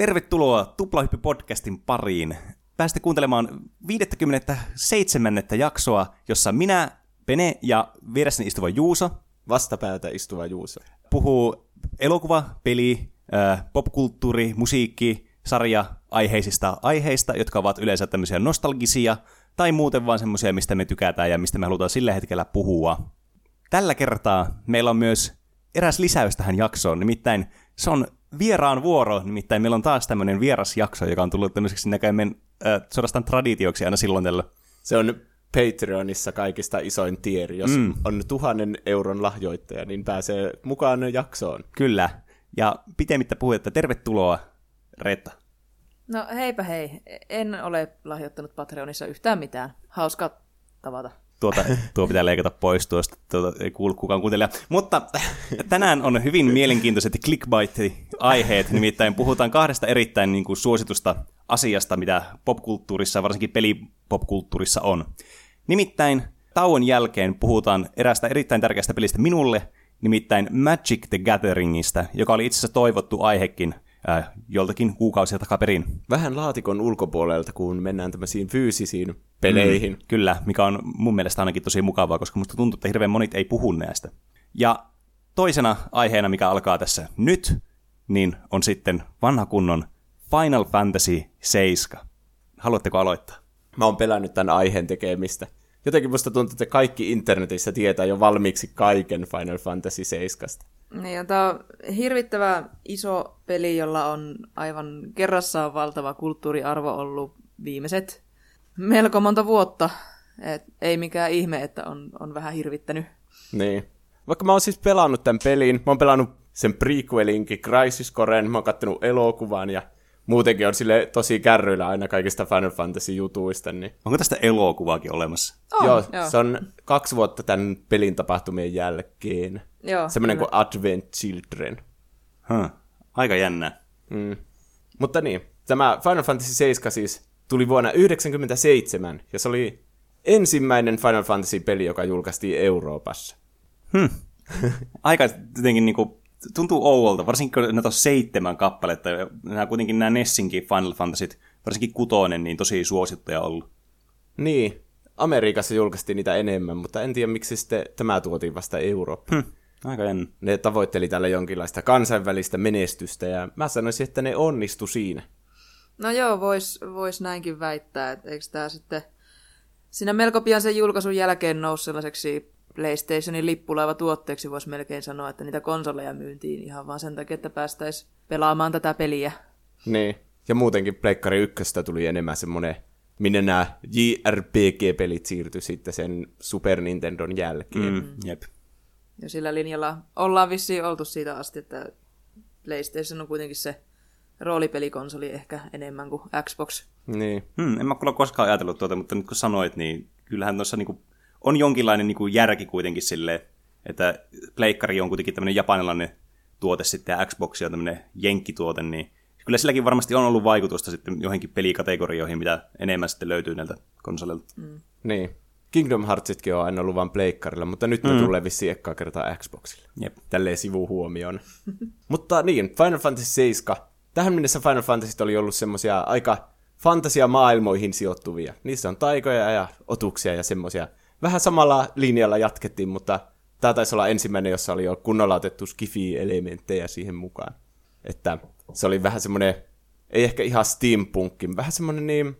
Tervetuloa Tuplahyppy-podcastin pariin. Pääsitte kuuntelemaan 57. jaksoa, jossa minä, Pene ja vieressäni istuva Juuso Vastapäätä istuva Juuso. puhuu elokuva, peli, äh, popkulttuuri, musiikki, sarja aiheisista aiheista, jotka ovat yleensä tämmöisiä nostalgisia tai muuten vaan semmoisia, mistä me tykätään ja mistä me halutaan sillä hetkellä puhua. Tällä kertaa meillä on myös eräs lisäys tähän jaksoon, nimittäin se on vieraan vuoro, nimittäin meillä on taas tämmöinen vieras jakso, joka on tullut tämmöiseksi näköjään äh, suorastaan traditioksi aina silloin tällä. Se on Patreonissa kaikista isoin tieri. Jos mm. on tuhannen euron lahjoittaja, niin pääsee mukaan jaksoon. Kyllä. Ja pitemmittä puhujetta, tervetuloa, Reetta. No heipä hei, en ole lahjoittanut Patreonissa yhtään mitään. Hauska tavata. Tuota, tuo pitää leikata pois tuosta, tuota, ei kuulu kukaan kuuntelija. Mutta tänään on hyvin mielenkiintoiset clickbait-aiheet, nimittäin puhutaan kahdesta erittäin niin kuin, suositusta asiasta, mitä popkulttuurissa, varsinkin pelipopkulttuurissa on. Nimittäin tauon jälkeen puhutaan eräästä erittäin tärkeästä pelistä minulle, nimittäin Magic the Gatheringista, joka oli itse asiassa toivottu aihekin äh, joltakin kuukausia takaperin. Vähän laatikon ulkopuolelta, kun mennään tämmöisiin fyysisiin peleihin. Mm. Kyllä, mikä on mun mielestä ainakin tosi mukavaa, koska musta tuntuu, että hirveän monit ei puhu näistä. Ja toisena aiheena, mikä alkaa tässä nyt, niin on sitten vanha kunnon Final Fantasy 7. Haluatteko aloittaa? Mä oon pelännyt tämän aiheen tekemistä. Jotenkin musta tuntuu, että kaikki internetissä tietää jo valmiiksi kaiken Final Fantasy 7. Niin, ja tämä on hirvittävä iso peli, jolla on aivan kerrassaan valtava kulttuuriarvo ollut viimeiset melko monta vuotta. Et ei mikään ihme, että on, on vähän hirvittänyt. Niin. Vaikka mä oon siis pelannut tämän pelin, mä oon pelannut sen prequelinkin, Crisis Coren, mä oon kattonut elokuvan ja muutenkin on sille tosi kärryillä aina kaikista Final Fantasy-jutuista. Niin... Onko tästä elokuvaakin olemassa? On, joo, joo. se on kaksi vuotta tämän pelin tapahtumien jälkeen. Joo, Semmoinen kyllä. kuin Advent Children. Huh. Aika jännä. Mm. Mutta niin, tämä Final Fantasy 7 siis tuli vuonna 1997, ja se oli ensimmäinen Final Fantasy-peli, joka julkaistiin Euroopassa. Aika jotenkin niinku, tuntuu ouolta, varsinkin kun näitä on seitsemän kappaletta, ja nämä kuitenkin nämä Nessinkin Final Fantasyt, varsinkin kutonen, niin tosi suosittuja ollut. Niin, Amerikassa julkaistiin niitä enemmän, mutta en tiedä miksi sitten tämä tuotiin vasta Eurooppaan. Hm. Aika jännä. Ne tavoitteli tällä jonkinlaista kansainvälistä menestystä, ja mä sanoisin, että ne onnistu siinä. No joo, vois, vois näinkin väittää, että eikö tämä sitten siinä melko pian sen julkaisun jälkeen nousi sellaiseksi PlayStationin lippulaiva tuotteeksi, voisi melkein sanoa, että niitä konsoleja myyntiin ihan vaan sen takia, että päästäisiin pelaamaan tätä peliä. Niin, ja muutenkin Pleikkari 1 tuli enemmän semmonen, minne nämä JRPG-pelit siirtyi sitten sen Super Nintendon jälkeen. Mm. Jep. Ja sillä linjalla ollaan vissiin oltu siitä asti, että PlayStation on kuitenkin se roolipelikonsoli ehkä enemmän kuin Xbox. Niin. Hmm, en mä kyllä koskaan ajatellut tuota, mutta nyt kun sanoit, niin kyllähän tuossa niinku on jonkinlainen niinku järki kuitenkin silleen, että pleikkari on kuitenkin tämmöinen japanilainen tuote sitten ja Xbox on tämmöinen jenkkituote, niin kyllä silläkin varmasti on ollut vaikutusta sitten johonkin pelikategorioihin, mitä enemmän sitten löytyy näiltä konsoleilta. Mm. Niin. Kingdom Heartsitkin on aina ollut vain pleikkarilla, mutta nyt ne tulee vissiin ekkaa kertaa Xboxille. Jep. Tälleen sivuhuomioon. mutta niin, Final Fantasy 7. Tähän mennessä Final Fantasy oli ollut semmosia aika fantasiamaailmoihin sijoittuvia. Niissä on taikoja ja otuksia ja semmosia. Vähän samalla linjalla jatkettiin, mutta tämä taisi olla ensimmäinen, jossa oli jo kunnolla otettu skifi-elementtejä siihen mukaan. Että se oli vähän semmoinen, ei ehkä ihan steampunkki, vähän semmoinen niin,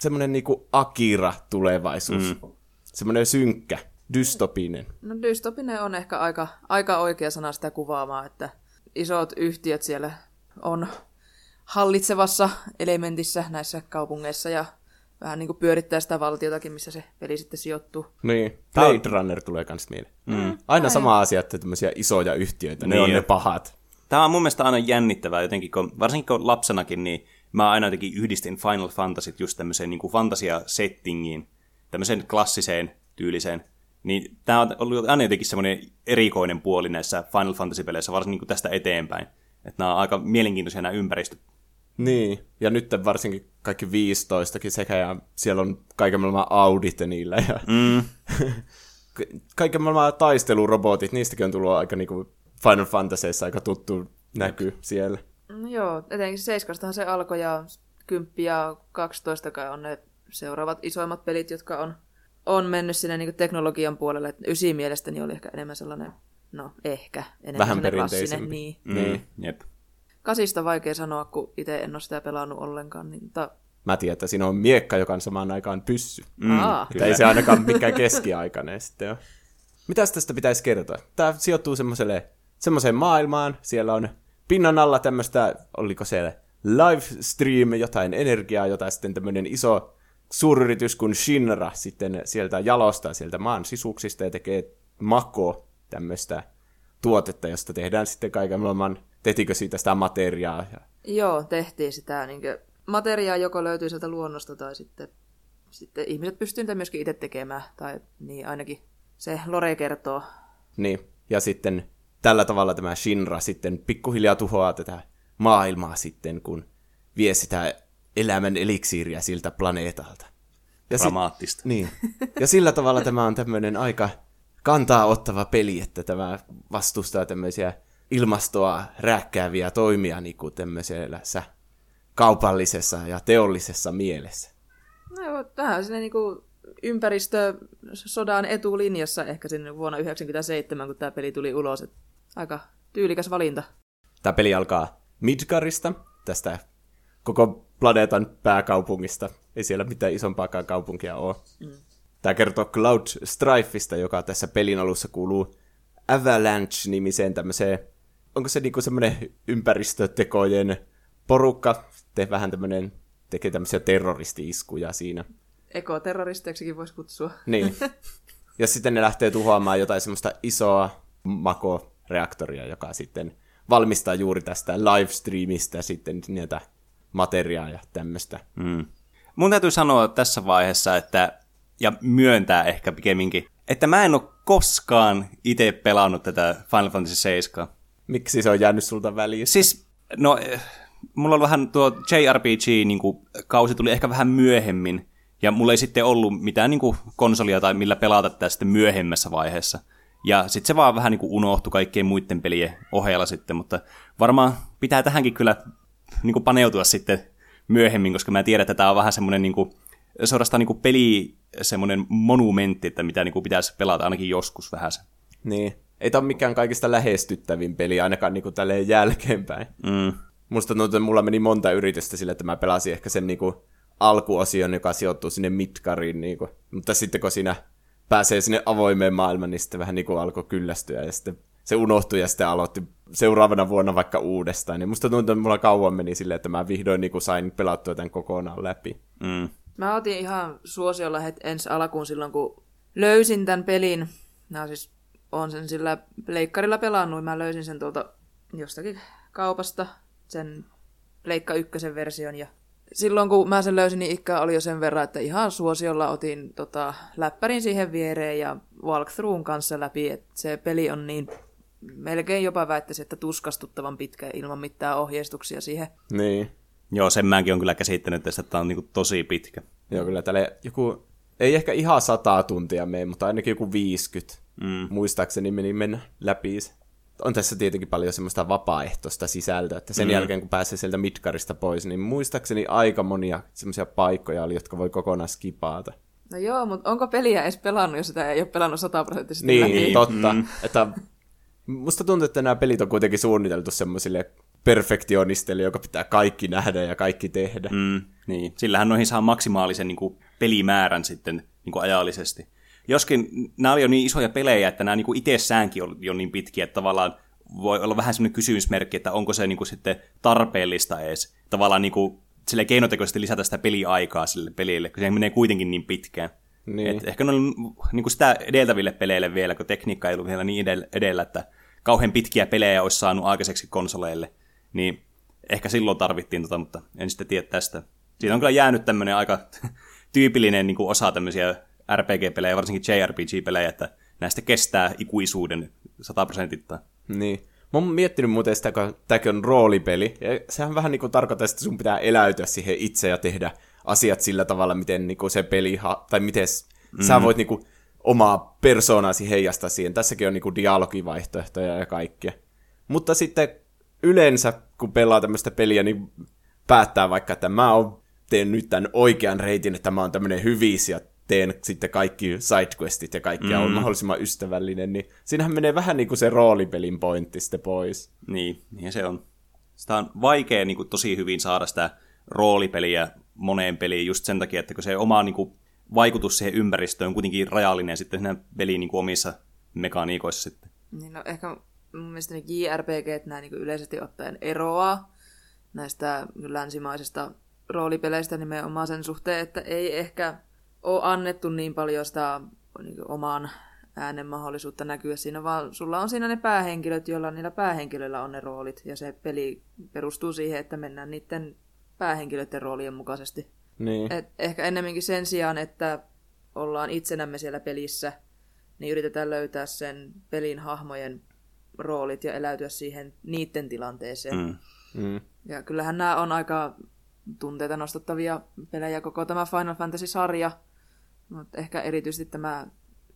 semmoinen niinku Akira-tulevaisuus. Mm. Semmoinen synkkä, dystopinen. No dystopinen on ehkä aika, aika oikea sana sitä kuvaamaan, että isot yhtiöt siellä on hallitsevassa elementissä näissä kaupungeissa ja vähän niin kuin pyörittää sitä valtiotakin, missä se peli sitten sijoittuu. Niin, Blade Runner tulee kans mieleen. Mm. Aina sama asia, että tämmöisiä isoja yhtiöitä, ne Niin. on ne pahat. Tämä on mun mielestä aina jännittävää jotenkin, kun, varsinkin kun lapsenakin, niin mä aina jotenkin yhdistin Final Fantasyt just tämmöiseen niin kuin fantasia-settingiin, tämmöiseen klassiseen tyyliseen. Niin tämä on ollut aina jotenkin semmoinen erikoinen puoli näissä Final Fantasy-peleissä, varsinkin niin kuin tästä eteenpäin. Että nämä on aika mielenkiintoisia nämä ympäristöt. Niin, ja nyt varsinkin kaikki 15kin sekä, ja siellä on kaiken maailman Audit niillä, ja Mm. kaiken maailman taistelurobotit, niistäkin on tullut aika niinku Final Fantasyissa aika tuttu näky siellä. No joo, etenkin seiskastahan se alkoi ja 10 ja 12 kai on ne seuraavat isoimmat pelit, jotka on, on mennyt sinne niin teknologian puolelle. Et ysi mielestäni oli ehkä enemmän sellainen, no ehkä, enemmän Vähän sellainen perinteisempi. klassinen, Niin. Mm, Niin. Jep. Kasista vaikea sanoa, kun itse en ole sitä pelannut ollenkaan. Niin, mutta, Mä tiedän, että siinä on miekka, joka on samaan aikaan pyssy. mm, Aa, Että ei se ainakaan mikään keskiaikainen sitten ole. Mitäs tästä pitäisi kertoa? Tämä sijoittuu semmoiselle, semmoiseen maailmaan. Siellä on pinnan alla tämmöistä, oliko siellä livestream, jotain energiaa, jota sitten tämmöinen iso suuryritys kuin Shinra sitten sieltä jalostaa sieltä maan sisuksista ja tekee mako tämmöistä tuotetta, josta tehdään sitten kaiken maailman, tehtiinkö siitä sitä materiaa. Ja, Joo, tehtiin sitä niin materiaa, joko löytyy sieltä luonnosta tai sitten, sitten ihmiset pystyvät niitä myöskin itse tekemään. Tai niin ainakin se Lore kertoo. niin, ja sitten tällä tavalla tämä Shinra sitten pikkuhiljaa tuhoaa tätä maailmaa sitten, kun vie sitä elämän eliksiiriä siltä planeetalta. Ja sit- Dramaattista. Niin. Ja sillä tavalla tämä on tämmöinen aika kantaa ottava peli, että tämä vastustaa tämmöisiä ilmastoa rääkkääviä toimia niin kuin tämmöisessä kaupallisessa ja teollisessa mielessä. No joo, vähän sinne niinku ympäristösodan etulinjassa ehkä sinne vuonna 1997, kun tämä peli tuli ulos. Et aika tyylikäs valinta. Tämä peli alkaa Midgarista, tästä koko planeetan pääkaupungista. Ei siellä mitään isompaakaan kaupunkia ole. Mm. Tämä kertoo Cloud Strifeista, joka tässä pelin alussa kuuluu Avalanche-nimiseen tämmöiseen, onko se niinku semmoinen ympäristötekojen porukka, te vähän tämmöinen, tekee tämmöisiä terroristi-iskuja siinä. Ekoterroristeiksikin voisi kutsua. Niin. Ja sitten ne lähtee tuhoamaan jotain semmoista isoa makoreaktoria, joka sitten valmistaa juuri tästä livestreamista sitten niitä materiaa ja tämmöistä. Mm. Mun täytyy sanoa tässä vaiheessa, että, ja myöntää ehkä pikemminkin, että mä en ole koskaan itse pelannut tätä Final Fantasy 7. Miksi se on jäänyt sulta väliin? Siis, no, mulla on vähän tuo JRPG-kausi niin tuli ehkä vähän myöhemmin, ja mulla ei sitten ollut mitään niin kuin, konsolia tai millä pelata tätä sitten myöhemmässä vaiheessa. Ja sitten se vaan vähän niin kuin unohtui kaikkien muiden pelien ohella sitten, mutta varmaan pitää tähänkin kyllä niin kuin paneutua sitten myöhemmin, koska mä tiedän, että tämä on vähän semmoinen niin kuin, suorastaan niin kuin peli semmoinen monumentti, että mitä niin kuin pitäisi pelata ainakin joskus vähän. Niin. Ei tämä ole mikään kaikista lähestyttävin peli, ainakaan niinku tälleen jälkeenpäin. Mm. Musta tuntuu, että mulla meni monta yritystä sille, että mä pelasin ehkä sen niinku alkuosion, joka sijoittuu sinne Midgariin. Niinku. Mutta sitten kun siinä pääsee sinne avoimeen maailmaan, niin sitten vähän niinku alkoi kyllästyä ja sitten se unohtui ja sitten aloitti seuraavana vuonna vaikka uudestaan. Niin musta tuntuu, että mulla kauan meni silleen, että mä vihdoin niinku sain pelattua tämän kokonaan läpi. Mm. Mä otin ihan suosiolla heti ensi alkuun silloin, kun löysin tämän pelin. Mä siis on sen sillä pleikkarilla pelannut. Mä löysin sen tuolta jostakin kaupasta, sen pleikka ykkösen version. Ja silloin kun mä sen löysin, niin ikka oli jo sen verran, että ihan suosiolla otin tota, läppärin siihen viereen ja walkthroughin kanssa läpi. Että se peli on niin melkein jopa väittäisin, että tuskastuttavan pitkä ilman mitään ohjeistuksia siihen. Niin. Joo, sen mäkin on kyllä käsittänyt tästä, että tämä on niin tosi pitkä. Joo, kyllä tälle joku, ei ehkä ihan sataa tuntia mene, mutta ainakin joku 50. Mm. Muistaakseni meni mennä läpi. On tässä tietenkin paljon semmoista vapaaehtoista sisältöä, että sen mm. jälkeen kun pääsee sieltä Midgarista pois, niin muistaakseni aika monia semmoisia paikkoja oli, jotka voi kokonaan skipaata. No joo, mutta onko peliä edes pelannut, jos sitä ei ole pelannut sataprosenttisesti Niin, läpi? niin totta. Mm. Että musta tuntuu, että nämä pelit on kuitenkin suunniteltu semmoisille perfektionisteille, joka pitää kaikki nähdä ja kaikki tehdä. Mm. Niin. Sillähän noihin saa maksimaalisen niin kuin, pelimäärän sitten niin kuin ajallisesti. Joskin nämä oli jo niin isoja pelejä, että nämä niin kuin itsessäänkin on jo niin pitkiä, että tavallaan voi olla vähän sellainen kysymysmerkki, että onko se niin kuin, sitten tarpeellista edes tavallaan niin kuin, sille keinotekoisesti lisätä sitä peliaikaa sille pelille, kun se menee kuitenkin niin pitkään. Niin. Et ehkä ne on niin kuin sitä edeltäville peleille vielä, kun tekniikka ei ollut vielä niin edellä, edellä, että kauhean pitkiä pelejä olisi saanut aikaiseksi konsoleille, niin ehkä silloin tarvittiin tota, mutta en sitten tiedä tästä. Siitä on kyllä jäänyt tämmöinen aika tyypillinen niin kuin osa tämmöisiä RPG-pelejä, varsinkin JRPG-pelejä, että näistä kestää ikuisuuden sataprosentittain. Niin. Mä oon miettinyt muuten sitä, kun tämäkin on roolipeli. Ja sehän vähän niin kuin tarkoittaa, että sun pitää eläytyä siihen itse ja tehdä asiat sillä tavalla, miten niin kuin se peli, ha- tai miten mm. sä voit niin kuin omaa persoonasi heijastaa siihen. Tässäkin on niin kuin dialogivaihtoehtoja ja kaikkea. Mutta sitten yleensä, kun pelaa tämmöistä peliä, niin päättää vaikka, että mä oon teen nyt tämän oikean reitin, että mä oon tämmöinen hyvis ja teen sitten kaikki sidequestit ja kaikkia mm. on mahdollisimman ystävällinen, niin siinähän menee vähän niin kuin se roolipelin pointti sitten pois. Niin, niin se on. Sitä on vaikea niin kuin, tosi hyvin saada sitä roolipeliä moneen peliin just sen takia, että kun se oma niin kuin, vaikutus siihen ympäristöön on kuitenkin rajallinen sitten siinä pelin niin kuin, omissa mekaniikoissa sitten. Niin no ehkä mun mielestä ne JRPG näin niin yleisesti ottaen eroaa näistä länsimaisista roolipeleistä nimenomaan sen suhteen, että ei ehkä ole annettu niin paljon sitä niin oman äänen mahdollisuutta näkyä siinä, vaan sulla on siinä ne päähenkilöt, joilla niillä päähenkilöillä on ne roolit, ja se peli perustuu siihen, että mennään niiden päähenkilöiden roolien mukaisesti. Niin. Et ehkä ennemminkin sen sijaan, että ollaan itsenämme siellä pelissä, niin yritetään löytää sen pelin hahmojen roolit ja eläytyä siihen niiden tilanteeseen. Mm. Mm. Ja kyllähän nämä on aika tunteita nostattavia pelejä koko tämä Final Fantasy-sarja, mutta ehkä erityisesti tämä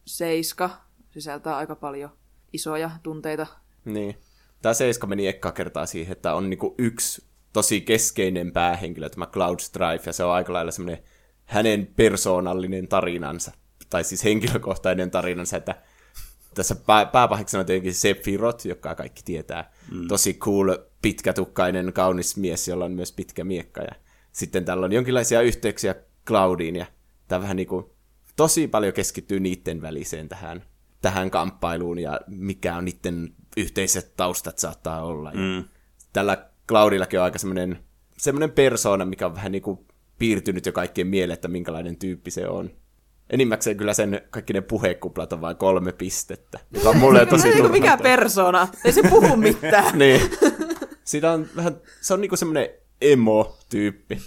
Seiska sisältää aika paljon isoja tunteita. Niin. Tämä Seiska meni ekka kertaa siihen, että on niinku yksi tosi keskeinen päähenkilö, tämä Cloud Strife, ja se on aika lailla semmoinen hänen persoonallinen tarinansa, tai siis henkilökohtainen tarinansa, että tässä pää, pääpahiksena on tietenkin Sephiroth, joka kaikki tietää. Mm. Tosi cool, pitkätukkainen, kaunis mies, jolla on myös pitkä miekka. Ja sitten täällä on jonkinlaisia yhteyksiä Cloudiin, ja tämä vähän niin kuin tosi paljon keskittyy niiden väliseen tähän, tähän kamppailuun, ja mikä on niiden yhteiset taustat saattaa olla. Ja Mm. Tällä Cloudillakin on aika semmoinen, semmoinen persoona, mikä on vähän niin kuin piirtynyt jo kaikkien mieleen, että minkälainen tyyppi se on. Enimmäkseen kyllä sen kaikki ne puhekuplat on vain kolme pistettä, joka on mulle tosi Ei, mikä persona? Ei se puhu mitään. niin. Siinä on vähän, se on niinku semmoinen emo-tyyppi,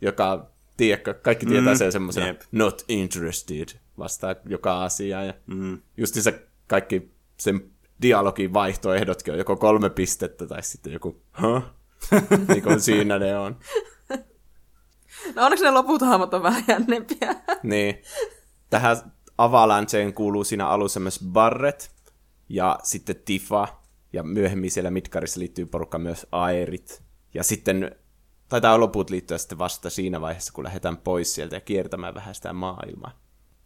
joka, tiedätkö, kaikki tietää Mm, sen semmoisena jep. not interested vastaa joka asiaan. Ja Mm. just se kaikki sen dialogin vaihtoehdotkin on joko kolme pistettä tai sitten joku, huh? niin kuin siinä ne on. No onneksi ne loput hahmot on vähän jännempiä. Niin. Tähän Avalanceen kuuluu siinä alussa myös Barret ja sitten Tifa. Ja myöhemmin siellä Midgarissa liittyy porukka myös Aerit. Ja sitten taitaa loput liittyä sitten vasta siinä vaiheessa, kun lähdetään pois sieltä ja kiertämään vähän sitä maailmaa.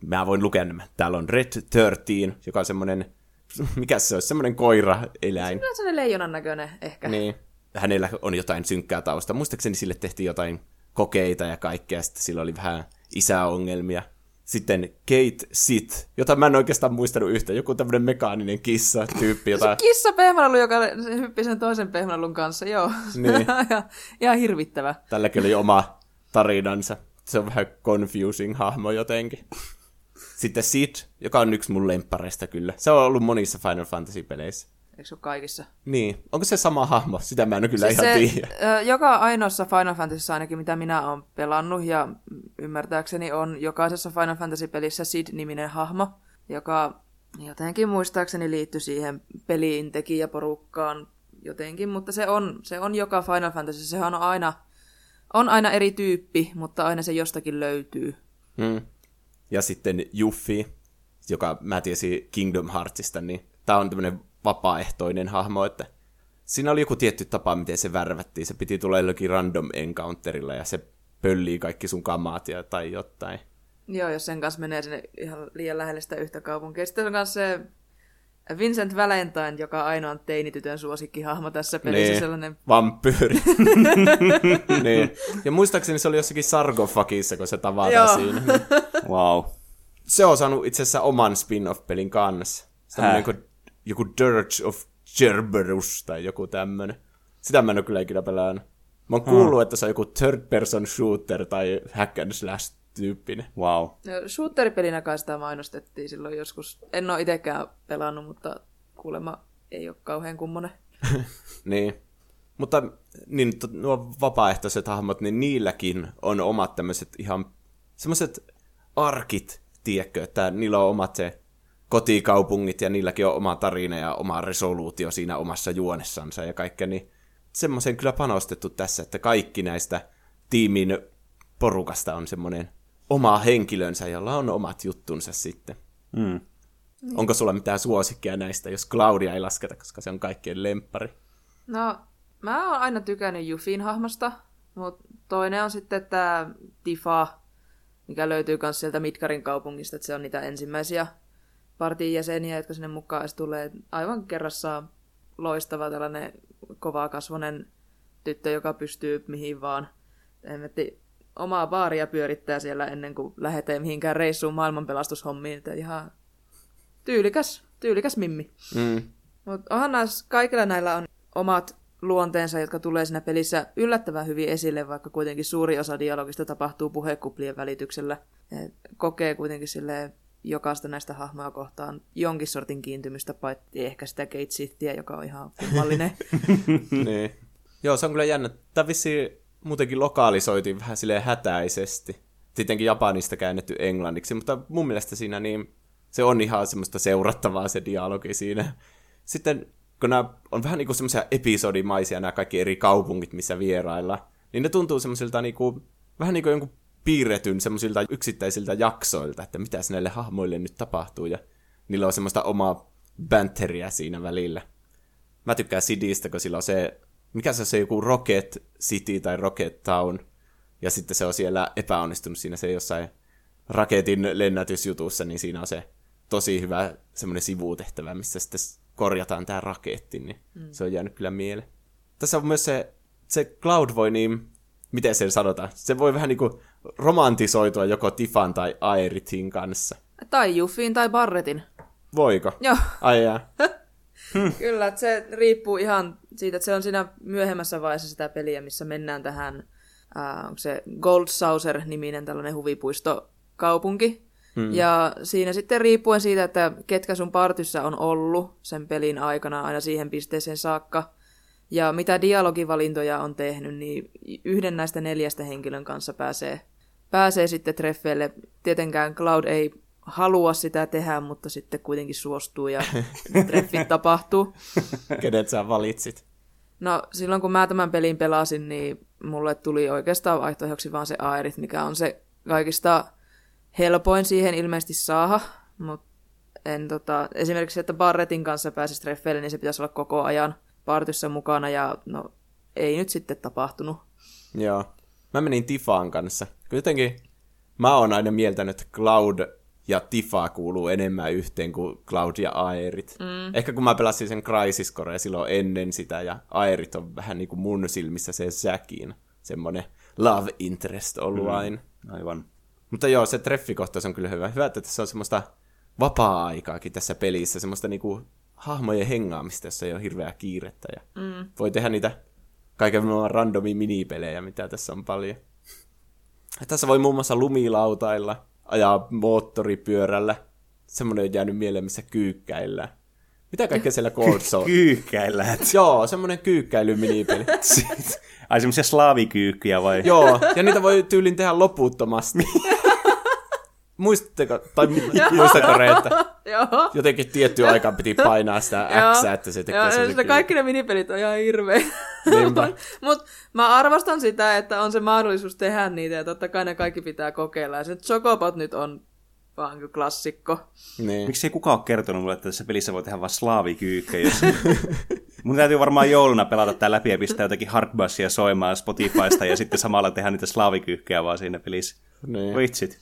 Mä voin lukea nämä. Täällä on Red 13, joka on semmoinen, mikä se olisi, semmoinen koira-eläin. Se on sellainen leijonan näköinen ehkä. Niin. Hänellä on jotain synkkää tausta. Muistaakseni sille tehtiin jotain kokeita ja kaikkea, sitten sillä oli vähän isäongelmia. Sitten Kate Sit, jota mä en oikeastaan muistanut yhtä. Joku tämmöinen mekaaninen kissa-tyyppi, jota... Kissa pehmälelu, joka se hyppi sen toisen pehmälelun kanssa, joo. Niin. ja, ihan hirvittävä. Tälläkin oli oma tarinansa. Se on vähän confusing hahmo jotenkin. Sitten Sid, joka on yksi mun lemppareista kyllä. Se on ollut monissa Final Fantasy-peleissä. Eikö se ole kaikissa? Niin, onko se sama hahmo? Sitä mä en kyllä Siis ihan se, tiedä. joka ainoassa Final Fantasyssa ainakin, mitä minä olen pelannut, ja ymmärtääkseni on jokaisessa Final Fantasy-pelissä Sid-niminen hahmo, joka jotenkin muistaakseni liittyy siihen peliin tekijäporukkaan jotenkin, mutta se on, se on joka Final Fantasy, sehän on aina, on aina eri tyyppi, mutta aina se jostakin löytyy. Mm. Ja sitten Juffi, joka mä tiesin Kingdom Heartsista, niin tää on tämmönen vapaaehtoinen hahmo, että siinä oli joku tietty tapa, miten se värvättiin. Se piti tulla jollakin random encounterilla ja se pöllii kaikki sun kamaat ja, tai jotain. Joo, jos sen kanssa menee sinne ihan liian lähelle sitä yhtä kaupunkia. Sitten on kanssa se Vincent Valentine, joka ainoa on teinitytön suosikkihahmo tässä pelissä. Niin. Sellainen Vampyyri. niin. Ja muistaakseni se oli jossakin sarkofagissa, kun se tavataan siinä. Wow. Se on saanut itse asiassa oman spin-off-pelin kanssa. Semmoinen Häh? kuin joku Dirge of Cerberus tai joku tämmönen. Sitä mä en ole kyllä ikinä pelannut. Mä oon kuullut, että se on joku third person shooter tai hack and slash tyyppinen. Wow. No, Shooter-pelinä kai sitä mainostettiin silloin joskus. En ole itsekään pelannut, mutta kuulemma ei ole kauhean kummonen. Niin. Mutta niin, to, nuo vapaaehtoiset hahmot, niin niilläkin on omat tämmöiset ihan semmoiset arkit, tiedätkö, että niillä on omat se kotikaupungit ja niilläkin on oma tarina ja oma resoluutio siinä omassa juonessansa ja kaikkea, niin semmoisen kyllä panostettu tässä, että kaikki näistä tiimin porukasta on semmoinen oma henkilönsä, jolla on omat juttunsa sitten. Mm. Onko sulla mitään suosikkia näistä, jos Claudia ei lasketa, koska se on kaikkien lemppari? No, mä oon aina tykännyt Jufin hahmosta, mutta toinen on sitten tämä Tifa, mikä löytyy myös sieltä Midgarin kaupungista, että se on niitä ensimmäisiä partin jäseniä, jotka sinne mukaan tulee. Aivan kerrassaan loistava tällainen kovakasvonen tyttö, joka pystyy mihin vaan. Hemmetti omaa baaria pyörittää siellä ennen kuin lähetee mihinkään reissuun maailmanpelastushommiin. Että ihan tyylikäs, tyylikäs mimmi. Mm. Mutta onhan näissä, kaikilla näillä on omat luonteensa, jotka tulee siinä pelissä yllättävän hyvin esille, vaikka kuitenkin suuri osa dialogista tapahtuu puhekuplien välityksellä. Et kokee kuitenkin sille jokaista näistä hahmoja kohtaan jonkin sortin kiintymystä, paitsi ehkä sitä Kate Sithiä, joka on ihan kummallinen. niin. Joo, se on kyllä jännä. Tämä vissi muutenkin lokalisoitiin vähän silleen hätäisesti. Tietenkin Japanista käännetty englanniksi, mutta mun mielestä siinä niin se on ihan semmoista seurattavaa se dialogi siinä. Sitten kun nämä on vähän niin kuin semmoisia episodimaisia nämä kaikki eri kaupungit, missä vierailla, niin ne tuntuu semmoisilta niin kuin, vähän niin kuin jonkun piirretyn semmoisilta yksittäisiltä jaksoilta, että mitä näille hahmoille nyt tapahtuu, ja niillä on semmoista omaa banteria siinä välillä. Mä tykkään Sidistä, kun sillä on se, mikä se on se joku Rocket City tai Rocket Town, ja sitten se on siellä epäonnistunut siinä se jossain raketin lennätysjutussa, niin siinä on se tosi hyvä semmoinen sivutehtävä, missä sitten korjataan tämä raketti, niin mm. se on jäänyt kyllä mieleen. Tässä on myös se, se Cloud voi niin, miten sen sanotaan, se voi vähän niin kuin romantisoitua joko Tifan tai Aeritin kanssa. Tai Juffin tai Barretin. Voiko? Joo. Ai jää. Kyllä, että se riippuu ihan siitä, että se on siinä myöhemmässä vaiheessa sitä peliä, missä mennään tähän, äh, onko se Gold Saucer-niminen tällainen huvipuistokaupunki. Hmm. Ja siinä sitten riippuen siitä, että ketkä sun partyssa on ollut sen pelin aikana aina siihen pisteeseen saakka, ja mitä dialogivalintoja on tehnyt, niin yhden näistä neljästä henkilön kanssa pääsee, pääsee sitten treffeille. Tietenkään Cloud ei halua sitä tehdä, mutta sitten kuitenkin suostuu ja treffit tapahtuu. Kenet sä valitsit? No silloin kun mä tämän pelin pelasin, niin mulle tuli oikeastaan vaihtoehdoksi vaan se Aerit, mikä on se kaikista helpoin siihen ilmeisesti saada, mutta en tota, esimerkiksi, että Barretin kanssa pääsisi treffeille, niin se pitäisi olla koko ajan partyssa mukana, ja no, ei nyt sitten tapahtunut. Joo. Mä menin Tifaan kanssa. Jotenkin mä oon aina mieltänyt, että Cloud ja Tifa kuuluu enemmän yhteen kuin Cloud ja Aerit. Mm. Ehkä kun mä pelasin sen Crisis Core silloin ennen sitä, ja Aerit on vähän niin kuin mun silmissä se Jackin semmonen love interest ollut mm. aina. Aivan. Mutta joo, se treffikohtaus on kyllä hyvä. Hyvä, että tässä on semmoista vapaa-aikaakin tässä pelissä, semmoista niinku hahmojen hengaamista, jossa ei ole hirveää kiirettä. Ja mm. Voi tehdä niitä kaiken maailman randomi minipelejä, mitä tässä on paljon. Ja tässä voi muun muassa lumilautailla, ajaa moottoripyörällä. Semmoinen on jäänyt mieleen, missä kyykkäillä. Mitä kaikkea siellä Cold on? Kyykkäillä. Joo, semmoinen kyykkäily minipeli. Ai semmoisia slaavikyykkyjä vai? Joo, ja niitä voi tyylin tehdä loputtomasti. Muistatteko, tai muistatko Reetta? Joo. Jotenkin tietty aikaan piti painaa sitä X, että se tekee sen. Kaikki ne minipelit on ihan hirveä. Mutta mä arvostan sitä, että on se mahdollisuus tehdä niitä, ja totta kai ne kaikki pitää kokeilla. Ja se Chocobot nyt on vaan klassikko. Niin. Miksi ei kukaan ole kertonut mulle, että tässä pelissä voi tehdä vain slaavikyykkejä? Jos... Mun täytyy varmaan jouluna pelata tää läpi ja pistää jotakin hardbassia soimaan Spotifysta ja sitten samalla tehdä niitä slaavikyykkejä vaan siinä pelissä. Niin. Vitsit.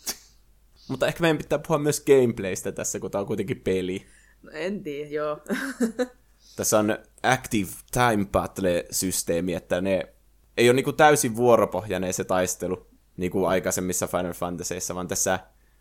Mutta ehkä meidän pitää puhua myös gameplaystä tässä, kun tämä on kuitenkin peli. No en tiedä, joo. tässä on Active Time Battle-systeemi, että ne ei ole niinku täysin vuoropohjainen se taistelu, niin kuin aikaisemmissa Final Fantasyissa, vaan tässä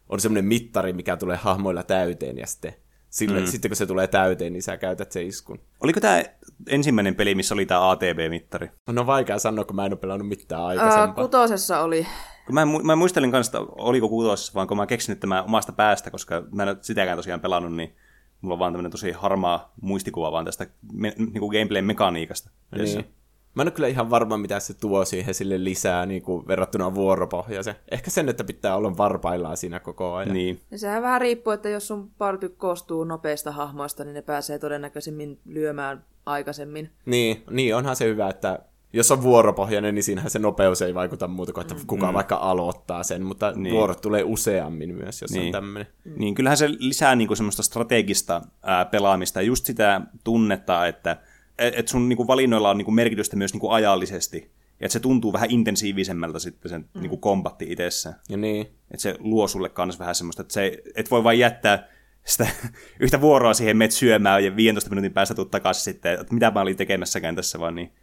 on semmoinen mittari, mikä tulee hahmoilla täyteen, ja sitten, sille, mm. sitten kun se tulee täyteen, niin sä käytät se iskun. Oliko tämä ensimmäinen peli, missä oli tämä ATB-mittari? No vaikea sanoa, kun mä en ole pelannut mitään aikaisempaa. Uh, kutosessa oli. Kun mä, mä muistelin kanssa, että oliko kutosessa, vaan kun mä keksin nyt tämän omasta päästä, koska mä en ole sitäkään tosiaan pelannut, niin mulla on vaan tämmöinen tosi harmaa muistikuva vaan tästä me, niin kuin gameplay-mekaniikasta. Niin. Mä en ole kyllä ihan varma, mitä se tuo siihen sille lisää niin kuin verrattuna vuoropohjaiseen. Ehkä sen, että pitää olla varpaillaan siinä koko ajan. Niin. Ja sehän vähän riippuu, että jos sun party koostuu nopeista hahmoista, niin ne pääsee todennäköisemmin lyömään aikaisemmin. Niin, niin onhan se hyvä, että jos on vuoropohjainen, niin siinähän se nopeus ei vaikuta muuta kuin, että kuka mm. vaikka aloittaa sen, mutta niin. vuorot tulee useammin myös, jos niin. on tämmöinen. Niin, kyllähän se lisää niin kuin semmoista strategista ää, pelaamista, just sitä tunnetta, että että et sun niinku valinnoilla on niinku merkitystä myös niinku ajallisesti. Ja että se tuntuu vähän intensiivisemmältä sitten sen mm. niinku kombatti itsessään. Ja niin. Että se luo sulle kans vähän semmoista, että se, et voi vain jättää sitä yhtä vuoroa siihen meet syömään ja 15 minuutin päästä tuut takaisin sitten, että mitä mä olin tekemässäkään tässä vaan, niin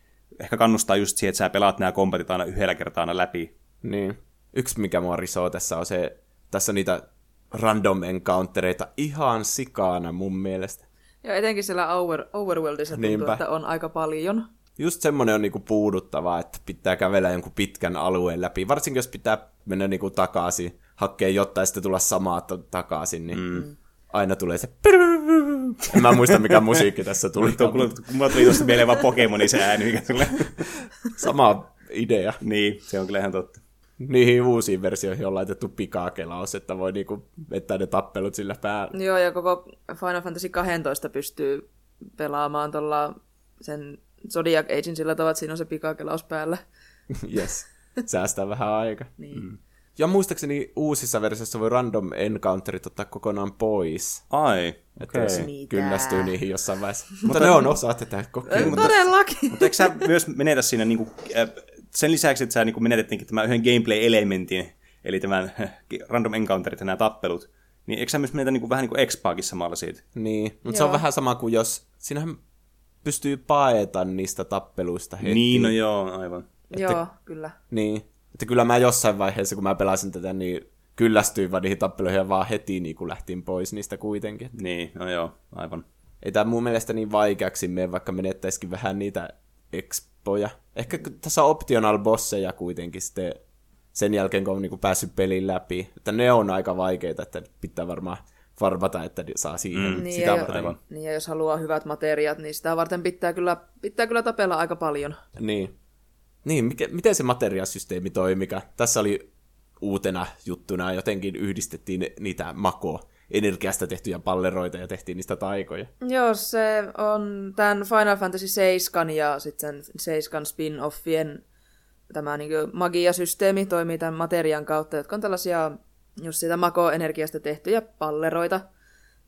ehkä kannustaa just siihen, että sä pelaat nämä kombatit aina yhdellä kertaa aina läpi. Niin. Yksi, mikä mua risoo tässä on se, tässä on niitä random encountereita ihan sikaana mun mielestä. Ja etenkin siellä over, Overworldissa tuntuu, Niinpä. että on aika paljon. Just semmoinen on niinku puuduttavaa, että pitää kävellä jonkun pitkän alueen läpi. Varsinkin jos pitää mennä niinku takaisin, hakea jotain ja sitten tulla samaa to- takaisin, niin mm. aina tulee se... En mä muista, mikä musiikki tässä tuli. Tuo, mulla, mulla tuli tuosta mieleen vaan Pokemoni se ääni, mikä tulee. Sama idea. niin, se on kyllä ihan totta. Niihin uusiin versioihin on laitettu pikakelaus, että voi niinku vettää ne tappelut sillä päällä. Joo, ja koko Final Fantasy 12 pystyy pelaamaan tuolla sen Zodiac Agein sillä tavalla, että siinä on se pikakelaus päällä. yes. Säästää vähän aika. Niin. Mm. Ja muistaakseni uusissa versioissa voi random encounterit ottaa kokonaan pois. Ai, Että jos Mitä? kyllästyy niihin jossain vaiheessa. Mutta ne on osa tätä kokeilua. Todellakin! Mutta eikö sä myös menetä siinä niinku, äh, sen lisäksi, että sä niinku menetät niinku tämän yhden gameplay-elementin, eli tämän random encounterit ja nämä tappelut, niin eikö sä myös menetä niinku, vähän niin kuin expaakin samalla siitä? Niin, mutta se on vähän sama kuin jos... Siinähän pystyy paeta niistä tappeluista heti. Niin, no joo, aivan. Joo, kyllä. Niin. Että kyllä mä jossain vaiheessa, kun mä pelasin tätä, niin kyllästyin vaan niihin tappeluihin ja vaan heti niin kuin lähtin pois niistä kuitenkin. Niin, no joo, aivan. Ei tämä mun mielestä niin vaikeaksi mene, vaikka menettäisikin vähän niitä expoja. Ehkä tässä on optional bosseja kuitenkin sitten sen jälkeen, kun on niinku päässyt pelin läpi. Että ne on aika vaikeita, että pitää varmaan varmata, että saa siihen mm, Niin, sitä ja, varten. jo, niin, ja jos haluaa hyvät materiaat, niin sitä varten pitää kyllä, pitää kyllä tapella aika paljon. Niin. Niin, mikä, miten se materiaalisysteemi toimii, mikä tässä oli uutena juttuna, jotenkin yhdistettiin niitä mako energiasta tehtyjä palleroita ja tehtiin niistä taikoja. Joo, se on tämän Final Fantasy 7 ja sitten sen 7 spin-offien tämä niin magiasysteemi toimii tämän materian kautta, jotka on tällaisia just siitä mako-energiasta tehtyjä palleroita,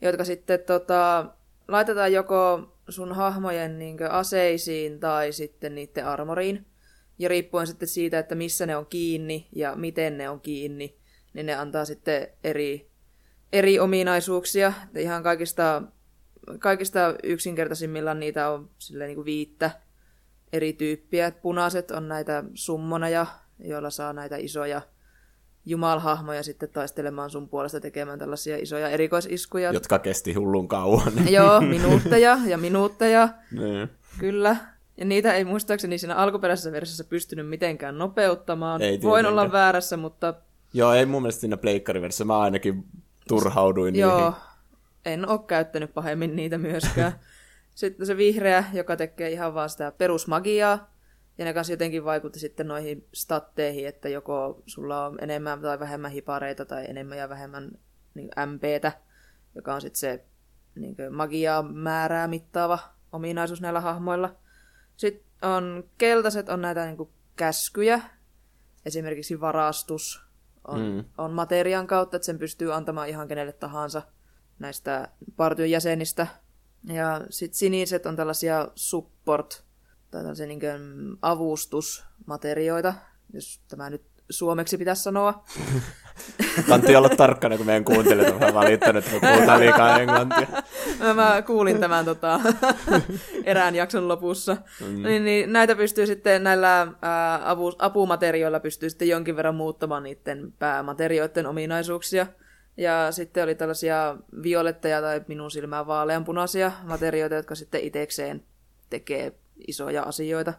jotka sitten tota, laitetaan joko sun hahmojen niin aseisiin tai sitten niiden armoriin. Ja riippuen sitten siitä, että missä ne on kiinni ja miten ne on kiinni, niin ne antaa sitten eri, eri ominaisuuksia. Ihan kaikista, kaikista yksinkertaisimmillaan niitä on silleen niin kuin viittä eri tyyppiä. Et Punaiset on näitä summoneja, joilla saa näitä isoja jumalhahmoja sitten taistelemaan sun puolesta tekemään tällaisia isoja erikoisiskuja. Jotka kesti hullun kauan. Joo, minuutteja ja minuutteja, niin. kyllä. Ja niitä ei muistaakseni siinä alkuperäisessä versiossa pystynyt mitenkään nopeuttamaan. Ei Voin olla väärässä, mutta Joo, ei mun mielestä siinä pleikkariversiossa. Mä ainakin turhauduin joo, niihin. en ole käyttänyt pahemmin niitä myöskään. sitten se vihreä, joka tekee ihan vaan sitä perusmagiaa. Ja ne kanssa jotenkin vaikutti sitten noihin statteihin, että joko sulla on enemmän tai vähemmän hipareita tai enemmän ja vähemmän niin MPtä, joka on sitten se niin magiaa määrää mittaava ominaisuus näillä hahmoilla. Sitten on keltaiset on näitä niin käskyjä, esimerkiksi varastus on, mm. on materian kautta, että sen pystyy antamaan ihan kenelle tahansa näistä partion jäsenistä. Ja sitten siniset on tällaisia support- tai tällaisia niin avustusmaterioita, jos tämä nyt suomeksi pitäisi sanoa. Kantti olla tarkkana, kun meidän kuuntelijat on vähän valittanut, että me puhutaan liikaa englantia. Mä- Mä kuulin tämän tota, erään jakson lopussa. Mm. Niin, niin, näitä pystyy sitten näillä ää, avu, apumaterioilla pystyy sitten jonkin verran muuttamaan niiden päämaterioiden ominaisuuksia. Ja sitten oli tällaisia violetteja tai minun silmään vaaleanpunaisia materioita, jotka sitten itekseen tekee isoja asioita.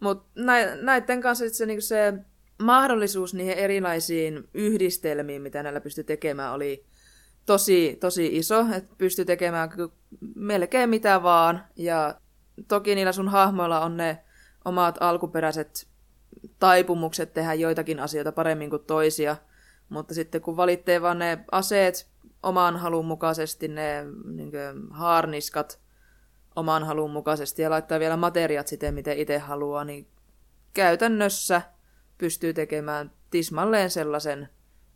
Mutta näiden kanssa se, niinku se mahdollisuus niihin erilaisiin yhdistelmiin, mitä näillä pystyi tekemään, oli tosi, tosi iso, että pystyy tekemään melkein mitä vaan. Ja toki niillä sun hahmoilla on ne omat alkuperäiset taipumukset tehdä joitakin asioita paremmin kuin toisia. Mutta sitten kun valitsee vaan ne aseet oman halun mukaisesti, ne niin haarniskat oman halun mukaisesti ja laittaa vielä materiaat siten, miten itse haluaa, niin käytännössä pystyy tekemään tismalleen sellaisen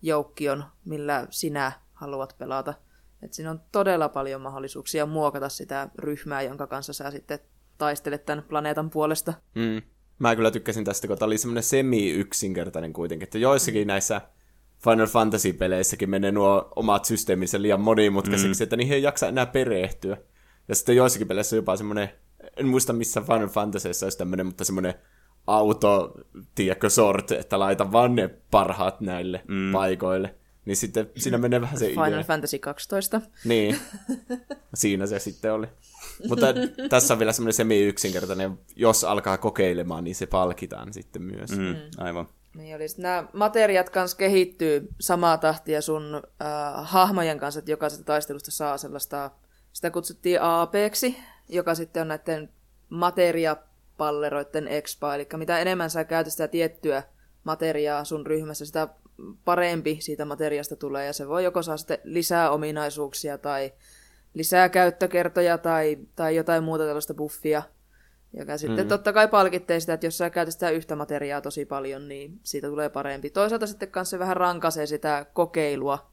joukkion, millä sinä haluat pelata. Et siinä on todella paljon mahdollisuuksia muokata sitä ryhmää, jonka kanssa sä sitten taistele tämän planeetan puolesta. Mm. Mä kyllä tykkäsin tästä, kun tämä oli semmoinen semi-yksinkertainen kuitenkin, että joissakin näissä Final Fantasy-peleissäkin menee nuo omat systeeminsä liian monimutkaisiksi, mm. että niihin ei jaksa enää perehtyä. Ja sitten joissakin peleissä on jopa semmoinen, en muista missä Final Fantasyissa olisi tämmöinen, mutta semmoinen auto, tiedätkö, sort, että laita vaan ne parhaat näille mm. paikoille. Niin sitten siinä menee vähän se Final idea. Fantasy 12. Niin, siinä se sitten oli. Mutta tässä on vielä semmoinen semi-yksinkertainen, jos alkaa kokeilemaan, niin se palkitaan sitten myös. Mm. Mm, aivan. Niin oli. Nämä materiaat kanssa kehittyy samaa tahtia sun äh, hahmojen kanssa, että jokaisesta taistelusta saa sellaista, sitä kutsuttiin APksi, joka sitten on näiden materiapalleroiden expa, eli mitä enemmän sä käytät sitä tiettyä materiaa sun ryhmässä, sitä parempi siitä materiasta tulee, ja se voi joko saa sitten lisää ominaisuuksia tai lisää käyttökertoja tai, tai jotain muuta tällaista buffia, joka sitten mm. totta kai palkittee sitä, että jos sä käytät sitä yhtä materiaa tosi paljon, niin siitä tulee parempi. Toisaalta sitten kanssa se vähän rankaisee sitä kokeilua.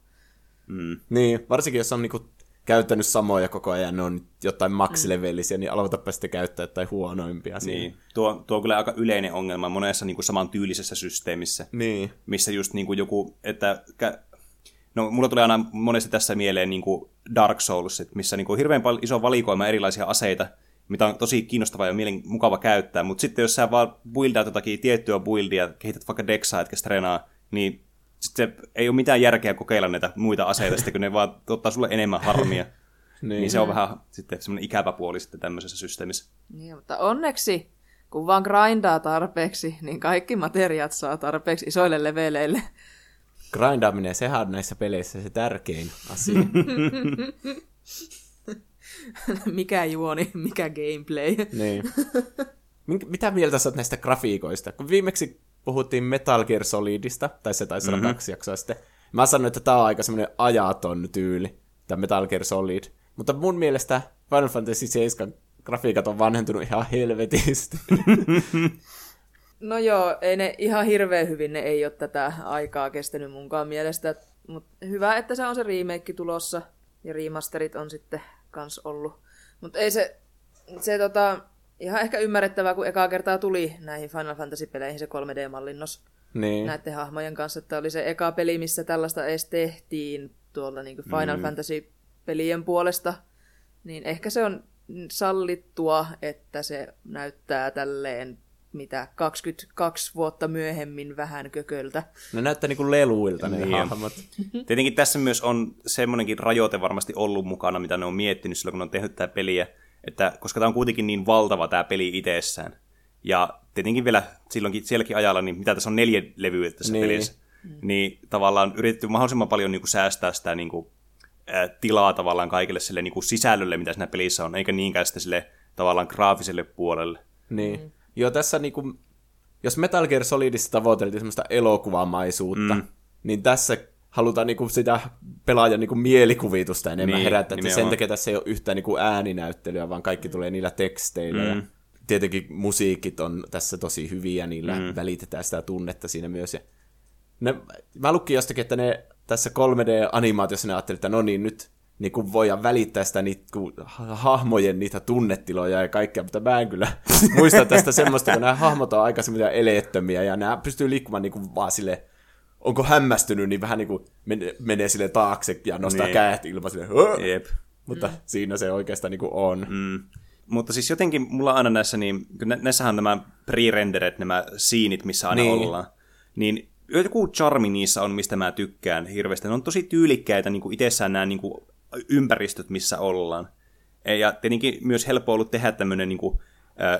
Mm. Niin, varsinkin jos on niinku käyttänyt samoja koko ajan, ne on jotain maksilevelisiä, niin aloitapa sitten käyttää jotain huonoimpia siinä. Niin. Tuo, tuo on kyllä aika yleinen ongelma monessa niin kuin samantyylisessä systeemissä, Niin. missä just niin kuin joku, että No, mulla tulee aina monesti tässä mieleen niin kuin Dark Souls, missä niin kuin hirveän paljon iso valikoima erilaisia aseita, mitä on tosi kiinnostavaa ja mielen mukava käyttää, mutta sitten jos sä vaan buildaat jotakin tiettyä buildia, kehität vaikka Dexaa, etkä Strenaa, niin sitten ei ole mitään järkeä kokeilla näitä muita aseita, sitten kun ne vaan ottaa sulle enemmän harmia. Niin. niin. se on vähän sitten semmoinen ikävä puoli sitten tämmöisessä systeemissä. Niin, mutta onneksi, kun vaan grindaa tarpeeksi, niin kaikki materiaat saa tarpeeksi isoille leveleille. Grindaaminen, sehän on näissä peleissä se tärkein asia. mikä juoni, mikä gameplay. niin. Mitä mieltä sä oot näistä grafiikoista? Kun viimeksi puhuttiin Metal Gear Solidista, tai se taisi olla mm-hmm. kaksi jaksoa sitten, mä sanoin, että tää on aika semmoinen ajaton tyyli, tämä Metal Gear Solid. Mutta mun mielestä Final Fantasy 7 grafiikat on vanhentunut ihan helvetisti. No joo, ei ne ihan hirveän hyvin, ne ei ole tätä aikaa kestänyt munkaan mielestä. Mutta hyvä, että se on se remake tulossa, ja remasterit on sitten kans ollut. Mutta ei se, se tota, ihan ehkä ymmärrettävää, kun ekaa kertaa tuli näihin Final Fantasy-peleihin se 3D-mallinnos niin. näiden hahmojen kanssa, että oli se eka peli, missä tällaista edes tehtiin tuolla niin Final mm. Fantasy-pelien puolesta, niin ehkä se on sallittua, että se näyttää tälleen mitä 22 vuotta myöhemmin vähän kököltä. Ne näyttää niinku leluilta ne Niin. hahmot. Tietenkin tässä myös on semmoinenkin rajoite varmasti ollut mukana, mitä ne on miettinyt silloin, kun ne on tehnyt tätä peliä, että koska tämä on kuitenkin niin valtava tämä peli itsessään, ja tietenkin vielä silloinkin sielläkin ajalla, niin mitä tässä on neljä levyä tässä Niin. niin. pelissä, niin tavallaan yritetty mahdollisimman paljon niin kuin säästää sitä niin kuin, ää, tilaa tavallaan kaikille sille niin kuin sisällölle, mitä siinä pelissä on, eikä niinkään sitten sille tavallaan graafiselle puolelle. Niin. Mm. Joo, tässä niinku, jos Metal Gear Solidissa tavoiteltiin semmoista elokuvamaisuutta. Mm. niin tässä halutaan niinku sitä pelaajan niinku mielikuvitusta enemmän Niin, herättää. Että sen takia tässä ei ole yhtään niinku ääninäyttelyä, vaan kaikki tulee niillä teksteillä. Mm. Ja tietenkin musiikit on tässä tosi hyviä, niillä mm. välitetään sitä tunnetta siinä myös. Ja ne, mä lukin jostakin, että ne tässä 3D-animaatiossa ne ajattelivat, että no niin, nyt niin kuin voidaan välittää sitä niitä, kun ha- hahmojen niitä tunnetiloja ja kaikkea, mutta mä en kyllä muista tästä semmoista, kun nämä hahmot on aika semmoisia eleettömiä ja nämä pystyy liikkumaan niin kuin vaan sille onko hämmästynyt, niin vähän niin kuin menee, menee sille taakse ja nostaa niin. Käät ilman sille! Jep. mutta mm. siinä se oikeastaan niin kuin on. Mm. Mutta siis jotenkin mulla aina näissä, niin kun nä- näissähän on nämä pre-rendered, nämä siinit, missä aina Niin. niin. ollaan. Niin joku charmi niissä on, mistä mä tykkään hirveästi. Ne on tosi tyylikkäitä niin kuin itsessään nämä niin kuin ympäristöt, missä ollaan. Ja tietenkin myös helppo ollut tehdä tämmöinen, niin kuin,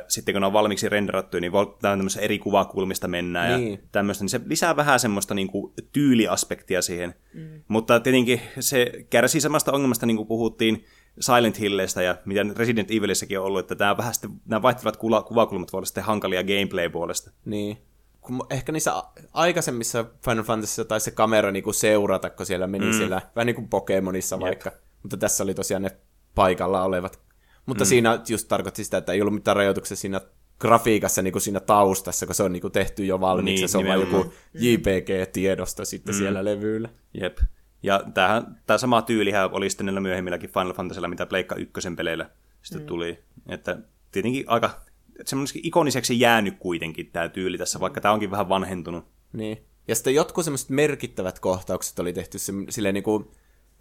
sitten kun ne on valmiiksi renderattu, niin tämmöisessä eri kuvakulmista mennään Niin. ja tämmöistä, niin se lisää vähän semmoista niin kuin, tyyliaspektia siihen. Mm. Mutta tietenkin se kärsii samasta ongelmasta, niin kuin puhuttiin Silent Hilleistä ja mitä Resident Evilissäkin on ollut, että tämä vähän sitten, nämä vaihtelevat kuva- kuvakulmat voivat olla sitten hankalia gameplay-puolesta. Niin. Kun ehkä niissä aikaisemmissa Final Fantasyissa taisi se kamera niinku seurata, kun siellä meni mm. siellä, vähän niin kuin Pokemonissa vaikka. Mutta tässä oli tosiaan ne paikalla olevat. Mutta mm. siinä just tarkoitti sitä, että ei ollut mitään rajoituksia siinä grafiikassa niin kuin siinä taustassa, kun se on niin kuin tehty jo valmiiksi. Niin, Niin, se on vain nimenomaan. joku JPG-tiedosto sitten mm. siellä levyllä. Jep. Ja tämähän, tämä sama tyylihän oli sitten näillä myöhemmilläkin Final Fantasyilla, mitä Pleikka ykkösen peleillä sitten mm. tuli. Että tietenkin aika semmoiseksi ikoniseksi jäänyt kuitenkin tämä tyyli tässä, vaikka tämä onkin vähän vanhentunut. Niin. Ja sitten jotkut semmoiset merkittävät kohtaukset oli tehty silleen niin kuin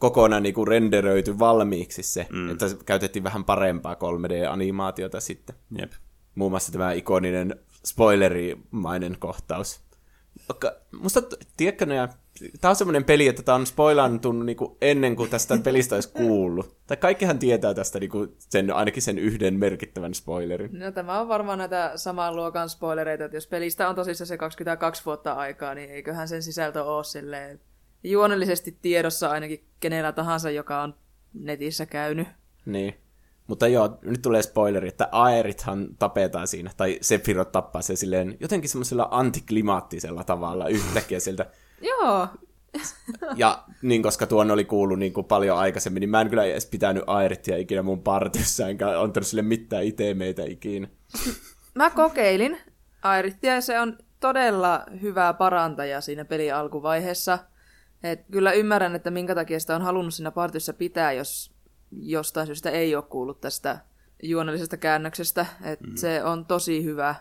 kokonaan niin kuin renderöity valmiiksi se, mm. että käytettiin vähän parempaa 3D-animaatiota sitten. Jep. Muun muassa tämä ikoninen spoilerimainen kohtaus. Vaikka, musta, tiedätkö ne, tämä on semmoinen peli, että tämä on spoilantunut niinku ennen kuin tästä pelistä olisi kuullut. Tai kaikkihan tietää tästä niinku sen, ainakin sen yhden merkittävän spoilerin. No tämä on varmaan näitä saman luokan spoilereita, että jos pelistä on tosissaan se 22 vuotta aikaa, niin eiköhän sen sisältö ole silleen juonellisesti tiedossa ainakin kenellä tahansa, joka on netissä käynyt. Niin. Mutta joo, nyt tulee spoileri, että Aerithan tapetaan siinä, tai Sephiroth tappaa se silleen jotenkin semmoisella antiklimaattisella tavalla yhtäkkiä sieltä. Joo. ja niin, koska tuon oli kuullut niin kuin paljon aikaisemmin, niin mä en kyllä edes pitänyt Aeritia ikinä mun partiossa, enkä antanut sille mitään itemeitä ikinä. Mä kokeilin Aerittia ja se on todella hyvä parantaja siinä pelin alkuvaiheessa. Et kyllä ymmärrän, että minkä takia sitä on halunnut siinä partissa pitää, jos jostain syystä ei ole kuullut tästä juonellisesta käännöksestä. Että mm. se on tosi hyvä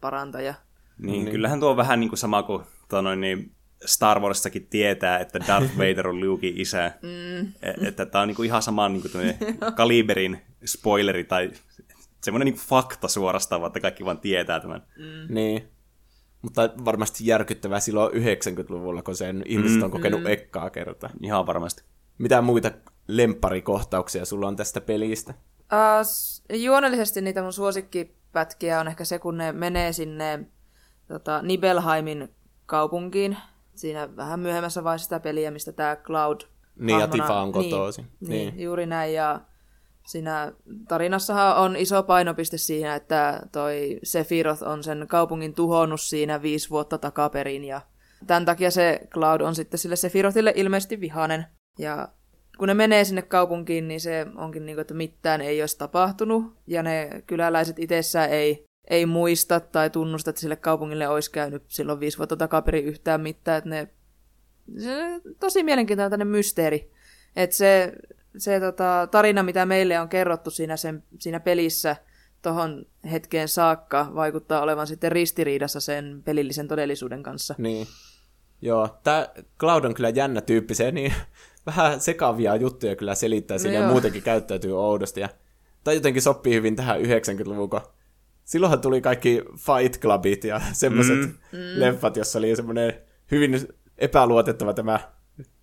parantaja. Niin, niin. kyllähän tuo on vähän niin kuin sama kuin tuo noin, niin Star Warsissakin tietää, että Darth Vader on Lukein isä. Mm. Että tämä on niin kuin ihan sama niin kuin kaliberin spoileri tai semmoinen niin fakta suorastaan, että kaikki vaan tietää tämän. Mm. Niin. Mutta varmasti järkyttävää silloin 90-luvulla, kun sen ihmiset on kokenut mm. ekkaa kertaa. Ihan varmasti. Mitä muita lempparikohtauksia sulla on tästä pelistä? Uh, juonellisesti niitä mun suosikkipätkiä on ehkä se, kun ne menee sinne tota, Nibelheimin kaupunkiin. Siinä vähän myöhemmässä vaiheessa sitä peliä, mistä tämä Cloud... Niin, ja Tifa on kotoisin. Niin, niin, niin, juuri näin. Ja siinä tarinassahan on iso painopiste siinä, että toi Sephiroth on sen kaupungin tuhonnut siinä viisi vuotta takaperin. Ja tämän takia se Cloud on sitten sille Sephirothille ilmeisesti vihanen. Ja kun ne menee sinne kaupunkiin, niin se onkin niin kuin, että mitään ei olisi tapahtunut. Ja ne kyläläiset itsessään ei, ei muista tai tunnusta, että sille kaupungille olisi käynyt silloin viisi vuotta takaperin yhtään mitään. Että ne, se tosi mielenkiintoinen mysteeri. Että se, se tota, tarina, mitä meille on kerrottu siinä, sen, siinä pelissä tuohon hetkeen saakka, vaikuttaa olevan sitten ristiriidassa sen pelillisen todellisuuden kanssa. Niin. Joo, tämä Cloud on kyllä jännä tyyppi, se niin vähän sekavia juttuja kyllä selittää siinä no ja muutenkin käyttäytyy oudosti. Ja, tai jotenkin sopii hyvin tähän 90-luvun, kun silloinhan tuli kaikki Fight Clubit ja semmoiset mm. mm. leffat, jossa oli semmoinen hyvin epäluotettava tämä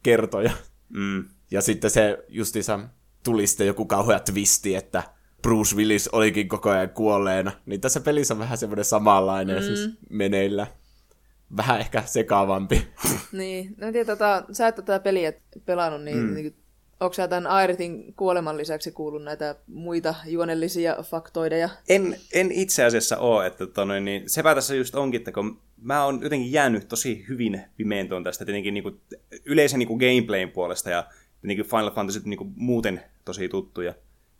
kertoja. Mm. Ja sitten se justiinsa tuli sitten joku kauhea twisti, että Bruce Willis olikin koko ajan kuolleena. Niin tässä pelissä on vähän semmoinen samanlainen mm. siis meneillä vähän ehkä sekaavampi. niin, no en tiedä, tota, sä et tätä peliä pelannut, niin, mm. niin onko sä tämän Airitin kuoleman lisäksi kuullut näitä muita juonellisia faktoideja? En, en itse asiassa ole, että tonne, niin sepä tässä just onkin, että kun mä oon jotenkin jäänyt tosi hyvin pimeen tuon tästä tietenkin niin kuin, yleisen niin kuin gameplayn puolesta ja niin kuin Final Fantasy niin kuin, muuten tosi tuttuja,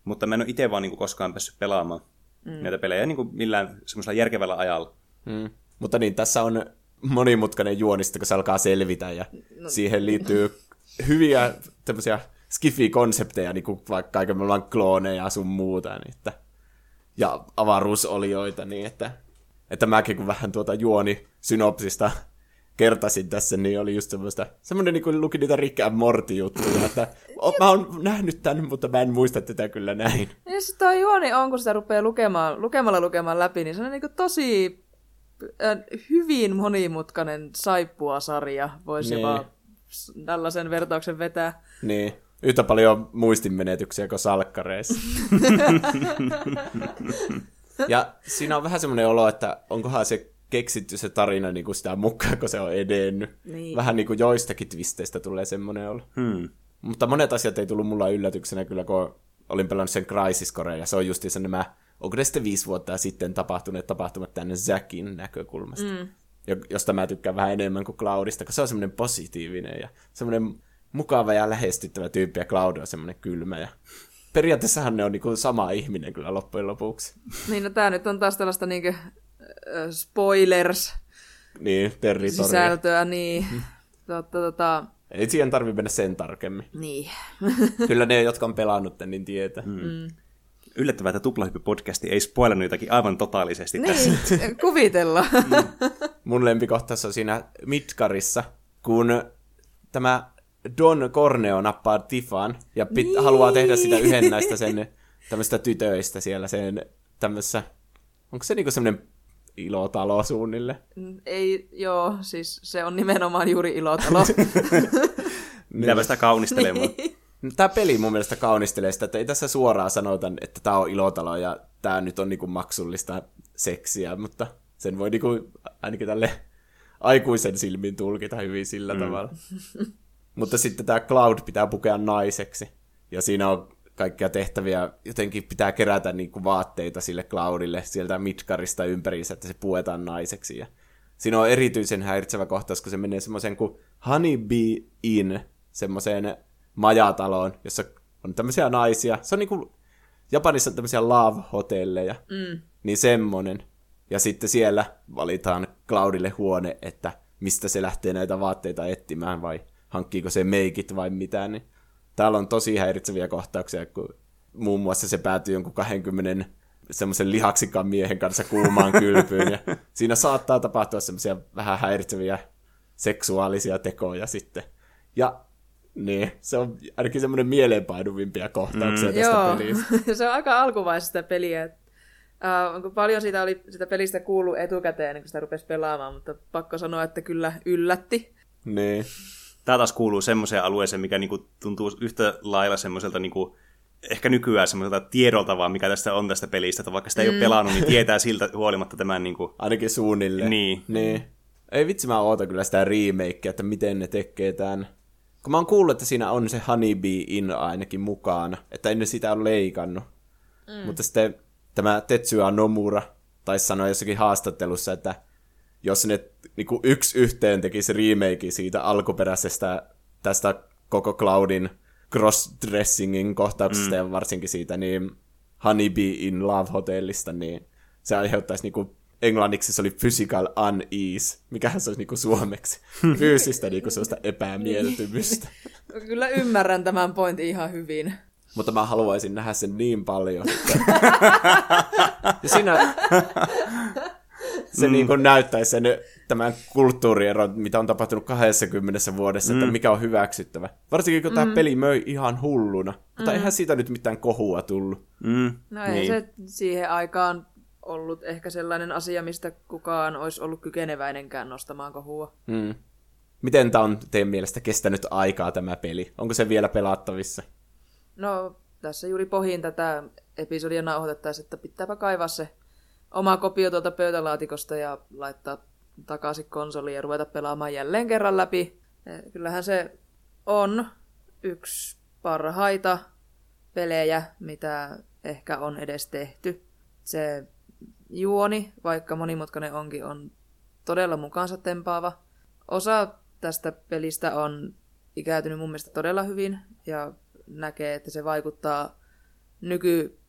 mutta mä en ole itse vaan niin kuin, koskaan päässyt pelaamaan mm. näitä pelejä niin kuin, millään semmoisella järkevällä ajalla. Mm. Mutta niin, tässä on monimutkainen juonista, kun se alkaa selvitä ja no. siihen liittyy hyviä tämmöisiä skifi-konsepteja, niin kuin vaikka kaiken maailman klooneja ja sun muuta, niin että, ja avaruusolioita, niin että, että mäkin kun vähän tuota juoni synopsista kertasin tässä, niin oli just semmoista, semmoinen niin kuin luki niitä Rick and Morty juttuja, että o, mä oon nähnyt tämän, mutta mä en muista tätä kyllä näin. Ja se toi juoni on, kun sitä rupeaa lukemaan, lukemalla lukemaan läpi, niin se on niin kuin tosi hyvin monimutkainen saippua-sarja, voisi niin. jopa tällaisen vertauksen vetää. Niin. Yhtä paljon muistinmenetyksiä kuin salkkareissa. ja siinä on vähän semmoinen olo, että onkohan se keksitty se tarina niin kuin sitä mukaan, kun se on edennyt. Niin. Vähän niin kuin joistakin twisteistä tulee semmoinen olo. Hmm. Mutta monet asiat ei tullut mulla yllätyksenä kyllä, kun olin pelannut sen Crisis Core, ja se on justiinsa nämä onko ne sitten viisi vuotta sitten tapahtuneet tapahtumat tänne Zackin näkökulmasta. Mm. Josta mä tykkään vähän enemmän kuin Cloudista, koska se on semmoinen positiivinen ja semmoinen mukava ja lähestyttävä tyyppi, ja Cloud on semmoinen kylmä. Ja periaatteessahan ne on niinku sama ihminen kyllä loppujen lopuksi. Niin, no tää nyt on taas tällaista niinku, spoilers niin, territoria. sisältöä, niin. Totta, tota... Ei siihen tarvi mennä sen tarkemmin. Niin. kyllä ne, jotka on pelannut, niin tietää. Mm. Mm. Yllättävää, että Tuplahyppy-podcasti ei spoilannut jotakin aivan totaalisesti tässä. Niin, kuvitella. Mun lempikohtaus on siinä Mitkarissa, kun tämä Don Corneo nappaa Tiffan ja pit- niin. haluaa tehdä sitä yhden näistä sen tämmöistä tytöistä siellä sen tämmössä, onko se niinku semmoinen ilotalo suunnille? Ei, joo, siis se on nimenomaan juuri ilotalo. Mitä mä sitä kaunistelemaan. Tämä peli mun mielestä kaunistelee sitä, että ei tässä suoraan sanota, että tämä on ilotalo ja tämä nyt on niinku maksullista seksiä, mutta sen voi niinku ainakin tälle aikuisen silmin tulkita hyvin sillä mm. tavalla. mutta sitten tämä Cloud pitää pukea naiseksi. Ja siinä on kaikkia tehtäviä, jotenkin pitää kerätä niinku vaatteita sille Cloudille sieltä mitkarista ympäriinsä, että se puetaan naiseksi. Ja siinä on erityisen häiritsevä kohtaus, kun se menee semmoiseen kuin Honeybee Inn, semmoiseen majataloon, jossa on tämmöisiä naisia. Se on niinku, Japanissa on tämmöisiä love-hotelleja, mm. niin semmonen. Ja sitten siellä valitaan Cloudille huone, että mistä se lähtee näitä vaatteita etsimään, vai hankkiiko se meikit vai mitään. Niin täällä on tosi häiritseviä kohtauksia, kun muun muassa se päätyy jonkun 20 semmoisen lihaksikan miehen kanssa kuumaan kylpyyn. Ja siinä saattaa tapahtua semmoisia vähän häiritseviä seksuaalisia tekoja sitten. Ja niin, se on ainakin semmoinen mieleenpainuvimpia kohtauksia mm. tästä Joo. pelistä. se on aika alkuvaiheessa peliä. Uh, paljon siitä oli sitä pelistä kuullut etukäteen, kun sitä rupesi pelaamaan, mutta pakko sanoa, että kyllä yllätti. Niin. Tämä taas kuuluu semmoiseen alueeseen, mikä niinku tuntuu yhtä lailla semmoiselta niinku, ehkä nykyään semmoiselta tiedolta vaan, mikä tästä on tästä pelistä, että vaikka sitä ei mm. ole pelannut, niin tietää siltä huolimatta tämän... Niinku... Ainakin suunnilleen. Niin. niin. Ei vitsi, mä ootan kyllä sitä remakea, että miten ne tekee tämän. Kun mä oon kuullut, että siinä on se Honeybee In ainakin mukana, että ennen sitä on leikannut. Mm. Mutta sitten tämä Tetsuya Nomura taisi sanoa jossakin haastattelussa, että jos ne niin kuin yksi yhteen tekisi remake siitä alkuperäisestä tästä koko Cloudin crossdressingin kohtauksesta mm. ja varsinkin siitä niin Honeybee in Love Hotellista, niin se aiheuttaisi niin kuin englanniksi se oli physical unease, mikähän se olisi niinku suomeksi. Fyysistä niinku sellaista epämieltymystä. Kyllä ymmärrän tämän pointin ihan hyvin. Mutta mä haluaisin nähdä sen niin paljon. ja siinä se mm. niin kuin näyttäisi sen tämän kulttuurieron, mitä on tapahtunut 20 vuodessa, mm. että mikä on hyväksyttävä. Varsinkin kun mm. tämä peli möi ihan hulluna. Mutta mm. eihän siitä nyt mitään kohua tullut. Mm. No ei niin. se siihen aikaan ollut ehkä sellainen asia, mistä kukaan olisi ollut kykeneväinenkään nostamaan kohua. Mm. Miten tämä on teidän mielestä kestänyt aikaa tämä peli? Onko se vielä pelattavissa? No, tässä juuri pohin tätä episodia nauhoitettaisiin, että pitääpä kaivaa se oma kopio tuolta pöytälaatikosta ja laittaa takaisin konsoliin ja ruveta pelaamaan jälleen kerran läpi. Eh, kyllähän se on yksi parhaita pelejä, mitä ehkä on edes tehty. Se juoni, vaikka monimutkainen onkin, on todella mukaansa tempaava. Osa tästä pelistä on ikäytynyt mun mielestä todella hyvin ja näkee, että se vaikuttaa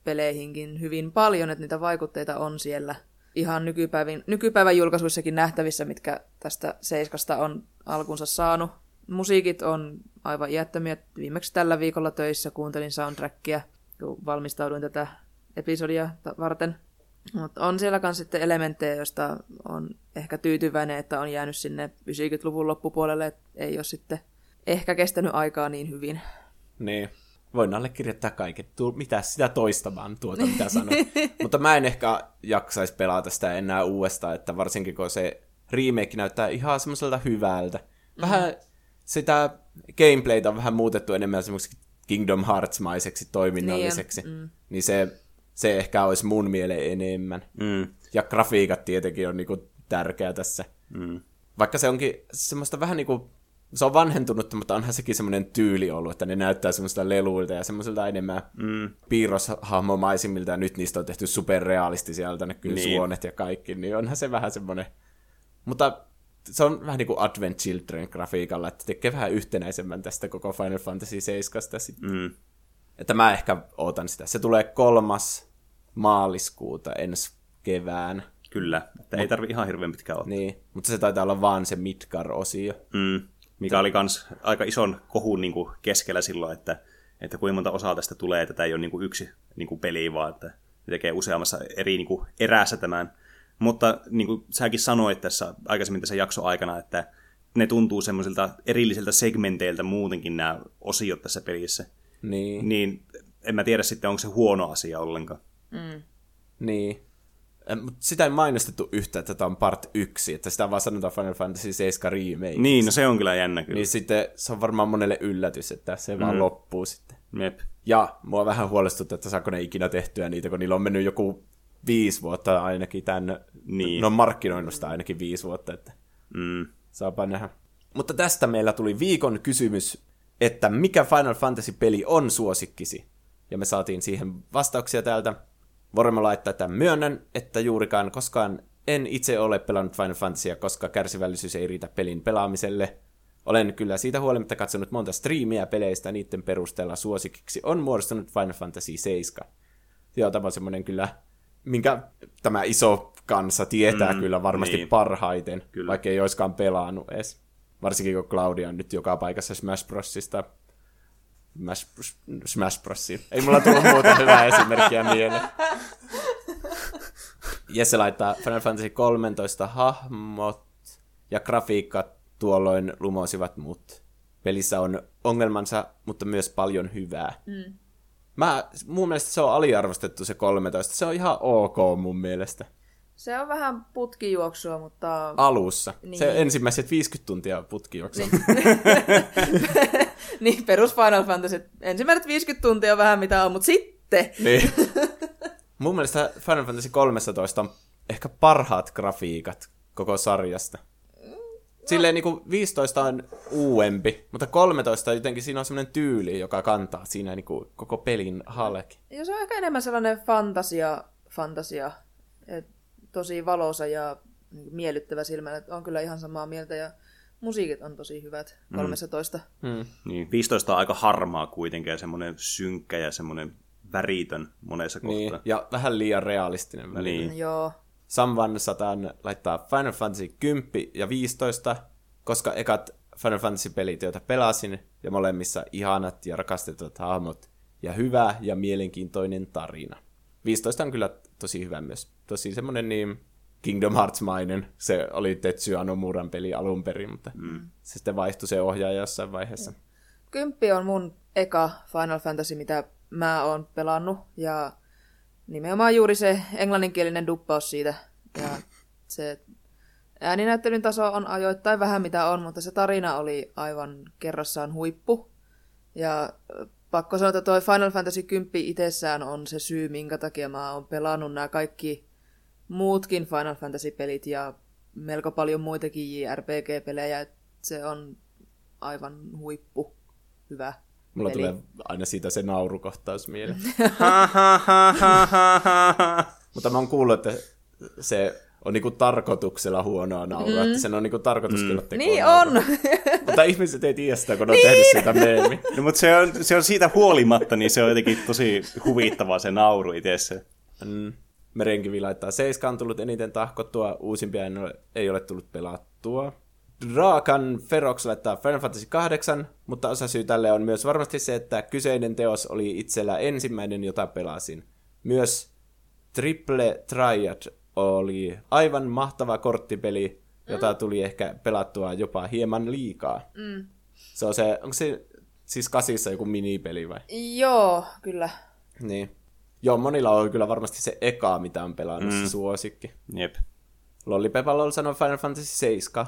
nykypeleihinkin hyvin paljon, että niitä vaikutteita on siellä ihan nykypäivän, nykypäivän julkaisuissakin nähtävissä, mitkä tästä Seiskasta on alkunsa saanut. Musiikit on aivan iättömiä. Viimeksi tällä viikolla töissä kuuntelin soundtrackia, kun valmistauduin tätä episodia varten. Mutta on siellä myös sitten elementtejä, joista on ehkä tyytyväinen, että on jäänyt sinne 90-luvun loppupuolelle, että ei ole sitten ehkä kestänyt aikaa niin hyvin. Niin. Voin allekirjoittaa kaiken. Tuu, mitä sitä toistamaan tuota, mitä sanoit. Mutta mä en ehkä jaksaisi pelata sitä enää uudestaan, että varsinkin kun se remake näyttää ihan semmoiselta hyvältä. Vähän mm-hmm. sitä gameplaytä on vähän muutettu enemmän semmoiseksi Kingdom Hearts-maiseksi toiminnalliseksi. Niin, mm. niin se se ehkä olisi mun mieleen enemmän. Mm. Ja grafiikat tietenkin on niinku tärkeä tässä. Mm. Vaikka se onkin semmoista vähän niinku, se on vanhentunut, mutta onhan sekin semmoinen tyyli ollut, että ne näyttää semmoista leluilta ja semmoiselta enemmän mm. piirroshahmomaisimmilta ja nyt niistä on tehty superrealistisia, sieltä näkyy niin. suonet ja kaikki, niin onhan se vähän semmoinen. Mutta se on vähän niin kuin Advent Children grafiikalla, että tekee vähän yhtenäisemmän tästä koko Final Fantasy 7. Mm. Että mä ehkä ootan sitä. Se tulee kolmas maaliskuuta ensi kevään. Kyllä, että Mut, ei tarvi ihan hirveän pitkään olla. Niin, mutta se taitaa olla vaan se Midgar-osio. Mm, mikä oli kans aika ison kohun niin kuin keskellä silloin, että että kuinka monta osaa tästä tulee, että tämä ei ole niin kuin yksi niin kuin peli, vaan että ne tekee useammassa eri niin kuin erässä tämän. Mutta niin kuin säkin sanoit tässä aikaisemmin tässä jakso aikana, että ne tuntuu semmoisilta erillisiltä segmenteiltä muutenkin nämä osiot tässä pelissä. Niin. Niin en mä tiedä sitten, onko se huono asia ollenkaan. Niin. Eh, mut Sitä ei mainostettu yhtä, että tämä on part 1, että sitä vaan sanotaan Final Fantasy 7 remake. Niin, no se on kyllä jännä kyllä. Niin sitten se on varmaan monelle yllätys, että se vaan loppuu sitten. Jep. Ja mua vähän huolestuttaa, että saako ne ikinä tehtyä niitä, kun niillä on mennyt joku viisi vuotta ainakin tämän, Niin. no markkinoinnusta ainakin viisi vuotta, että Mm. saapa nähdä. Mutta tästä meillä tuli viikon kysymys, että mikä Final Fantasy-peli on suosikkisi? Ja me saatiin siihen vastauksia täältä. Voimme laittaa tämän myönnän, että juurikaan koskaan en itse ole pelannut Final Fantasya, koska kärsivällisyys ei riitä pelin pelaamiselle. Olen kyllä siitä huolimatta katsonut monta striimiä peleistä, niiden perusteella suosikiksi on muodostunut Final Fantasy 7. Joo, tämä on semmoinen kyllä, minkä tämä iso kansa tietää Mm, kyllä varmasti niin. parhaiten, kyllä. vaikka ei olisikaan pelannut edes. Varsinkin kun Claudia on nyt joka paikassa Smash Brosista. Smash, Smash. Ei mulla tullut muuta hyvää esimerkkiä mieleen. Jesse laittaa Final Fantasy 13 hahmot ja grafiikat tuolloin lumosivat mut. Pelissä on ongelmansa, mutta myös paljon hyvää. Mm. Mä, mun mielestä se on aliarvostettu se 13. Se on ihan ok mun mielestä. Se on vähän putkijuoksua, mutta Alussa. Niin. Se Niin. ensimmäiset 50 tuntia putkijuoksu. niin perus Final Fantasy. Ensimmäiset 50 tuntia on vähän mitä on, mutta sitten Niin. Mun mielestä Final Fantasy 13 on ehkä parhaat grafiikat koko sarjasta. Silleen niinku 15 on uudempi, mutta 13 jotenkin siinä on semmoinen tyyli, joka kantaa siinä niinku koko pelin halki. Ja se on ehkä enemmän sellainen fantasia, fantasia et tosi valoisa ja niin miellyttävä silmällä. On kyllä ihan samaa mieltä ja musiikit on tosi hyvät 13. Hmm. Niin, 15 on aika harmaa kuitenkin ja semmoinen synkkä ja semmoinen väritön monessa Niin, kohtaa. ja vähän liian realistinen välillä. Niin. Niin. Joo. Samvan sataan laittaa Final Fantasy 10 ja 15, koska ekat Final Fantasy-pelit, joita pelasin, ja molemmissa ihanat ja rakastetut hahmot, ja hyvä ja mielenkiintoinen tarina. 15 on kyllä tosi hyvä myös. Tosi semmonen niin Kingdom Hearts-mainen. Se oli Tetsuya Nomuran peli alun perin, mutta mm. se sitten vaihtui se ohjaaja jossain vaiheessa. Kymppi on mun eka Final Fantasy, mitä mä oon pelannut. Ja nimenomaan juuri se englanninkielinen duppaus siitä. Ja se ääninäyttelyn taso on ajoittain vähän mitä on, mutta se tarina oli aivan kerrassaan huippu. Ja pakko sanoa, että toi Final Fantasy 10 itsessään on se syy, minkä takia mä oon pelannut nämä kaikki muutkin Final Fantasy-pelit ja melko paljon muitakin JRPG-pelejä. Se on aivan huippu hyvä Mulla peli. tulee aina siitä se naurukohtaus mieleen. Mutta mä oon kuullut, että se on niinku tarkoituksella huonoa naurua, mm. että sen on niinku tarkoitus mm. kyllä tekoa Niin naurua. on! Mutta ihmiset ei tiedä sitä, kun ne on tehnyt siitä meemi. No, mutta se on, se on siitä huolimatta, niin se on jotenkin tosi huvittavaa se nauru itse. Mm. Merenkivi laittaa 7 on tullut eniten tahkottua, uusimpia en ole, ei ole tullut pelattua. Raakan Ferox laittaa Final Fantasy 8, mutta osa syy tälle on myös varmasti se, että kyseinen teos oli itsellä ensimmäinen, jota pelasin. Myös Triple Triad oli aivan mahtava korttipeli, jota tuli ehkä pelattua jopa hieman liikaa. Mm. Se on se, onko se siis kasissa joku minipeli vai? Joo, kyllä. Niin. Joo, monilla on kyllä varmasti se eka, mitä on pelannut, mm. se suosikki. Jep. Lollipepalol sanoo Final Fantasy 7.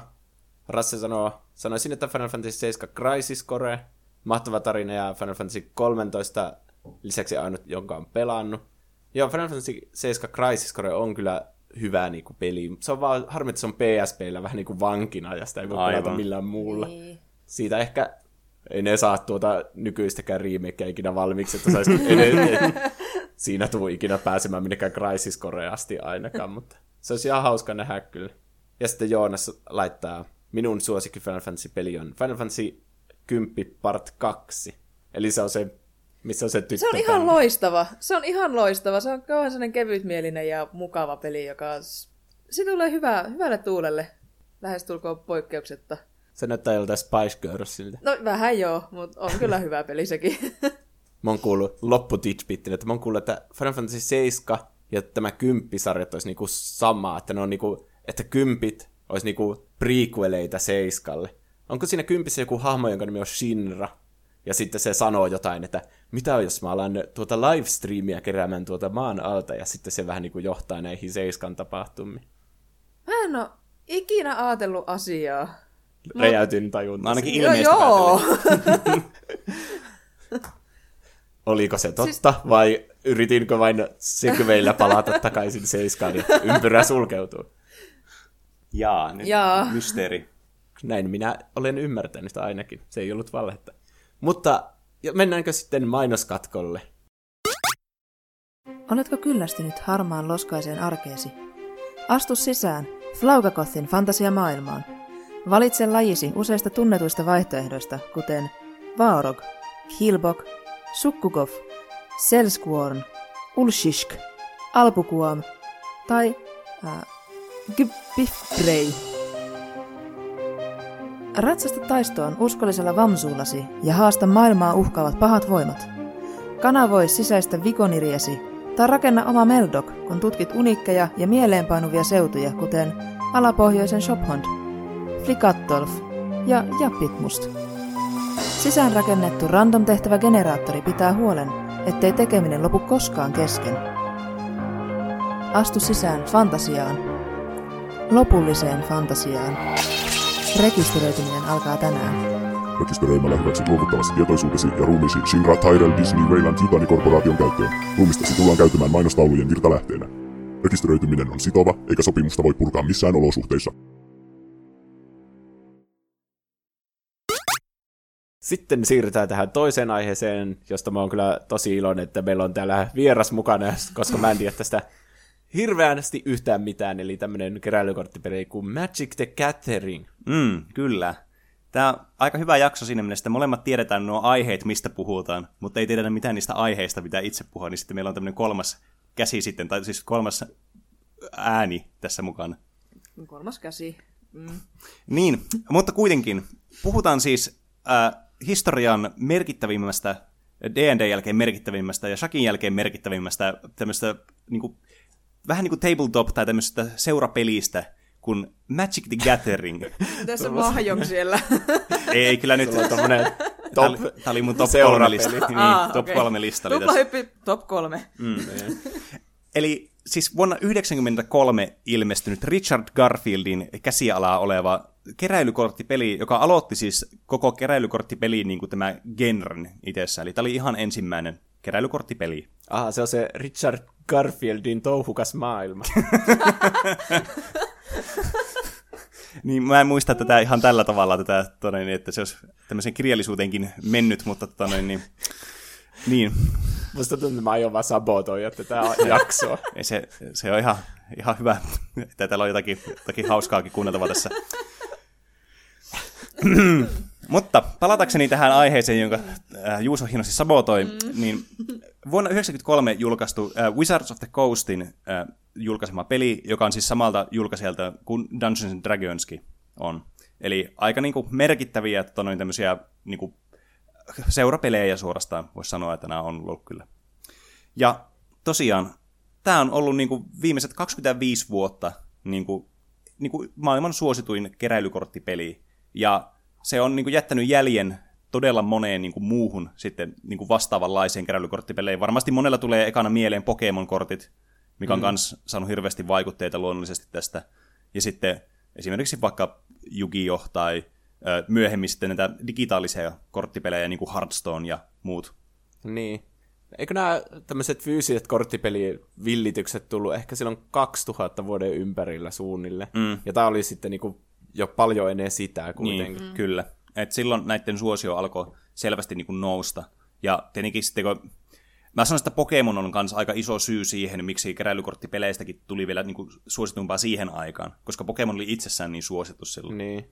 Rasse sanoo, sanoisin, että Final Fantasy 7 Crisis Core, mahtava tarina ja Final Fantasy 13 lisäksi ainut, jonka on pelannut. Joo, Final Fantasy 7 Crisis Core on kyllä hyvä niinku peli. Se on vaan harmi, että se on PSPllä vähän niinku vankina ja sitä ei voi pelata millään muulla. Niin. Siitä ehkä ei ne saa tuota nykyistäkään remakeä ikinä valmiiksi, että saisi edes, siinä tuu ikinä pääsemään minnekään Crisis Core asti ainakaan, mutta se olisi ihan hauska nähdä kyllä. Ja sitten Joonas laittaa, minun suosikki Final Fantasy-peli on Final Fantasy 10 Part 2. Eli se on se, missä on se tyttö. Se on ihan loistava. Se on ihan loistava. Se on kauhean sellainen kevytmielinen ja mukava peli, joka... Se tulee hyvä, hyvälle tuulelle. Lähestulkoon poikkeuksetta. Se näyttää joltain Spice Girlsilta. No vähän joo, mutta on kyllä hyvä peli sekin. mä oon kuullut lopputitchbittin, että mä oon kuullut, että Final Fantasy 7 ja tämä kymppisarjat olisi niinku sama, että ne on niinku, että kympit olisi niinku prequeleita seiskalle. Onko siinä kympissä joku hahmo, jonka nimi on Shinra? Ja sitten se sanoo jotain, että mitä jos mä alan tuota livestreamia keräämään tuota maan alta, ja sitten se vähän niinku johtaa näihin seiskan tapahtumiin. Mä en oo ikinä ajatellut asiaa. Räjäytin tajunta. Mä ainakin Joo, ilmeistä joo. Oliko se totta, siis... vai yritinkö vain segveillä palata takaisin seiskaan ja ympyrä sulkeutuu? Jaa, nyt Jaa. mysteeri. Näin minä olen ymmärtänyt sitä ainakin. Se ei ollut valhetta. Mutta mennäänkö sitten mainoskatkolle? Oletko kyllästynyt harmaan loskaiseen arkeesi? Astu sisään Flaugakothin fantasiamaailmaan. Valitse lajisi useista tunnetuista vaihtoehdoista, kuten Vaorog, Hilbok, Sukkukov, Selsquorn, Ulshishk, Alpukuam tai Gbifbrei. Ratsasta taistoon uskollisella vamsuullasi ja haasta maailmaa uhkaavat pahat voimat. Kanavoi sisäistä vikoniriesi tai rakenna oma Meldok, kun tutkit uniikkeja ja mieleenpainuvia seutuja, kuten alapohjoisen Shophond, Flikattolf ja Jappitmust. Sisäänrakennettu random-tehtävä generaattori pitää huolen, ettei tekeminen lopu koskaan kesken. Astu sisään fantasiaan. Lopulliseen fantasiaan. Rekisteröityminen alkaa tänään. Rekisteröimällä hyväksyt luovuttavasti tietoisuutesi ja ruumiisi Shinra Tyrell Disney Wayland Yutani Korporaation käyttöön. Ruumistasi tullaan käyttämään mainostaulujen virtalähteenä. Rekisteröityminen on sitova, eikä sopimusta voi purkaa missään olosuhteissa. Sitten siirrytään tähän toiseen aiheeseen, josta mä oon kyllä tosi iloinen, että meillä on täällä vieras mukana, koska mä en tiedä tästä hirveästi yhtään mitään, eli tämmönen keräilykorttipeli kuin Magic the Gathering. Mm, kyllä. Tämä on aika hyvä jakso siinä mielessä, että molemmat tiedetään nuo aiheet, mistä puhutaan, mutta ei tiedetä mitään niistä aiheista, mitä itse puhua, niin sitten meillä on tämmöinen kolmas käsi sitten, tai siis kolmas ääni tässä mukana. Kolmas käsi. Mm. Niin, mutta kuitenkin, puhutaan siis äh, historian merkittävimmästä, D&D jälkeen merkittävimmästä ja Shakin jälkeen merkittävimmästä tämmöistä niin kuin, vähän niin kuin tabletop tai tämmöisestä seurapelistä kuin Magic the Gathering. Tässä mahjong siellä. ei, ei kyllä nyt. On tommonen Tämä top oli, tää oli mun top kolme lista. Niin, Aa, top okei. kolme lista oli tässä. Top kolme. Mm. Eli siis vuonna 1993 ilmestynyt Richard Garfieldin käsialaa oleva keräilykorttipeli, joka aloitti siis koko keräilykorttipeliin niin kuin tämä genren itsessä. Eli tämä oli ihan ensimmäinen keräilykorttipeli. Aha, se on se Richard Garfieldin touhukas maailma. Niin mä en muista tätä ihan tällä tavalla, tätä, tonne, että se olisi tämmöisen kirjallisuuteenkin mennyt, mutta tonne, niin, niin Musta tuntuu, että mä aion vaan sabotoida tätä jaksoa. ei se, se on ihan, ihan hyvä, että täällä on jotakin, jotakin hauskaakin kuunneltavaa tässä. Mutta palatakseni tähän aiheeseen, jonka äh, Juuso hienosti sabotoi, mm. niin vuonna 1993 julkaistu äh, Wizards of the Coastin äh, julkaisema peli, joka on siis samalta julkaisijalta kuin Dungeons and Dragonskin on. Eli aika niinku merkittäviä tonoin, tämmöisiä niinku, seurapelejä suorastaan, voisi sanoa, että nämä on ollut kyllä. Ja tosiaan, tämä on ollut niinku viimeiset 25 vuotta niinku, niinku maailman suosituin keräilykorttipeli. Ja se on niinku jättänyt jäljen todella moneen niinku muuhun sitten niinku vastaavanlaiseen keräilykorttipeleihin. Varmasti monella tulee ekana mieleen Pokemon-kortit, mikä on myös mm. saanut hirveästi vaikutteita luonnollisesti tästä. Ja sitten esimerkiksi vaikka Yu-Gi-Oh! tai myöhemmin sitten näitä digitaalisia korttipelejä, niin kuin Hearthstone ja muut. niin. Eikö nämä tämmöiset fyysiset korttipelivillitykset tullut ehkä silloin 2000 vuoden ympärillä suunnille? Mm. Ja tämä oli sitten niinku jo paljon ennen sitä kuitenkin. Niin, kyllä. Et silloin näiden suosio alkoi selvästi niin kuin nousta. Ja tietenkin sitten kun... Mä sanoisin, että Pokemon on myös aika iso syy siihen, miksi keräilykorttipeleistäkin tuli vielä niin kuin suositumpaa siihen aikaan, koska Pokemon oli itsessään niin suosittu silloin. Niin.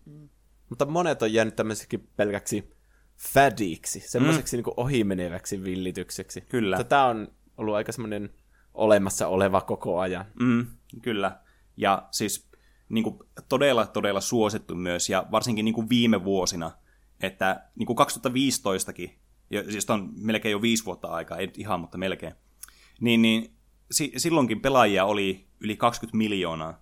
Mutta monet on jäänyt tämmöiseksi pelkäksi fadiksi, semmoiseksi mm. niin ohimeneväksi villitykseksi. Kyllä. Tämä on ollut aika semmoinen olemassa oleva koko ajan. Mm, kyllä. Ja siis niin kuin, todella, todella suosittu myös, ja varsinkin niin kuin viime vuosina, että niin kuin 2015kin jo, siis on melkein jo viisi vuotta aikaa, ei ihan, mutta melkein, niin, niin si, silloinkin pelaajia oli yli 20 miljoonaa.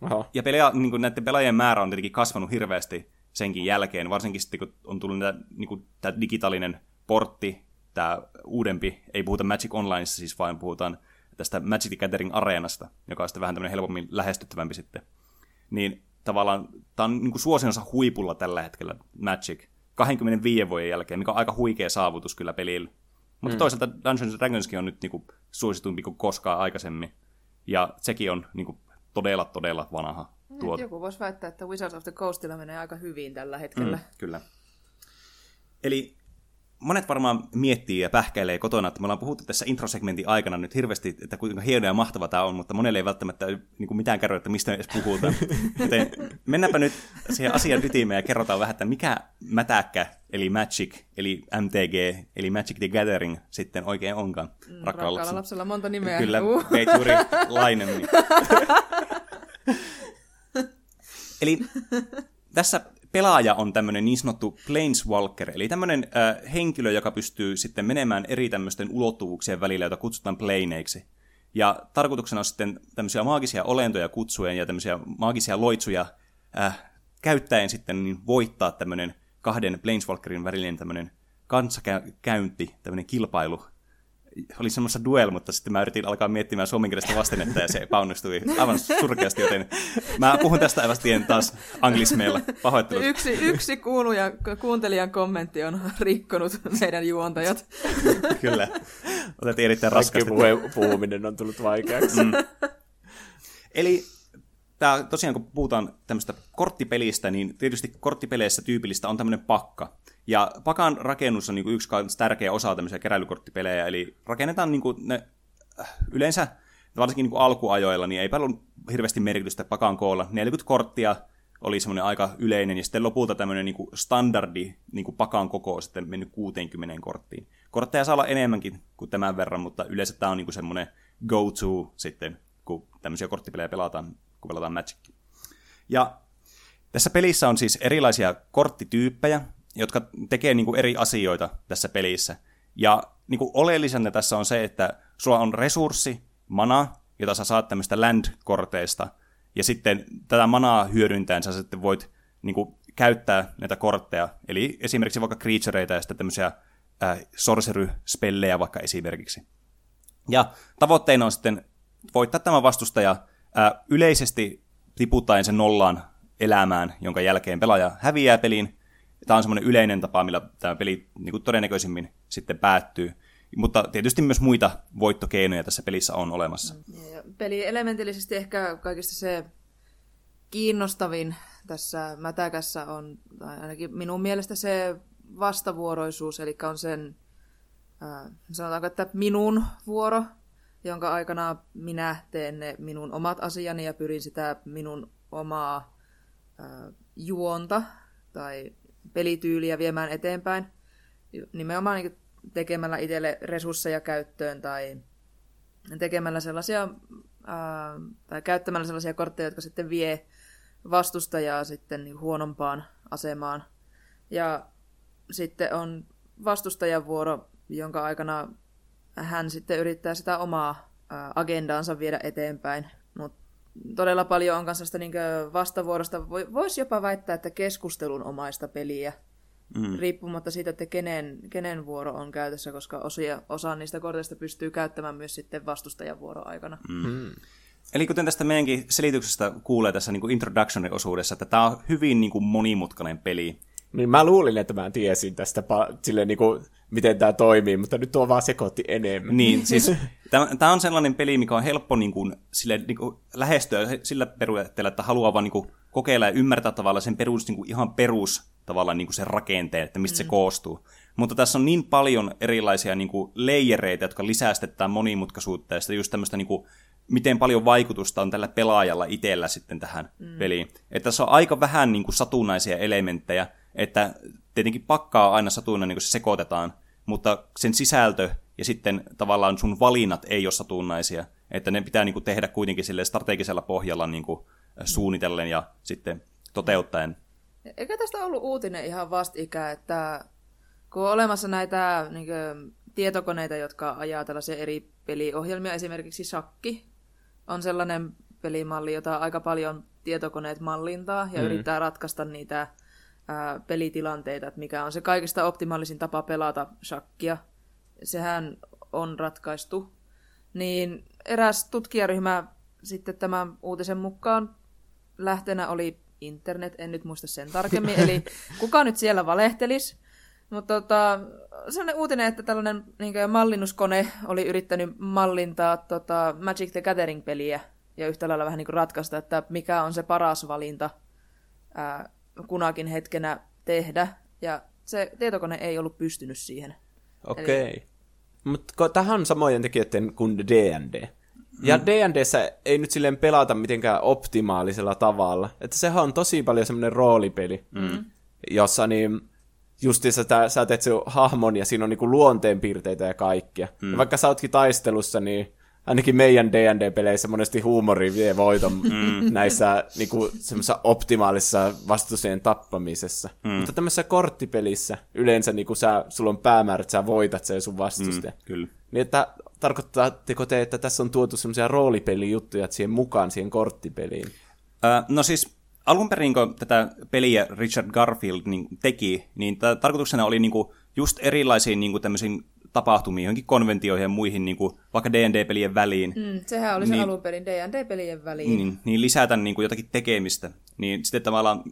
Oho. Ja pelaaja, niin kuin näiden pelaajien määrä on tietenkin kasvanut hirveästi senkin jälkeen, varsinkin sitten kun on tullut näitä, niin tämä digitaalinen portti, tämä uudempi, ei puhuta Magic Onlineissa siis, vaan puhutaan tästä Magic the Gathering Areenasta, joka on sitten vähän tämmöinen helpommin lähestyttävämpi sitten. Niin tavallaan tämä on niin suosionsa huipulla tällä hetkellä Magic 25 vuoden jälkeen, mikä on aika huikea saavutus kyllä pelillä. Mutta mm. toisaalta Dungeons Dragonskin on nyt niin kuin suositumpi kuin koskaan aikaisemmin. Ja sekin on niin kuin todella, todella vanha Nyt tuote. joku voisi väittää, että Wizards of the Coastilla menee aika hyvin tällä hetkellä. Mm, kyllä. Eli monet varmaan miettii ja pähkäilee kotona, että me ollaan puhuttu tässä introsegmentin aikana nyt hirveästi, että kuinka hieno ja mahtava tämä on, mutta monelle ei välttämättä niin kuin mitään kerro, että mistä me edes puhutaan. Joten mennäänpä nyt siihen asian ytimeen ja kerrotaan vähän, että mikä mätäkkä, eli Magic, eli MTG, eli Magic the Gathering sitten oikein onkaan. Mm, Rakkaalla lapsella monta nimeä. Kyllä, Uh. juuri lainemi. Eli tässä pelaaja on tämmöinen niin sanottu planeswalker, eli tämmöinen äh, henkilö, joka pystyy sitten menemään eri tämmöisten ulottuvuuksien välillä, joita kutsutaan planeiksi. Ja tarkoituksena on sitten tämmöisiä maagisia olentoja kutsuen ja tämmöisiä maagisia loitsuja äh, käyttäen sitten niin voittaa tämmöinen kahden planeswalkerin välinen tämmöinen kanssakäynti, tämmöinen kilpailu. Oli semmoista duel, mutta sitten mä yritin alkaa miettimään suomenkielistä vastennetta ja se epäonnistui aivan surkeasti, joten mä puhun tästä aivan taas anglismeilla. Pahoittelut. Yksi, yksi kuuluja, kuuntelijan kommentti on rikkonut meidän juontajat. Kyllä. Otettiin erittäin Kaikki raskasti. puhe- puhuminen on tullut vaikeaksi. Mm. Eli tää, tosiaan kun puhutaan tämmöistä korttipelistä, niin tietysti korttipeleissä tyypillistä on tämmöinen pakka. Ja pakan rakennus on niin yksi kans tärkeä osa tämmöisiä keräilykorttipelejä, eli rakennetaan niin ne äh, yleensä, varsinkin niin alkuajoilla, niin ei paljon hirveästi merkitystä pakan koolla. 40 korttia oli semmoinen aika yleinen, ja sitten lopulta tämmöinen niin standardi niin pakan koko on sitten mennyt 60 korttiin. Kortteja saa olla enemmänkin kuin tämän verran, mutta yleensä tämä on niin semmoinen go-to sitten, kun tämmöisiä korttipelejä pelataan, kun pelataan Magic. Ja tässä pelissä on siis erilaisia korttityyppejä, jotka tekee niin kuin eri asioita tässä pelissä. Ja niin kuin oleellisenä tässä on se, että sulla on resurssi, mana, jota sä saat tämmöistä land-korteista, ja sitten tätä manaa hyödyntäen sä sitten voit niin kuin, käyttää näitä kortteja, eli esimerkiksi vaikka creatureita ja sitten tämmöisiä äh, sorcery-spellejä vaikka esimerkiksi. Ja tavoitteena on sitten voittaa tämä vastustaja ää, yleisesti tiputtaen sen nollaan elämään, jonka jälkeen pelaaja häviää pelin. Tämä on semmoinen yleinen tapa, millä tämä peli niin kuin todennäköisimmin sitten päättyy. Mutta tietysti myös muita voittokeinoja tässä pelissä on olemassa. Peli elementillisesti ehkä kaikista se kiinnostavin tässä mätäkässä on, tai ainakin minun mielestä se vastavuoroisuus, eli on sen, sanotaanko, että minun vuoro, jonka aikana minä teen ne minun omat asiani ja pyrin sitä minun omaa äh, juonta tai pelityyliä viemään eteenpäin. Nimenomaan niin tekemällä itselle resursseja käyttöön tai tekemällä sellaisia, ää, tai käyttämällä sellaisia kortteja, jotka sitten vie vastustajaa sitten niin huonompaan asemaan. Ja sitten on vastustajan vuoro, jonka aikana hän sitten yrittää sitä omaa agendaansa viedä eteenpäin. Mutta todella paljon on kanssa sitä niin vastavuorosta. Voisi jopa väittää, että keskustelun omaista peliä, mm. riippumatta siitä, että kenen, kenen vuoro on käytössä, koska osia, osa niistä korteista pystyy käyttämään myös sitten vastustajan vuoro aikana. Mm. Eli kuten tästä meidänkin selityksestä kuulee tässä niin introduction-osuudessa, että tämä on hyvin niin kuin monimutkainen peli. Niin mä luulin, että mä tiesin tästä silleen niinku, miten tämä toimii, mutta nyt tuo vaan sekoitti enemmän. Niin, siis tämä on sellainen peli, mikä on helppo niin kuin, sille, niin kuin, lähestyä sillä perusteella, että haluaa vaan niin kuin, kokeilla ja ymmärtää tavallaan sen perus, niin kuin, ihan perus tavallaan niin kuin sen rakenteen, että mistä mm. se koostuu. Mutta tässä on niin paljon erilaisia niin kuin, leijereitä, jotka lisää sitten tätä monimutkaisuutta ja sitten just tämmöistä niin kuin, miten paljon vaikutusta on tällä pelaajalla itsellä sitten tähän mm. peliin. Että tässä on aika vähän niin kuin, satunnaisia elementtejä, että tietenkin pakkaa aina satunnainen, niin kun se sekoitetaan, mutta sen sisältö ja sitten tavallaan sun valinnat ei ole satunnaisia. Että ne pitää niin kuin, tehdä kuitenkin sille strategisella pohjalla niin kuin, suunnitellen ja sitten toteuttaen. Eikä tästä ollut uutinen ihan vastikään, että kun on olemassa näitä niin kuin, tietokoneita, jotka ajaa tällaisia eri peliohjelmia, esimerkiksi Shakki on sellainen pelimalli, jota aika paljon tietokoneet mallintaa ja mm. yrittää ratkaista niitä ää, pelitilanteita, että mikä on se kaikista optimaalisin tapa pelata shakkia. Sehän on ratkaistu. Niin eräs tutkijaryhmä sitten tämän uutisen mukaan lähtenä oli internet, en nyt muista sen tarkemmin, eli kuka nyt siellä valehtelisi. Mutta tota, sellainen uutinen, että tällainen niin mallinnuskone oli yrittänyt mallintaa tota, Magic the Gathering-peliä ja yhtä lailla vähän niin ratkaista, että mikä on se paras valinta ää, kunakin hetkenä tehdä. Ja se tietokone ei ollut pystynyt siihen. Okei. Okay. Eli... Mutta tähän on samojen tekijöiden kuin D&D. Ja mm. D&Dssä ei nyt silleen pelata mitenkään optimaalisella tavalla. Että sehän on tosi paljon semmoinen roolipeli, mm. jossa niin justiinsa tää, sä teet sen hahmon ja siinä on niinku luonteenpiirteitä ja kaikkia. Mm. Ja vaikka sä ootkin taistelussa, niin ainakin meidän D&D-peleissä monesti huumori vie voiton mm. näissä niinku, optimaalisessa vastustajien tappamisessa. Mm. Mutta tämmöisessä korttipelissä yleensä niinku sä, sulla on päämäärä, että sä voitat sen sun vastustajan. Mm, kyllä. Niin että tarkoittaako te, että tässä on tuotu semmoisia roolipelijuttuja siihen mukaan siihen korttipeliin? Öö, no siis alun perin, kun tätä peliä Richard Garfield niin teki, niin tarkoituksena oli niin kuin just erilaisiin niin kuin tämmöisiin tapahtumiin, johonkin konventioihin ja muihin, niin kuin vaikka D&D-pelien väliin. Mm, sehän oli se niin, alun perin D&D-pelien väliin. Niin, niin lisätä niin kuin jotakin tekemistä. Niin sitten tavallaan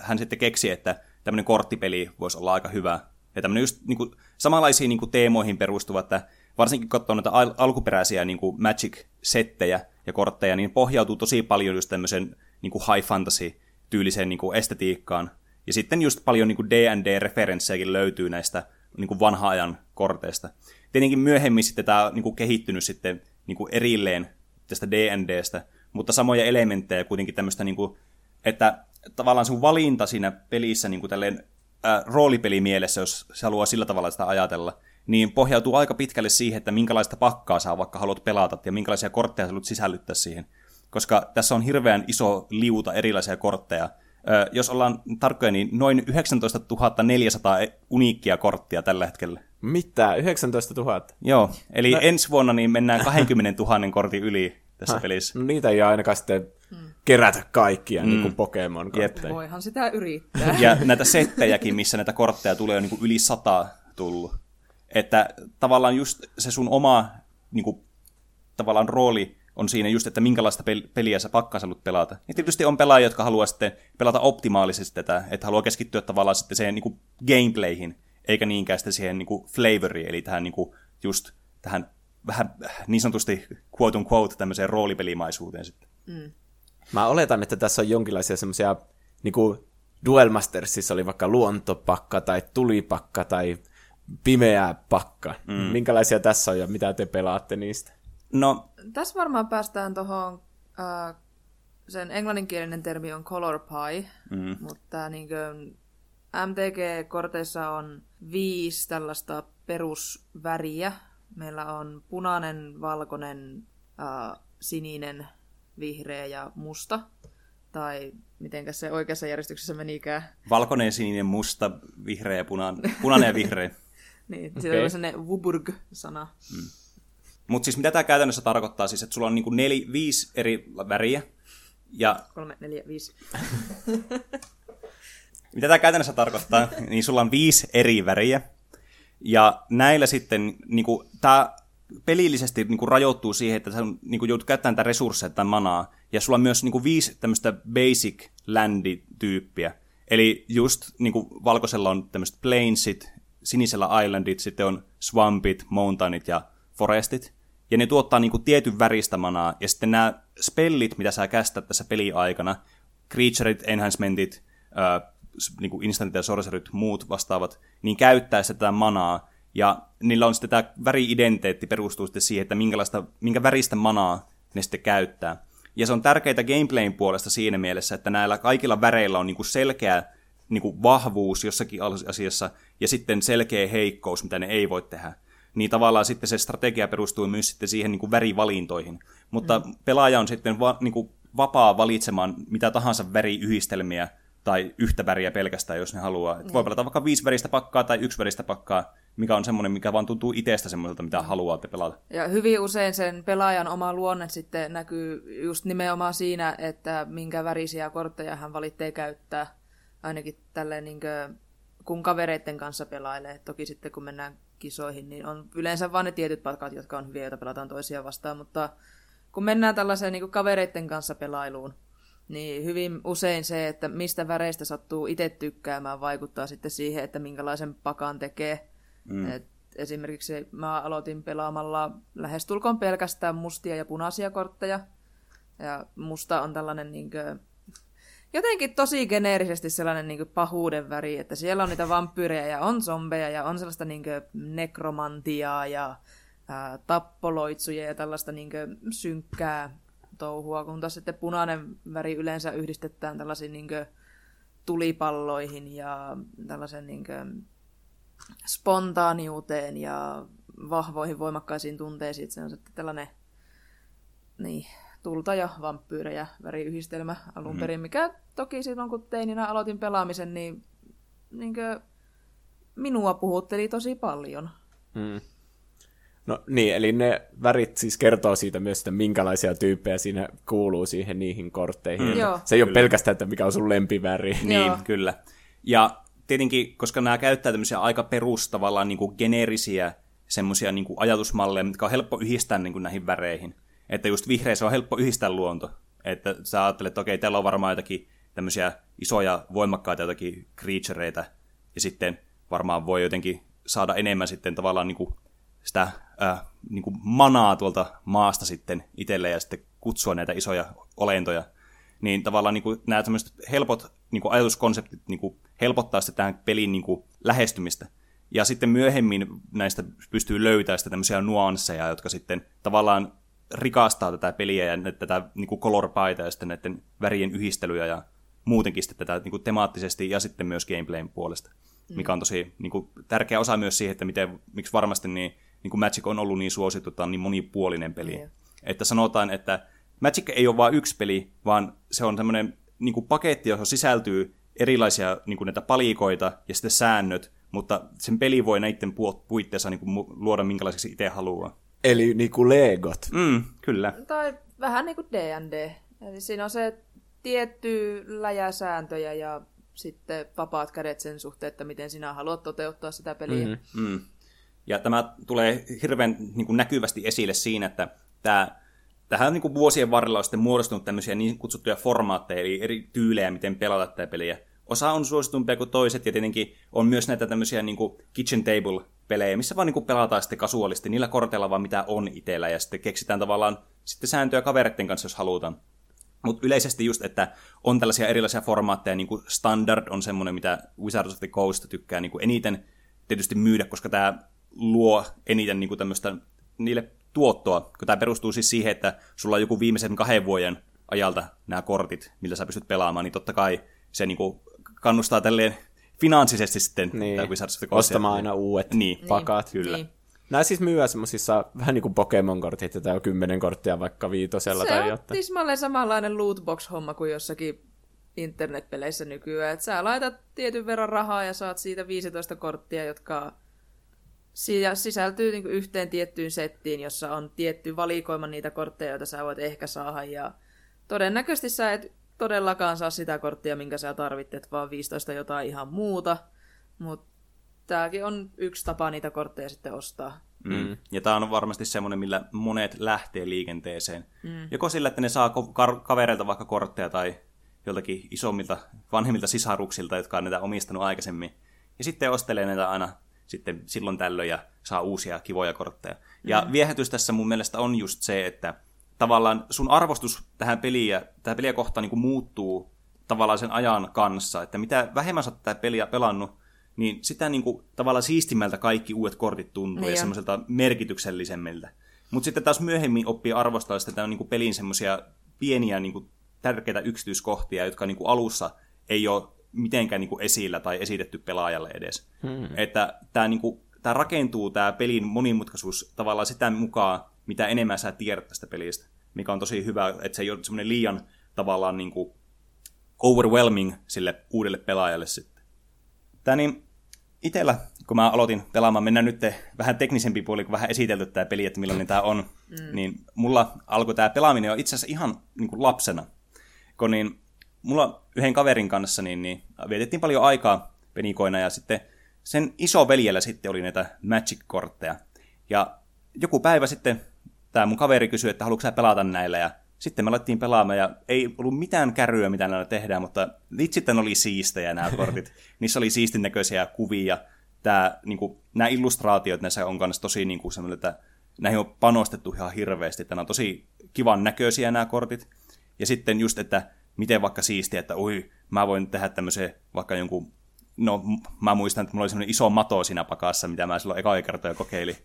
hän sitten keksi, että tämmöinen korttipeli voisi olla aika hyvä. Ja tämmöinen just niin kuin, samanlaisiin niin kuin teemoihin perustuva, että varsinkin kun katsoo näitä al- alkuperäisiä niin kuin Magic-settejä ja kortteja, niin pohjautuu tosi paljon just tämmöisen niin kuin high fantasy-tyyliseen niin kuin estetiikkaan. Ja sitten just paljon niin kuin D&D-referenssejäkin löytyy näistä niin kuin vanha ajan korteista. Tietenkin myöhemmin sitten tämä on niin kuin kehittynyt sitten niin kuin erilleen tästä D&Dstä, mutta samoja elementtejä kuitenkin tämmöistä, niin kuin, että tavallaan sun valinta siinä pelissä niin kuin tälleen, ää, roolipelimielessä, jos se haluaa sillä tavalla sitä ajatella, niin pohjautuu aika pitkälle siihen, että minkälaista pakkaa sä vaikka haluat pelata ja minkälaisia kortteja sä haluat sisällyttää siihen. Koska tässä on hirveän iso liuta erilaisia kortteja. Jos ollaan tarkkoja, niin noin 19 400 uniikkia korttia tällä hetkellä. Mitä? 19 000? Joo, eli no. ensi vuonna niin mennään 20 000 kortin yli tässä Häh? pelissä. No niitä ei ainakaan sitten hmm. kerätä kaikkia, mm. niin kuin Pokemon kortteja. Voihan sitä yrittää. Ja näitä settejäkin, missä näitä kortteja tulee, on niin kuin yli sata tullut. Että tavallaan just se sun oma niin kuin, tavallaan rooli on siinä just, että minkälaista peliä sä pakkas haluat pelata. Ja tietysti on pelaajia, jotka haluaa sitten pelata optimaalisesti tätä, että haluaa keskittyä tavallaan sitten siihen niin kuin gameplayhin, eikä niinkään sitten siihen niin kuin flavoriin, eli tähän niin kuin just tähän vähän niin sanotusti quote on quote tämmöiseen roolipelimaisuuteen sitten. Mm. Mä oletan, että tässä on jonkinlaisia semmoisia, niin kuin Duel Mastersissa oli vaikka luontopakka tai tulipakka tai pimeä pakka. Mm. Minkälaisia tässä on ja mitä te pelaatte niistä? No, tässä varmaan päästään tuohon, äh, sen englanninkielinen termi on color pie, mm. mutta niin kuin MTG-korteissa on viisi tällaista perusväriä. Meillä on punainen, valkoinen, äh, sininen, vihreä ja musta. Tai miten se oikeassa järjestyksessä menikään. Valkoinen, sininen, musta, vihreä ja punainen, punainen ja vihreä. niin, okay. se on sellainen Wuburg-sana. Mm. Mutta siis mitä tämä käytännössä tarkoittaa? Siis, että sulla on niinku neli, viisi eri väriä. Ja... Kolme, neljä, viisi. mitä tämä käytännössä tarkoittaa? niin sulla on viisi eri väriä. Ja näillä sitten niinku, tämä pelillisesti niinku rajoittuu siihen, että sä niinku, joudut käyttämään tätä resursseja tai manaa. Ja sulla on myös niinku, viisi tämmöistä basic landi-tyyppiä. Eli just niinku, valkoisella on tämmöiset plainsit, sinisellä islandit, sitten on swampit, mountainit ja forestit. Ja ne tuottaa niinku tietyn väristä manaa. Ja sitten nämä spellit, mitä sä kästät tässä peliaikana, creatureit, enhancementit, äh, niinku instantit ja sorcerit, muut vastaavat, niin käyttää sitä tätä manaa. Ja niillä on sitten tämä väri-identiteetti perustuu sitten siihen, että minkälaista, minkä väristä manaa ne sitten käyttää. Ja se on tärkeää gameplayn puolesta siinä mielessä, että näillä kaikilla väreillä on niinku selkeä niinku vahvuus jossakin asiassa ja sitten selkeä heikkous, mitä ne ei voi tehdä niin tavallaan sitten se strategia perustuu myös sitten siihen niin kuin värivalintoihin. Mutta mm. pelaaja on sitten va, niin kuin vapaa valitsemaan mitä tahansa väriyhdistelmiä tai yhtä väriä pelkästään, jos ne haluaa. Et voi pelata vaikka viisi väristä pakkaa tai yksi väristä pakkaa, mikä on semmoinen, mikä vaan tuntuu itsestä semmoiselta, mitä haluatte pelata. Ja hyvin usein sen pelaajan oma luonne sitten näkyy just nimenomaan siinä, että minkä värisiä kortteja hän valitsee käyttää. Ainakin tälleen niin kuin, kun kavereiden kanssa pelailee. Toki sitten kun mennään kisoihin, niin on yleensä vain ne tietyt patkat, jotka on hyviä, joita pelataan toisia vastaan. Mutta kun mennään tällaiseen niin kavereiden kanssa pelailuun, niin hyvin usein se, että mistä väreistä sattuu itse tykkäämään, vaikuttaa sitten siihen, että minkälaisen pakan tekee. Mm. Et esimerkiksi mä aloitin pelaamalla lähestulkoon pelkästään mustia ja punaisia kortteja. Ja musta on tällainen niin kuin, jotenkin tosi geneerisesti sellainen niin pahuuden väri, että siellä on niitä vampyyrejä ja on zombeja ja on sellaista niin nekromantiaa ja ää, tappoloitsuja ja tällaista niin synkkää touhua, kun taas sitten punainen väri yleensä yhdistetään tällaisiin niin tulipalloihin ja tällaisen niin spontaaniuteen ja vahvoihin voimakkaisiin tunteisiin. Se on sitten tällainen niin, tulta ja vampyyrejä väriyhdistelmä alun mm. perin, mikä toki silloin kun teininä aloitin pelaamisen, niin, niin minua puhutteli tosi paljon. Mm. No niin, eli ne värit siis kertoo siitä myös, että minkälaisia tyyppejä siinä kuuluu siihen niihin kortteihin. Mm. Se ei kyllä. ole pelkästään, että mikä on sun lempiväri. Niin, Joo. kyllä. Ja tietenkin, koska nämä käyttää tämmöisiä aika perustavallaan niin kuin geneerisiä semmoisia niin ajatusmalleja, mitkä on helppo yhdistää niin kuin näihin väreihin. Että just vihreissä on helppo yhdistää luonto. Että sä ajattelet, että okei, täällä on varmaan jotakin tämmöisiä isoja, voimakkaita jotakin creatureita, ja sitten varmaan voi jotenkin saada enemmän sitten tavallaan niin kuin sitä äh, niin kuin manaa tuolta maasta sitten itselleen ja sitten kutsua näitä isoja olentoja. Niin tavallaan niin kuin, nämä tämmöiset helpot niin kuin ajatuskonseptit niin kuin, helpottaa sitten tähän pelin niin kuin, lähestymistä. Ja sitten myöhemmin näistä pystyy löytämään sitä tämmöisiä nuansseja, jotka sitten tavallaan rikastaa tätä peliä ja tätä niin kuin color ja sitten näiden värien yhdistelyä ja muutenkin sitten tätä niin kuin temaattisesti ja sitten myös gameplayn puolesta, mm. mikä on tosi niin kuin, tärkeä osa myös siihen, että miten, miksi varmasti niin niin kuin Magic on ollut niin suosittu, että on niin monipuolinen peli. Mm. Että sanotaan, että Magic ei ole vain yksi peli, vaan se on semmoinen niin kuin paketti, johon sisältyy erilaisia niin kuin näitä palikoita ja sitten säännöt, mutta sen peli voi näiden puitteissa niin kuin luoda minkälaiseksi itse haluaa. Eli niin kuin Legot. Mm, kyllä. Tai vähän niin kuin D&D. Eli siinä on se tietty läjäsääntöjä ja sitten vapaat kädet sen suhteen, että miten sinä haluat toteuttaa sitä peliä. Mm-hmm. Mm. Ja tämä tulee hirveän niin kuin näkyvästi esille siinä, että tämä, tähän niin kuin vuosien varrella on sitten muodostunut tämmöisiä niin kutsuttuja formaatteja, eli eri tyylejä, miten pelata tätä peliä. Osa on suositumpia kuin toiset, ja tietenkin on myös näitä tämmöisiä niin kuin kitchen table-pelejä, missä vaan niin kuin pelataan sitten kasuaalisti niillä korteilla vaan mitä on itsellä, ja sitten keksitään tavallaan sitten sääntöjä kavereiden kanssa, jos halutaan. Mutta yleisesti just, että on tällaisia erilaisia formaatteja, niin kuin Standard on semmoinen, mitä Wizards of the Coast tykkää niin kuin eniten tietysti myydä, koska tämä luo eniten niin kuin tämmöistä niille tuottoa, kun tämä perustuu siis siihen, että sulla on joku viimeisen kahden vuoden ajalta nämä kortit, millä sä pystyt pelaamaan, niin totta kai se niin kuin kannustaa tälleen finanssisesti sitten niin. Wizards of the Coast. Ostamaan aina uudet niin. pakat. Niin. Kyllä. Niin. Nämä siis myyvät semmoisissa vähän niin kuin Pokemon-kortit, että on kymmenen korttia vaikka viitosella se tai jotain. Se on samanlainen lootbox-homma kuin jossakin internetpeleissä nykyään. Että sä laitat tietyn verran rahaa ja saat siitä 15 korttia, jotka sisältyy niin yhteen tiettyyn settiin, jossa on tietty valikoima niitä kortteja, joita sä voit ehkä saada. Ja todennäköisesti sä et todellakaan saa sitä korttia, minkä sä tarvitset, vaan 15 jotain ihan muuta. Mutta tämäkin on yksi tapa niitä kortteja sitten ostaa. Mm. mm. Ja tämä on varmasti semmoinen, millä monet lähtee liikenteeseen. Mm. Joko sillä, että ne saa kavereilta vaikka kortteja tai joltakin isommilta, vanhemmilta sisaruksilta, jotka on näitä omistanut aikaisemmin. Ja sitten ostelee näitä aina sitten silloin tällöin ja saa uusia kivoja kortteja. Ja mm. viehätys tässä mun mielestä on just se, että tavallaan sun arvostus tähän peliä, tähän peliä kohtaan niin kuin muuttuu tavallaan sen ajan kanssa, että mitä vähemmän sä oot tätä peliä pelannut, niin sitä niin kuin, tavallaan siistimältä kaikki uudet kortit tuntuu niin ja semmoiselta merkityksellisemmiltä. Mutta sitten taas myöhemmin oppii arvostaa sitä tämän niin kuin pelin semmoisia pieniä niin kuin, tärkeitä yksityiskohtia, jotka niin kuin alussa ei ole mitenkään niin kuin esillä tai esitetty pelaajalle edes. Hmm. Että tämä, niin kuin, tämä rakentuu, tämä pelin monimutkaisuus tavallaan sitä mukaan, mitä enemmän sä tiedät tästä pelistä, mikä on tosi hyvä, että se ei ole semmoinen liian tavallaan niin kuin, overwhelming sille uudelle pelaajalle sitten. Tää niin, itellä, kun mä aloitin pelaamaan, mennään nyt vähän teknisempi puoli, kun vähän esitelty tämä peli, että millainen tämä on, mm. niin mulla alkoi tämä pelaaminen jo itse asiassa ihan niin kuin lapsena. Kun niin, mulla yhden kaverin kanssa niin, niin vietettiin paljon aikaa penikoina ja sitten sen iso veljellä sitten oli näitä Magic-kortteja. Ja joku päivä sitten tämä mun kaveri kysyi, että haluatko sä pelata näillä ja sitten me alettiin pelaamaan ja ei ollut mitään kärryä, mitä näillä tehdään, mutta sitten oli siistejä nämä kortit. Niissä oli siistin näköisiä kuvia. Tämä, niin kuin, nämä illustraatiot näissä on myös tosi niin kuin että näihin on panostettu ihan hirveästi. Nämä on tosi kivan näköisiä nämä kortit. Ja sitten just, että miten vaikka siistiä, että oi, mä voin tehdä tämmöisen vaikka jonkun, no mä muistan, että mulla oli semmoinen iso mato siinä pakassa, mitä mä silloin eka kertaa kokeilin.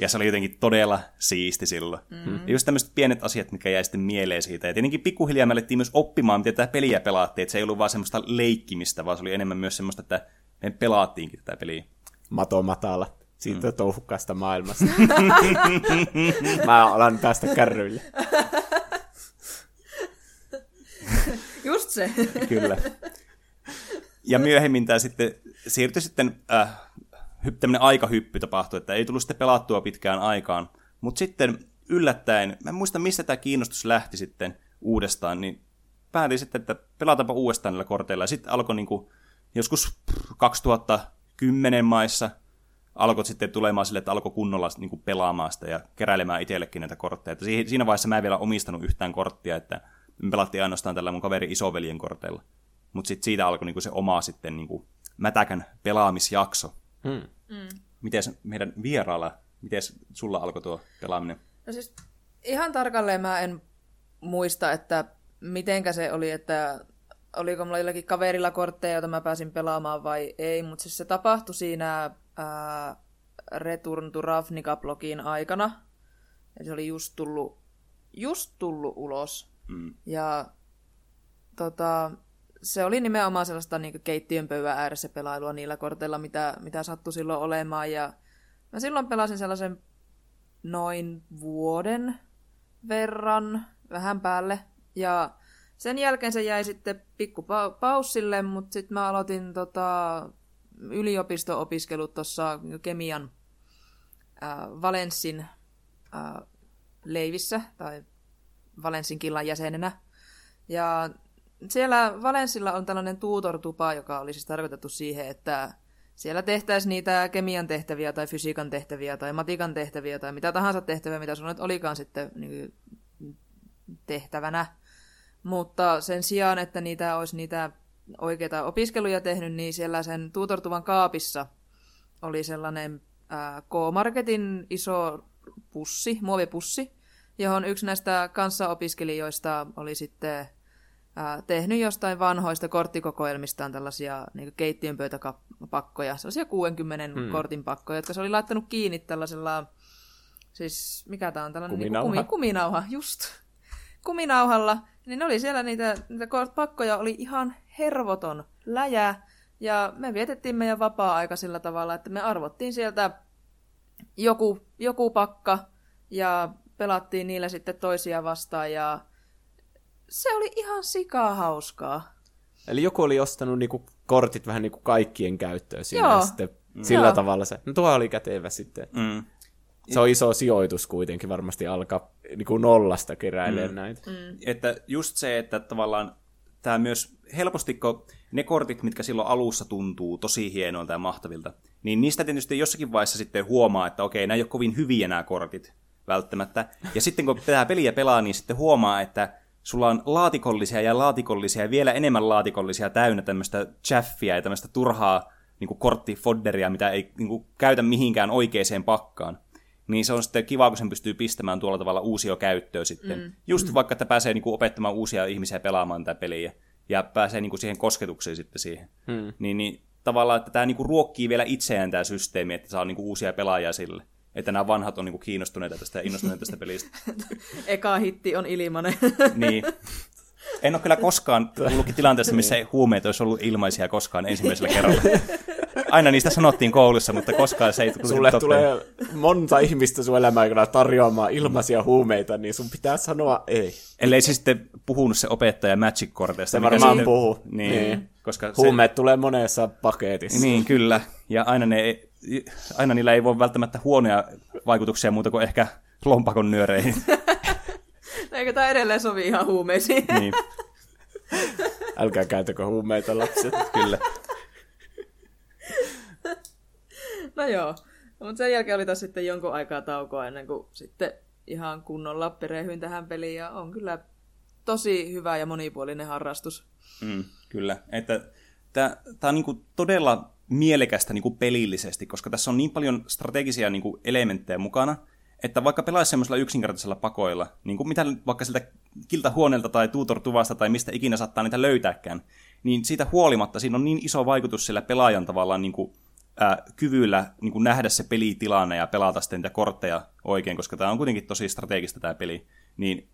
Ja se oli jotenkin todella siisti silloin. Mm. Ja just tämmöiset pienet asiat, mikä jäi sitten mieleen siitä. Ja tietenkin pikkuhiljaa me alettiin myös oppimaan, miten tätä peliä pelaattiin. Että se ei ollut vaan semmoista leikkimistä, vaan se oli enemmän myös semmoista, että me pelaattiinkin tätä peliä. Mato matala. Siitä mm. touhukkaasta maailmasta. Mä alan päästä kärryille. Just se. Kyllä. Ja myöhemmin tämä sitten siirtyi sitten äh, tämmöinen aikahyppy tapahtui, että ei tullut sitten pelattua pitkään aikaan. Mutta sitten yllättäen, mä en muista mistä tämä kiinnostus lähti sitten uudestaan, niin päätin sitten, että pelataanpa uudestaan näillä korteilla. Ja sitten alkoi niinku, joskus 2010 maissa alkoi sitten tulemaan sille, että alkoi kunnolla niin kuin pelaamaan sitä ja keräilemään itsellekin näitä kortteja. Että siinä vaiheessa mä en vielä omistanut yhtään korttia, että me pelattiin ainoastaan tällä mun kaveri isoveljen korteilla. Mutta sitten siitä alkoi niin kuin se oma sitten niin kuin mätäkän pelaamisjakso. Hmm. Mm. Miten meidän vieraalla, miten sulla alkoi tuo pelaaminen? No siis ihan tarkalleen mä en muista, että mitenkä se oli, että oliko mulla jollakin kaverilla kortteja, joita mä pääsin pelaamaan vai ei, mutta siis se tapahtui siinä ää, Return to Ravnica-blogin aikana. Ja se oli just tullut, just tullut ulos. Mm. Ja tota, se oli nimenomaan sellaista niin keittiön pöydän ääressä pelailua niillä korteilla, mitä, mitä sattui silloin olemaan. Ja mä silloin pelasin sellaisen noin vuoden verran, vähän päälle. Ja sen jälkeen se jäi sitten pikku paussille, mutta sitten mä aloitin tota, yliopisto-opiskelut tuossa kemian äh, Valenssin äh, leivissä, tai Valenssin killan jäsenenä. Ja siellä Valenssilla on tällainen tuutortupa, joka oli siis tarkoitettu siihen, että siellä tehtäisiin niitä kemian tehtäviä tai fysiikan tehtäviä tai matikan tehtäviä tai mitä tahansa tehtäviä, mitä sulla olikaan sitten niin tehtävänä. Mutta sen sijaan, että niitä olisi niitä oikeita opiskeluja tehnyt, niin siellä sen tuutortuvan kaapissa oli sellainen K-Marketin iso pussi, muovipussi, johon yksi näistä kanssaopiskelijoista oli sitten ää, tehnyt jostain vanhoista korttikokoelmistaan tällaisia niin keittiönpöytäpakkoja, sellaisia 60 hmm. kortin pakkoja, jotka se oli laittanut kiinni tällaisella, siis mikä tämä on tällainen kuminauha. Niin kumi, kuminauha, just, kuminauhalla, niin ne oli siellä niitä, niitä pakkoja oli ihan hervoton läjä, ja me vietettiin meidän vapaa-aika sillä tavalla, että me arvottiin sieltä joku, joku pakka, ja pelattiin niillä sitten toisia vastaan, ja se oli ihan sikaa hauskaa. Eli joku oli ostanut niinku kortit vähän niinku kaikkien käyttöön siinä Joo. ja sitten mm. sillä Joo. tavalla se, no tuo oli kätevä sitten. Mm. Se on iso sijoitus kuitenkin varmasti alkaa niinku nollasta keräilemään mm. näitä. Mm. Että just se, että tavallaan tämä myös helposti, kun ne kortit, mitkä silloin alussa tuntuu tosi hienoilta ja mahtavilta, niin niistä tietysti jossakin vaiheessa sitten huomaa, että okei, nämä ei ole kovin hyviä nämä kortit välttämättä. Ja sitten kun tätä peliä pelaa, niin sitten huomaa, että sulla on laatikollisia ja laatikollisia ja vielä enemmän laatikollisia täynnä tämmöistä chaffia ja tämmöistä turhaa niin korttifodderia, mitä ei niin kuin, käytä mihinkään oikeaan pakkaan. Niin se on sitten kiva, kun sen pystyy pistämään tuolla tavalla uusia käyttöön sitten. Mm. Just mm. vaikka, että pääsee niin kuin, opettamaan uusia ihmisiä pelaamaan tätä peliä ja pääsee niin kuin, siihen kosketukseen sitten siihen. Mm. Niin, niin tavallaan, että tämä niin kuin, ruokkii vielä itseään tämä systeemi, että saa niin kuin, uusia pelaajia sille että nämä vanhat on niinku kiinnostuneita tästä ja innostuneita tästä pelistä. Eka hitti on ilmanen. niin. En ole kyllä koskaan tullutkin tilanteessa, missä huumeet olisi ollut ilmaisia koskaan ensimmäisellä kerralla. Aina niistä sanottiin koulussa, mutta koskaan se ei tullut Sulle toteen. tulee monta ihmistä sun aikana tarjoamaan ilmaisia huumeita, niin sun pitää sanoa ei. Ellei se sitten puhunut se opettaja Magic-korteista. Se varmaan sitten- puhuu. Niin, Niin. koska se, Huumeet tulee monessa paketissa. Niin, kyllä. Ja aina, ne, ei- aina niillä ei voi välttämättä huonoja vaikutuksia muuta kuin ehkä lompakon nyöreihin. Eikö tämä edelleen sovi ihan huumeisiin? niin, Älkää käytäkö huumeita lapset. kyllä. No joo. Mutta sen jälkeen oli taas sitten jonkun aikaa taukoa ennen kuin sitten ihan kunnolla perehyin tähän peliin. Ja on kyllä tosi hyvä ja monipuolinen harrastus. Mm, kyllä. Että tämä on niinku todella mielekästä niinku pelillisesti, koska tässä on niin paljon strategisia niinku elementtejä mukana, että vaikka pelaisi semmoisella yksinkertaisella pakoilla, niin kuin mitä vaikka sieltä kiltahuoneelta tai tuutortuvasta tai mistä ikinä saattaa niitä löytääkään, niin siitä huolimatta siinä on niin iso vaikutus sillä pelaajan tavallaan niin kuin, ää, kyvyllä niin kuin nähdä se pelitilanne ja pelata sitten niitä kortteja oikein, koska tämä on kuitenkin tosi strategista tämä peli, niin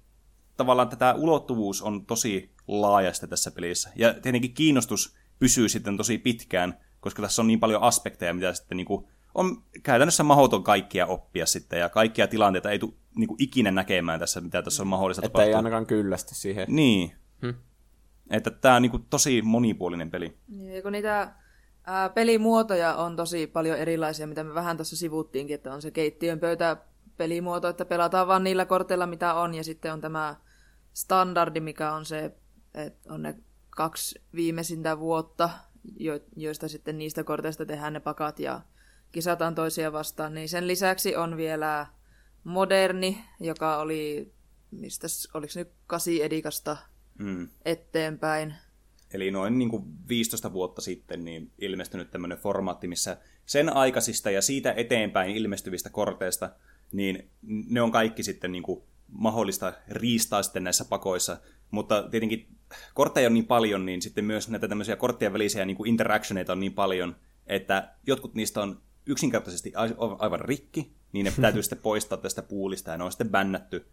tavallaan tätä ulottuvuus on tosi laajasta tässä pelissä. Ja tietenkin kiinnostus pysyy sitten tosi pitkään, koska tässä on niin paljon aspekteja, mitä sitten niin kuin on käytännössä mahdoton kaikkia oppia sitten, ja kaikkia tilanteita ei tule niin kuin ikinä näkemään tässä, mitä tässä on mahdollista Että ei tapahtua. ainakaan kyllästy siihen. Niin. Hmm. Että tämä on niin kuin tosi monipuolinen peli. Niin, kun niitä ää, pelimuotoja on tosi paljon erilaisia, mitä me vähän tuossa sivuttiinkin, että on se keittiön pöytä pelimuoto, että pelataan vaan niillä korteilla, mitä on, ja sitten on tämä standardi, mikä on se, että on ne kaksi viimeisintä vuotta, jo, joista sitten niistä korteista tehdään ne pakat ja kisataan toisia vastaan, niin sen lisäksi on vielä moderni, joka oli, mistä oliko se nyt kasi edikasta Mm. eteenpäin. Eli noin niin kuin 15 vuotta sitten niin ilmestynyt tämmöinen formaatti, missä sen aikaisista ja siitä eteenpäin ilmestyvistä korteista, niin ne on kaikki sitten niin kuin mahdollista riistaa sitten näissä pakoissa. Mutta tietenkin kortteja on niin paljon, niin sitten myös näitä tämmöisiä korttien välisiä niin kuin interactioneita on niin paljon, että jotkut niistä on yksinkertaisesti aivan rikki, niin ne täytyy sitten poistaa tästä puulista ja ne on sitten bännätty.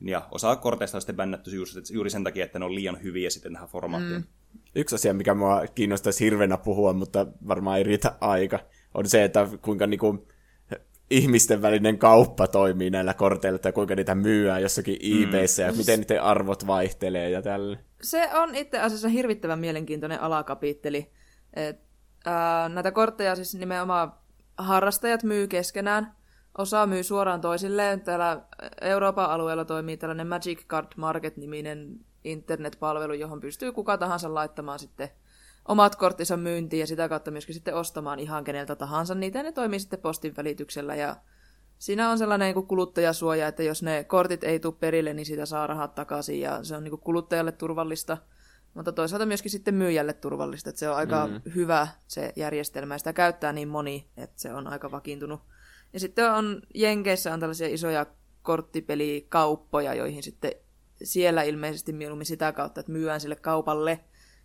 Ja osa korteista on sitten bännätty juuri, sen takia, että ne on liian hyviä sitten tähän formaattiin. Mm. Yksi asia, mikä mua kiinnostaisi hirveänä puhua, mutta varmaan ei riitä aika, on se, että kuinka niinku ihmisten välinen kauppa toimii näillä korteilla, että kuinka niitä myyään jossakin eBayssä ja miten niiden arvot vaihtelee ja tällä. Se on itse asiassa hirvittävän mielenkiintoinen alakapitteli. Et, ää, näitä kortteja siis nimenomaan harrastajat myy keskenään. Osa myy suoraan toisilleen. Täällä Euroopan alueella toimii tällainen Magic Card Market-niminen internetpalvelu, johon pystyy kuka tahansa laittamaan sitten omat korttinsa myyntiin ja sitä kautta myöskin sitten ostamaan ihan keneltä tahansa niitä. Ja ne toimii sitten postin välityksellä ja Siinä on sellainen niin kuin kuluttajasuoja, että jos ne kortit ei tule perille, niin sitä saa rahat takaisin ja se on niin kuin kuluttajalle turvallista, mutta toisaalta myöskin sitten myyjälle turvallista, että se on aika mm. hyvä se järjestelmä ja sitä käyttää niin moni, että se on aika vakiintunut. Ja sitten on Jenkeissä on tällaisia isoja korttipelikauppoja, joihin sitten siellä ilmeisesti mieluummin sitä kautta, että myyään sille kaupalle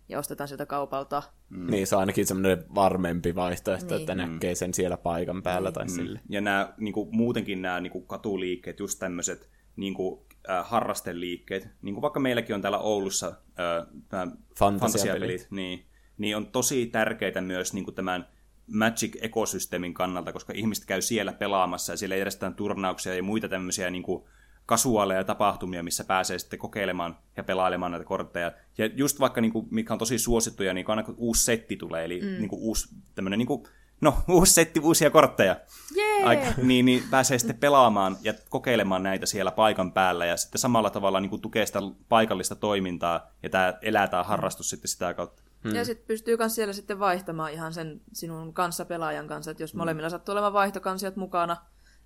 ja ostetaan sieltä kaupalta. Mm. Niin, se on ainakin semmoinen varmempi vaihtoehto, Niin. että näkee sen siellä paikan päällä tai Mm. sille. Ja nämä, niin kuin, muutenkin nämä niin kuin katuliikkeet, just tämmöiset niin kuin, äh, harrasteliikkeet, niin kuin vaikka meilläkin on täällä Oulussa äh, nämä fantasiapelit, niin, niin on tosi tärkeitä myös niin kuin tämän Magic-ekosysteemin kannalta, koska ihmiset käy siellä pelaamassa ja siellä järjestetään turnauksia ja muita tämmöisiä niin kuin, kasuaaleja tapahtumia, missä pääsee sitten kokeilemaan ja pelailemaan näitä kortteja. Ja just vaikka, niin kuin, mikä on tosi suosittuja, niin aina kun uusi setti tulee, eli mm. niin kuin, uusi tämmöinen, niin kuin, no, uusi setti, uusia kortteja, Jee! Aika, niin, niin pääsee sitten pelaamaan ja kokeilemaan näitä siellä paikan päällä ja sitten samalla tavalla niin kuin tukee sitä paikallista toimintaa ja tämä elää tämä harrastus sitten sitä kautta. Hmm. Ja sitten pystyy myös siellä sitten vaihtamaan ihan sen sinun kanssa pelaajan kanssa, että jos molemmilla sattuu olemaan vaihtokansiot mukana,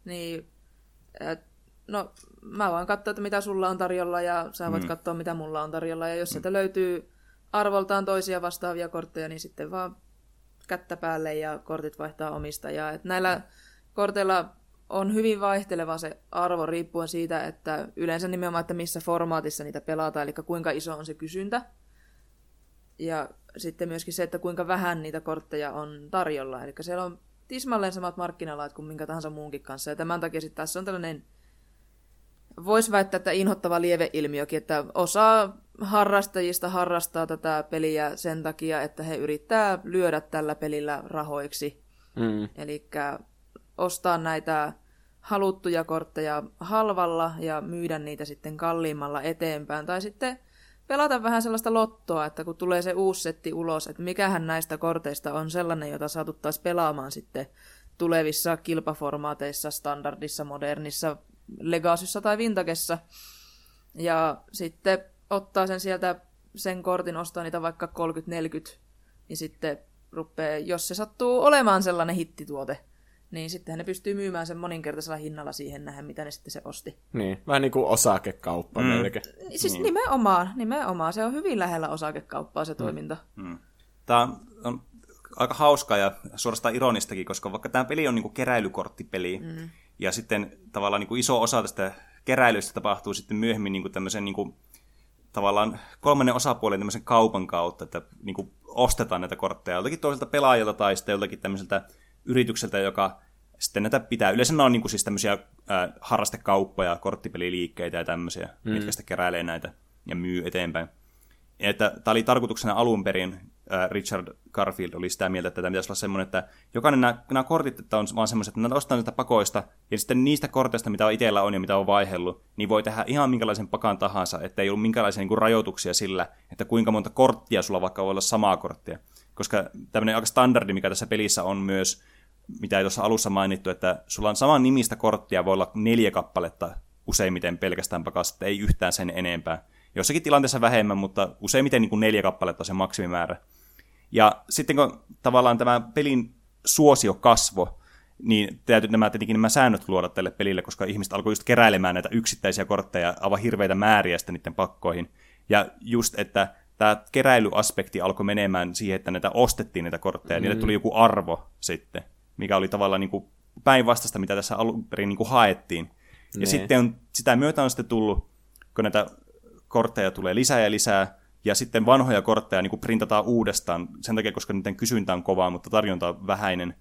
niin et, no mä voin katsoa, että mitä sulla on tarjolla ja sä voit mm. katsoa, mitä mulla on tarjolla. Ja jos sieltä löytyy arvoltaan toisia vastaavia kortteja, niin sitten vaan kättä päälle ja kortit vaihtaa omistajaa. Et näillä korteilla on hyvin vaihteleva se arvo riippuen siitä, että yleensä nimenomaan, että missä formaatissa niitä pelataan, eli kuinka iso on se kysyntä. Ja sitten myöskin se, että kuinka vähän niitä kortteja on tarjolla. Eli siellä on tismalleen samat markkinalait kuin minkä tahansa muunkin kanssa. Ja tämän takia sitten tässä on tällainen, voisi väittää, että inhottava lieveilmiökin, että osa harrastajista harrastaa tätä peliä sen takia, että he yrittää lyödä tällä pelillä rahoiksi. Mm. Eli ostaa näitä haluttuja kortteja halvalla ja myydä niitä sitten kalliimmalla eteenpäin. Tai sitten pelata vähän sellaista lottoa, että kun tulee se uusi setti ulos, että mikähän näistä korteista on sellainen, jota saatuttaisiin pelaamaan sitten tulevissa kilpaformaateissa, standardissa, modernissa, legasyssa tai vintagessa. Ja sitten ottaa sen sieltä sen kortin, ostaa niitä vaikka 30-40, niin sitten rupeaa, jos se sattuu olemaan sellainen hittituote, niin sitten ne pystyy myymään sen moninkertaisella hinnalla siihen nähden, mitä ne sitten se osti. Niin, vähän niin kuin osakekauppa mm. melkein. Siis niin. nimenomaan, nimenomaan. Se on hyvin lähellä osakekauppaa se toiminta. Mm. Tämä on aika hauskaa ja suorastaan ironistakin, koska vaikka tämä peli on niin kuin keräilykorttipeli, mm. Ja sitten tavallaan niin kuin iso osa tästä keräilystä tapahtuu sitten myöhemmin niin kuin tämmöisen niin kuin, tavallaan kolmannen osapuolen tämmöisen kaupan kautta, että niin kuin ostetaan näitä kortteja joltakin toiselta pelaajalta tai sitten joltakin tämmöiseltä yritykseltä, joka sitten näitä pitää. Yleensä ne on niin kuin siis tämmöisiä äh, harrastekauppoja, korttipeliliikkeitä ja tämmöisiä, mm. mitkä sitten keräilee näitä ja myy eteenpäin. Ja että tämä oli tarkoituksena alun perin, Richard Garfield oli sitä mieltä, että tämä pitäisi olla semmoinen, että jokainen nämä, nämä kortit että on vaan semmoiset, että nämä ostaa niitä pakoista, ja sitten niistä korteista, mitä itsellä on ja mitä on vaihellut, niin voi tehdä ihan minkälaisen pakan tahansa, että ei ollut minkälaisia niin kuin, rajoituksia sillä, että kuinka monta korttia sulla vaikka voi olla samaa korttia. Koska tämmöinen aika standardi, mikä tässä pelissä on myös, mitä ei tuossa alussa mainittu, että sulla on saman nimistä korttia, voi olla neljä kappaletta useimmiten pelkästään pakasta, ei yhtään sen enempää. Jossakin tilanteessa vähemmän, mutta useimmiten niin kuin neljä kappaletta on se maksimimäärä. Ja sitten kun tavallaan tämä pelin suosio kasvo, niin täytyy nämä, tietenkin nämä säännöt luoda tälle pelille, koska ihmiset alkoi just keräilemään näitä yksittäisiä kortteja aivan hirveitä määriä sitten niiden pakkoihin. Ja just, että tämä keräilyaspekti alkoi menemään siihen, että näitä ostettiin näitä kortteja, mm. niille tuli joku arvo sitten, mikä oli tavallaan niin päinvastaista, mitä tässä alun perin niin kuin haettiin. Ja ne. sitten on, sitä myötä on sitten tullut, kun näitä kortteja tulee lisää ja lisää, ja sitten vanhoja kortteja niin kuin printataan uudestaan, sen takia, koska niiden kysyntä on kovaa, mutta tarjonta on vähäinen.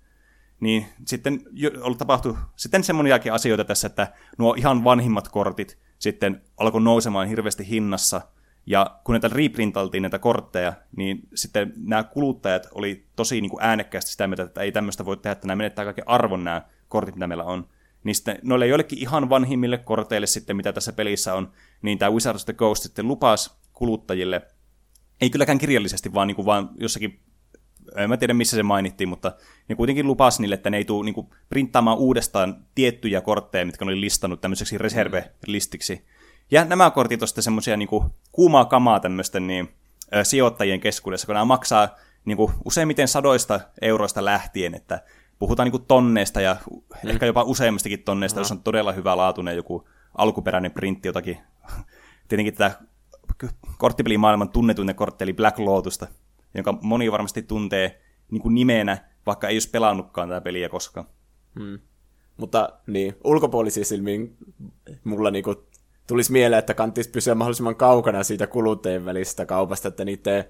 Niin sitten on tapahtu sitten semmoiniakin asioita tässä, että nuo ihan vanhimmat kortit sitten alkoi nousemaan hirveästi hinnassa, ja kun näitä reprintaltiin näitä kortteja, niin sitten nämä kuluttajat oli tosi niin kuin äänekkäästi sitä mieltä, että ei tämmöistä voi tehdä, että nämä menettää kaiken arvon nämä kortit, mitä meillä on. Niin sitten noille joillekin ihan vanhimmille korteille sitten, mitä tässä pelissä on, niin tämä Wizards of the Coast sitten lupasi kuluttajille, ei kylläkään kirjallisesti, vaan, niin kuin vaan jossakin, en mä tiedä missä se mainittiin, mutta ne kuitenkin lupasi niille, että ne ei tule niin kuin printtaamaan uudestaan tiettyjä kortteja, mitkä ne oli listannut tämmöiseksi reserve-listiksi. Ja nämä kortit on sitten semmoisia niin kuumaa kamaa tämmöisten niin, ö, sijoittajien keskuudessa, kun nämä maksaa niin kuin, useimmiten sadoista euroista lähtien, että puhutaan niin kuin tonneista ja mm. ehkä jopa useammistakin tonneista, no. jos on todella hyvä laatuinen joku alkuperäinen printti jotakin. Tietenkin tätä korttipelimaailman tunnetuinen kortti, eli Black Lotusta, jonka moni varmasti tuntee niin kuin nimenä, vaikka ei olisi pelannutkaan tätä peliä koskaan. Hmm. Mutta niin, ulkopuolisiin silmiin mulla niinku tulisi mieleen, että kannattaisi pysyä mahdollisimman kaukana siitä kuluttajien välistä kaupasta, että niiden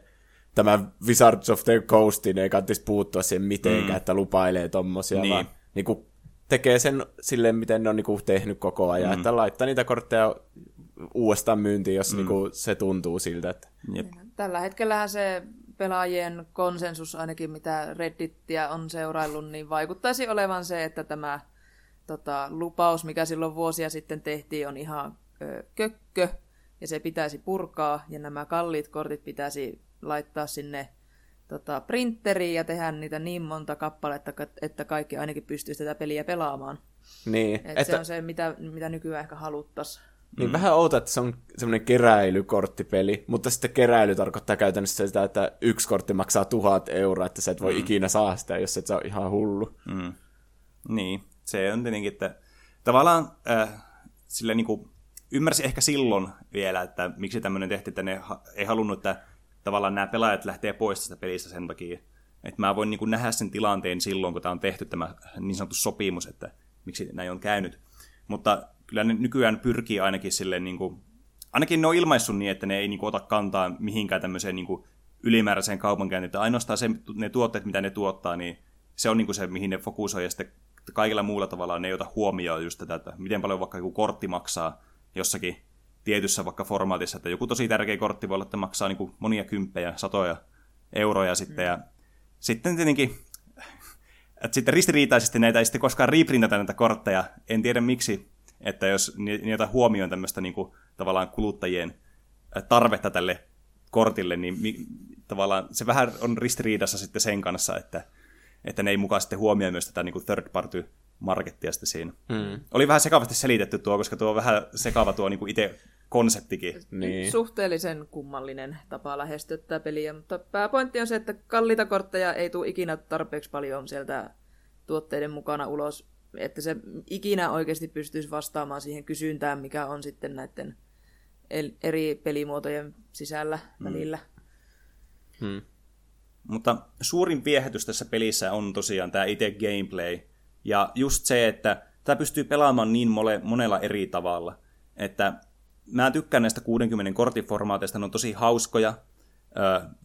tämä Wizards of the Coastin ei kannattaisi puuttua siihen mitenkään, mm. että lupailee tommosia, niin. vaan niin kuin, tekee sen silleen, miten ne on niin kuin, tehnyt koko ajan, mm. että laittaa niitä kortteja uudestaan myyntiin, jos mm. niin kuin, se tuntuu siltä. Että... Jep. Tällä hetkellähän se pelaajien konsensus, ainakin mitä Reddittiä on seuraillut, niin vaikuttaisi olevan se, että tämä tota, lupaus, mikä silloin vuosia sitten tehtiin, on ihan ö, kökkö, ja se pitäisi purkaa, ja nämä kalliit kortit pitäisi laittaa sinne tota, printeriin ja tehdä niitä niin monta kappaletta, että kaikki ainakin pystyisi tätä peliä pelaamaan. Niin. Et että... Se on se, mitä, mitä nykyään ehkä haluttaisiin. Niin mm. vähän outo, että se on semmoinen keräilykorttipeli, mutta sitten keräily tarkoittaa käytännössä sitä, että yksi kortti maksaa tuhat euroa, että sä et voi mm. ikinä saa sitä, jos et sä ole ihan hullu. Mm. Niin, se on tietenkin, että tavallaan äh, sille niin kuin, ymmärsi ehkä silloin vielä, että miksi tämmöinen tehtiin, että ne ha- ei halunnut, että tavallaan nämä pelaajat lähtee pois tästä pelistä sen takia. Että mä voin niin kuin nähdä sen tilanteen silloin, kun tämä on tehty tämä niin sanottu sopimus, että miksi näin on käynyt. Mutta kyllä ne nykyään pyrkii ainakin silleen, niin kuin, ainakin ne on ilmaissut niin, että ne ei niin kuin, ota kantaa mihinkään tämmöiseen niin kuin, ylimääräiseen kaupankäyntiin. Ainoastaan se, ne tuotteet, mitä ne tuottaa, niin se on niin kuin se, mihin ne fokusoi, ja sitten kaikilla muulla tavalla ne ei ota huomioon just tätä, että miten paljon vaikka joku kortti maksaa jossakin tietyssä vaikka formaatissa, että joku tosi tärkeä kortti voi olla, että maksaa niin kuin monia kymppejä, satoja euroja sitten, ja sitten tietenkin että sitten ristiriitaisesti näitä ei sitten koskaan reprintata näitä kortteja. En tiedä miksi, että jos niitä huomioon tämmöistä niin kuin, tavallaan kuluttajien tarvetta tälle kortille, niin mi, tavallaan se vähän on ristiriidassa sitten sen kanssa, että, että ne ei mukaan sitten huomioi myös tätä niin kuin third party markettia sitten siinä. Mm. Oli vähän sekavasti selitetty tuo, koska tuo on vähän sekava tuo niin kuin itse konseptikin. Niin. Suhteellisen kummallinen tapa lähestyä tätä peliä, mutta pääpointti on se, että kalliita kortteja ei tule ikinä tarpeeksi paljon sieltä tuotteiden mukana ulos, että se ikinä oikeasti pystyisi vastaamaan siihen kysyntään, mikä on sitten näiden eri pelimuotojen sisällä mm. välillä. Hmm. Mutta suurin viehätys tässä pelissä on tosiaan tämä itse gameplay. Ja just se, että tämä pystyy pelaamaan niin mole, monella eri tavalla. Että mä tykkään näistä 60 kortin formaateista, ne on tosi hauskoja,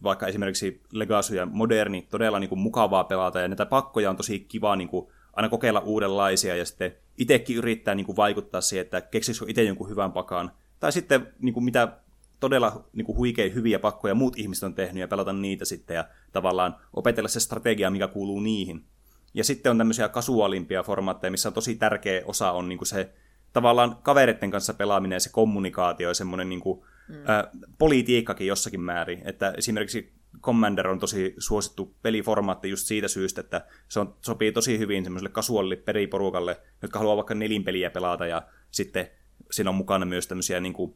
vaikka esimerkiksi Legacy ja Moderni, todella niin kuin mukavaa pelata, ja näitä pakkoja on tosi kiva niin kuin aina kokeilla uudenlaisia, ja sitten itsekin yrittää niin kuin vaikuttaa siihen, että keksisikö itse jonkun hyvän pakan, tai sitten niin kuin mitä todella niin kuin huikein hyviä pakkoja muut ihmiset on tehnyt, ja pelata niitä sitten, ja tavallaan opetella se strategia, mikä kuuluu niihin. Ja sitten on tämmöisiä kasuaalimpia formaatteja, missä on tosi tärkeä osa on niin kuin se tavallaan kavereiden kanssa pelaaminen ja se kommunikaatio ja semmoinen niin kuin, mm. ä, politiikkakin jossakin määrin. Että esimerkiksi Commander on tosi suosittu peliformaatti just siitä syystä, että se on, sopii tosi hyvin semmoiselle kasuaalille periporukalle, jotka haluaa vaikka nelinpeliä pelata ja sitten siinä on mukana myös tämmöisiä niin kuin,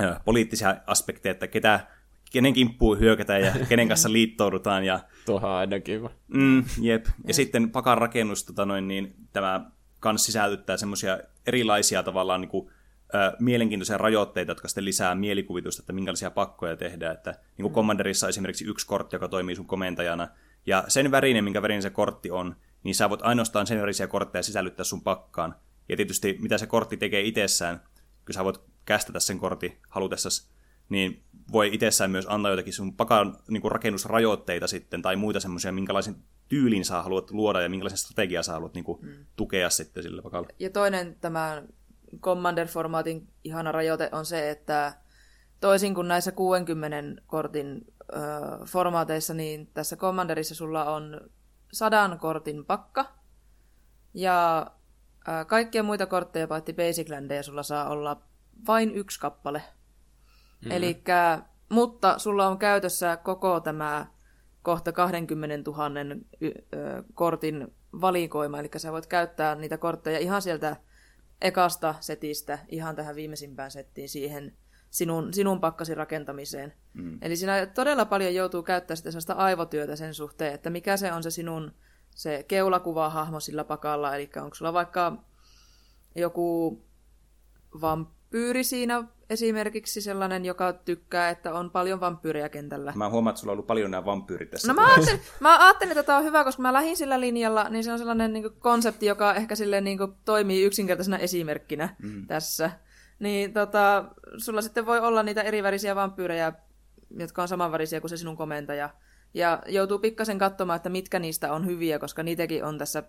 ä, poliittisia aspekteja, että ketä, kenen kimppuun hyökätään ja kenen kanssa liittoudutaan. Ja, Tuohan aina kiva. Mm, jep. Ja sitten pakan rakennus, tota noin, niin tämä kans sisältyttää semmoisia erilaisia tavallaan niin kuin, ö, mielenkiintoisia rajoitteita, jotka sitten lisää mielikuvitusta, että minkälaisia pakkoja tehdään. Että, niin kuin mm. Commanderissa on esimerkiksi yksi kortti, joka toimii sun komentajana, ja sen värinen, minkä värinen se kortti on, niin sä voit ainoastaan sen värisiä kortteja sisällyttää sun pakkaan. Ja tietysti mitä se kortti tekee itsessään, kun sä voit kästätä sen kortti halutessasi, niin voi itsessään myös antaa jotakin sun pakan niin kuin rakennusrajoitteita sitten, tai muita semmoisia, minkälaisen tyylin sä haluat luoda ja minkälaisen strategiaa sä haluat niin kuin, mm. tukea sitten sille pakalle. Ja toinen tämä Commander-formaatin ihana rajoite on se, että toisin kuin näissä 60 kortin ö, formaateissa, niin tässä Commanderissa sulla on sadan kortin pakka, ja ö, kaikkia muita kortteja paitsi Basic Landeja sulla saa olla vain yksi kappale. Mm-hmm. Elikkä, mutta sulla on käytössä koko tämä kohta 20 000 kortin valikoima, eli sä voit käyttää niitä kortteja ihan sieltä ekasta setistä ihan tähän viimeisimpään settiin siihen sinun, sinun pakkasi rakentamiseen. Mm. Eli siinä todella paljon joutuu käyttämään sitä sellaista aivotyötä sen suhteen, että mikä se on se sinun se keulakuva hahmo sillä pakalla, eli onko sulla vaikka joku vampyyri siinä esimerkiksi sellainen, joka tykkää, että on paljon vampyyrejä kentällä. Mä huomaan, että sulla on ollut paljon nämä vampyyrit tässä. No mä ajattelin, mä ajattelin, että tämä on hyvä, koska mä lähdin sillä linjalla, niin se on sellainen niin kuin, konsepti, joka ehkä silleen, niin kuin, toimii yksinkertaisena esimerkkinä mm. tässä. Niin tota, sulla sitten voi olla niitä erivärisiä vampyyrejä, jotka on samanvärisiä kuin se sinun komentaja. Ja joutuu pikkasen katsomaan, että mitkä niistä on hyviä, koska niitäkin on tässä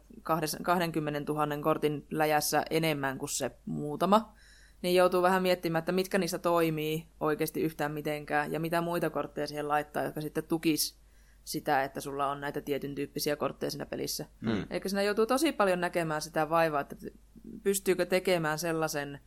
20 000 kortin läjässä enemmän kuin se muutama niin joutuu vähän miettimään, että mitkä niistä toimii oikeasti yhtään mitenkään, ja mitä muita kortteja siihen laittaa, jotka sitten tukis sitä, että sulla on näitä tietyn tyyppisiä kortteja siinä pelissä. Mm. Eikä siinä joutuu tosi paljon näkemään sitä vaivaa, että pystyykö tekemään sellaisen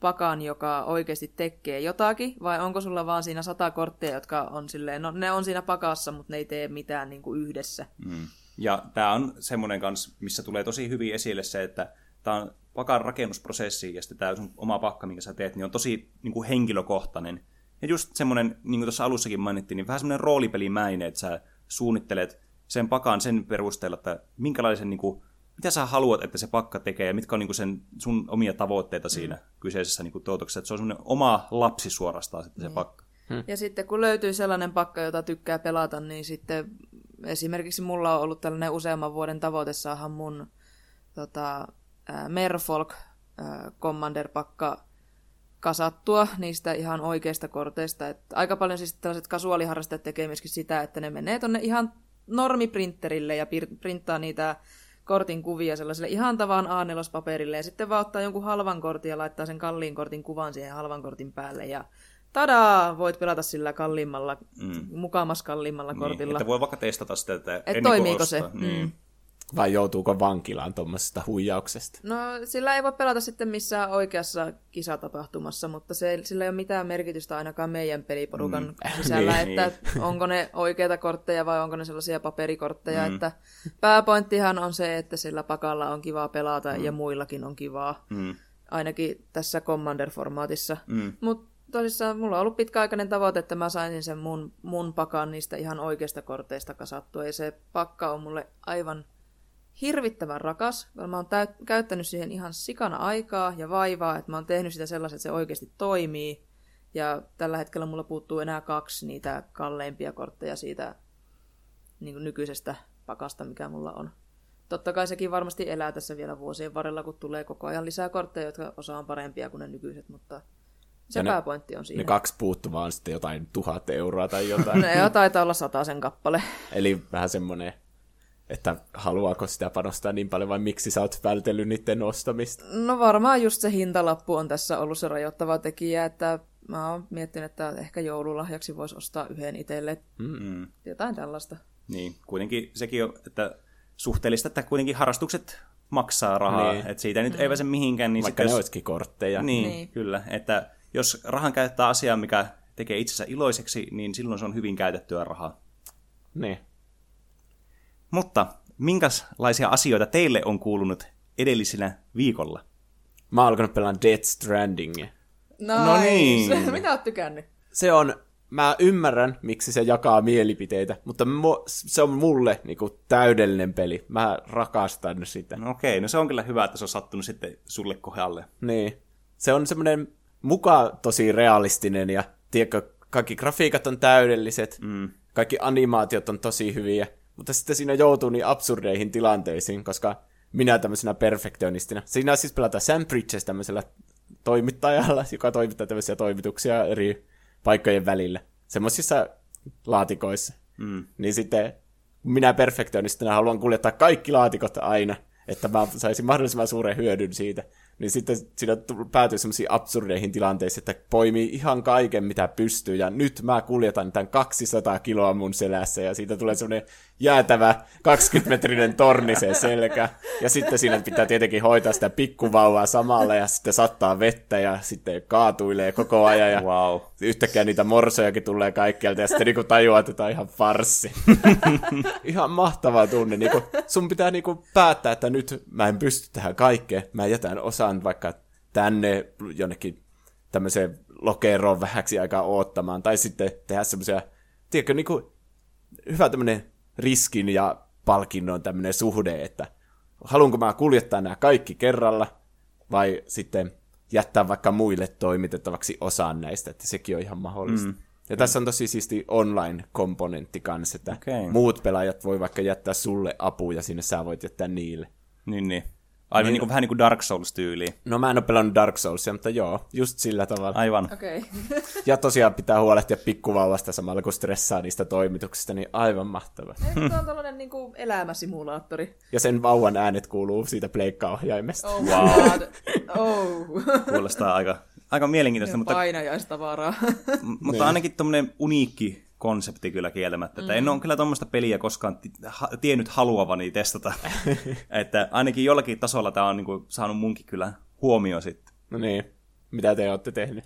pakan, joka oikeasti tekee jotakin, vai onko sulla vaan siinä sata kortteja, jotka on silleen, no ne on siinä pakassa, mutta ne ei tee mitään niin kuin yhdessä. Mm. Ja tämä on semmoinen kanssa, missä tulee tosi hyvin esille se, että tämä on pakan rakennusprosessi ja sitten tämä sun oma pakka, minkä sä teet, niin on tosi niin kuin henkilökohtainen. Ja just semmoinen, niin kuin tuossa alussakin mainittiin, niin vähän semmoinen roolipelimäinen, että sä suunnittelet sen pakan sen perusteella, että minkälaisen, niin kuin, mitä sä haluat, että se pakka tekee ja mitkä on niin kuin sen sun omia tavoitteita mm. siinä kyseisessä niin kuin tuotoksessa. Että se on semmoinen oma lapsi suorastaan sitten mm. se pakka. Hmm. Ja sitten kun löytyy sellainen pakka, jota tykkää pelata, niin sitten esimerkiksi mulla on ollut tällainen useamman vuoden tavoite saada mun tota, Merfolk Commander-pakka kasattua niistä ihan oikeista korteista. Et aika paljon siis tällaiset kasuaaliharrastajat tekee myöskin sitä, että ne menee tonne ihan normiprinterille ja printtaa niitä kortin kuvia sellaiselle ihan tavan A4-paperille ja sitten vaan ottaa jonkun halvan kortin ja laittaa sen kalliin kortin kuvan siihen halvan kortin päälle ja tadaa, voit pelata sillä kalliimmalla, mm. mukamas kalliimmalla Niin, kortilla. että voi vaikka testata sitä, että Et toimiiko se? ostaa. Niin. Vai joutuuko vankilaan tuommoisesta huijauksesta? No sillä ei voi pelata sitten missään oikeassa kisatapahtumassa, mutta se, sillä ei ole mitään merkitystä ainakaan meidän peliporukan mm. sisällä, Niin, että onko ne oikeita kortteja vai onko ne sellaisia paperikortteja, mm. että pääpointtihan on se, että sillä pakalla on kivaa pelata mm. ja muillakin on kivaa, Mm. ainakin tässä Commander-formaatissa. Mm. Mutta tosissaan mulla on ollut pitkäaikainen tavoite, että mä saisin sen mun, mun pakan niistä ihan oikeista korteista kasattua, ja se pakka on mulle aivan hirvittävän rakas. Mä oon täyt- käyttänyt siihen ihan sikana aikaa ja vaivaa, että mä oon tehnyt sitä sellaisen, että se oikeasti toimii. Ja tällä hetkellä mulla puuttuu enää kaksi niitä kalleimpia kortteja siitä niin kuin nykyisestä pakasta, mikä mulla on. Totta kai sekin varmasti elää tässä vielä vuosien varrella, kun tulee koko ajan lisää kortteja, jotka osa on parempia kuin ne nykyiset, mutta se Ja ne- pääpointti on siinä. Ne kaksi puuttuvaa on sitten jotain tuhat euroa tai jotain. Ne jo taitaa olla sen kappale. Eli vähän semmoinen, että haluaako sitä panostaa niin paljon vai miksi sä oot vältellyt niiden ostamista? No varmaan just se hintalappu on tässä ollut se rajoittava tekijä, että mä oon miettinyt, että ehkä joululahjaksi voisi ostaa yhden itselle. Mm. Jotain tällaista. Niin, kuitenkin sekin on, että suhteellista, että kuitenkin harrastukset maksaa rahaa, Niin. että siitä ei nyt ei pääse mihinkään. Niin Vaikka ne jos- olisikin kortteja. Niin, Niin. kyllä. Että jos rahan käyttää asiaan, mikä tekee itsensä iloiseksi, niin silloin se on hyvin käytettyä rahaa. niin. Mutta minkälaisia asioita teille on kuulunut edellisinä viikolla? Mä oon alkanut pelaa Death Strandingia. Nice. No niin. Mitä oot tykännyt? Se on, mä ymmärrän, miksi se jakaa mielipiteitä, mutta mu- se on mulle niinku täydellinen peli. Mä rakastan sitä. No okei, no se on kyllä hyvä, että se on sattunut sitten sulle kohdalle. Niin. Se on semmoinen muka tosi realistinen ja tiedätkö, kaikki grafiikat on täydelliset, mm. kaikki animaatiot on tosi hyviä, mutta sitten siinä joutuu niin absurdeihin tilanteisiin, koska minä tämmöisenä perfektionistina. Siinä siis pelataan Sam Bridges tämmöisellä toimittajalla, joka toimittaa tämmöisiä toimituksia eri paikkojen välillä. Semmoisissa laatikoissa. Mm. Niin sitten minä perfektionistina haluan kuljettaa kaikki laatikot aina, että mä saisin mahdollisimman suuren hyödyn siitä. Niin sitten siinä päätyy semmoisiin absurdeihin tilanteisiin, että poimii ihan kaiken, mitä pystyy, ja nyt mä kuljetan tämän 200 kiloa mun selässä, ja siitä tulee semmoinen jäätävä 20-metrinen torni se selkä, ja sitten siinä pitää tietenkin hoitaa sitä pikkuvauvaa samalla, ja sitten sattaa vettä, ja sitten kaatuilee koko ajan, ja Wow. yhtäkkiä niitä morsojakin tulee kaikkialta, ja sitten niinku tajuaa, että tämä on ihan farssi. ihan mahtava tunne. Niinku, sun pitää niinku päättää, että nyt mä en pysty tähän kaikkeen. Mä jätän osan vaikka tänne jonnekin tämmöiseen lokeroon vähäksi aikaa oottamaan. Tai sitten tehdä semmoisia, tiedätkö, niinku, hyvä tämmöinen riskin ja palkinnon tämmöinen suhde, että haluanko mä kuljettaa nämä kaikki kerralla, vai sitten jättää vaikka muille toimitettavaksi osaan näistä, että sekin on ihan mahdollista. Mm. Ja tässä on tosi siisti online-komponentti kanssa, että Okei. muut pelaajat voi vaikka jättää sulle apuja sinne, sä voit jättää niille. Niin, niin. Aivan niin kuin, vähän niin kuin Dark Souls-tyyliin. No mä en ole pelannut Dark Soulia, mutta joo, just sillä tavalla. Aivan. Okei. Okay. Ja tosiaan pitää huolehtia pikkuvauvasta samalla, kun stressaa niistä toimituksista, niin aivan mahtava. Tuo on tällainen niin kuin elämäsimulaattori. Ja sen vauvan äänet kuuluu siitä pleikkaohjaimesta. Oh wow. God. Oh. Kuulostaa aika, aika mielenkiintoista, mutta, Painajaistavaraa. m- mutta ainakin tuommoinen uniikki konsepti kyllä kieltämättä. Että en ole kyllä tuommoista peliä koskaan ti- ha- tiennyt haluavani testata. että ainakin jollakin tasolla tämä on niinku saanut munkin kyllä huomioon sitten. No niin, mitä te olette tehnyt?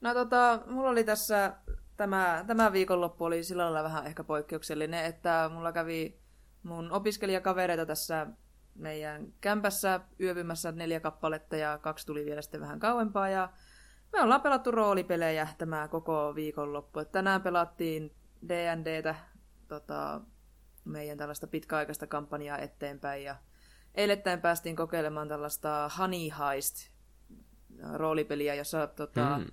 No tota, mulla oli tässä, tämä, tämä viikonloppu oli sillä lailla vähän ehkä poikkeuksellinen, että mulla kävi mun opiskelijakavereita tässä meidän kämpässä yöpymässä neljä kappaletta ja kaksi tuli vielä sitten vähän kauempaa ja me ollaan pelattu roolipelejä tämä koko viikonloppu. Tänään pelattiin D&Dtä, tota, meidän tällaista pitkäaikaista kampanjaa eteenpäin ja eilettäin päästiin kokeilemaan tällaista Honey Heist roolipeliä, jossa tota, mm.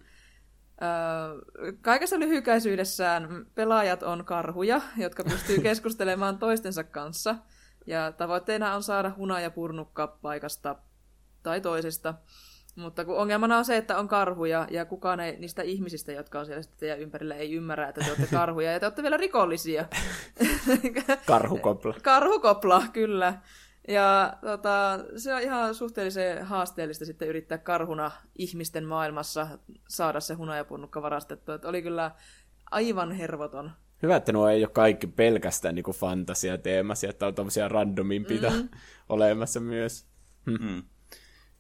Öö, kaikessa lyhykäisyydessään pelaajat on karhuja, jotka pystyy keskustelemaan toistensa kanssa. Ja tavoitteena on saada huna ja purnukka paikasta tai toisesta. Mutta kun ongelmana on se, että on karhuja ja kukaan ei, niistä ihmisistä, jotka on siellä sitten teidän ympärillä, ei ymmärrä, että te olette karhuja ja te olette vielä rikollisia. Karhukopla. Karhukopla, kyllä. Ja tota, se on ihan suhteellisen haasteellista sitten yrittää karhuna ihmisten maailmassa saada se hunajapunnukka varastettua. Että oli kyllä aivan hervoton. Hyvä, että nuo ei ole kaikki pelkästään niin fantasia-teemaisia, että on tommosia randomimpita mm. olemassa myös. Mm.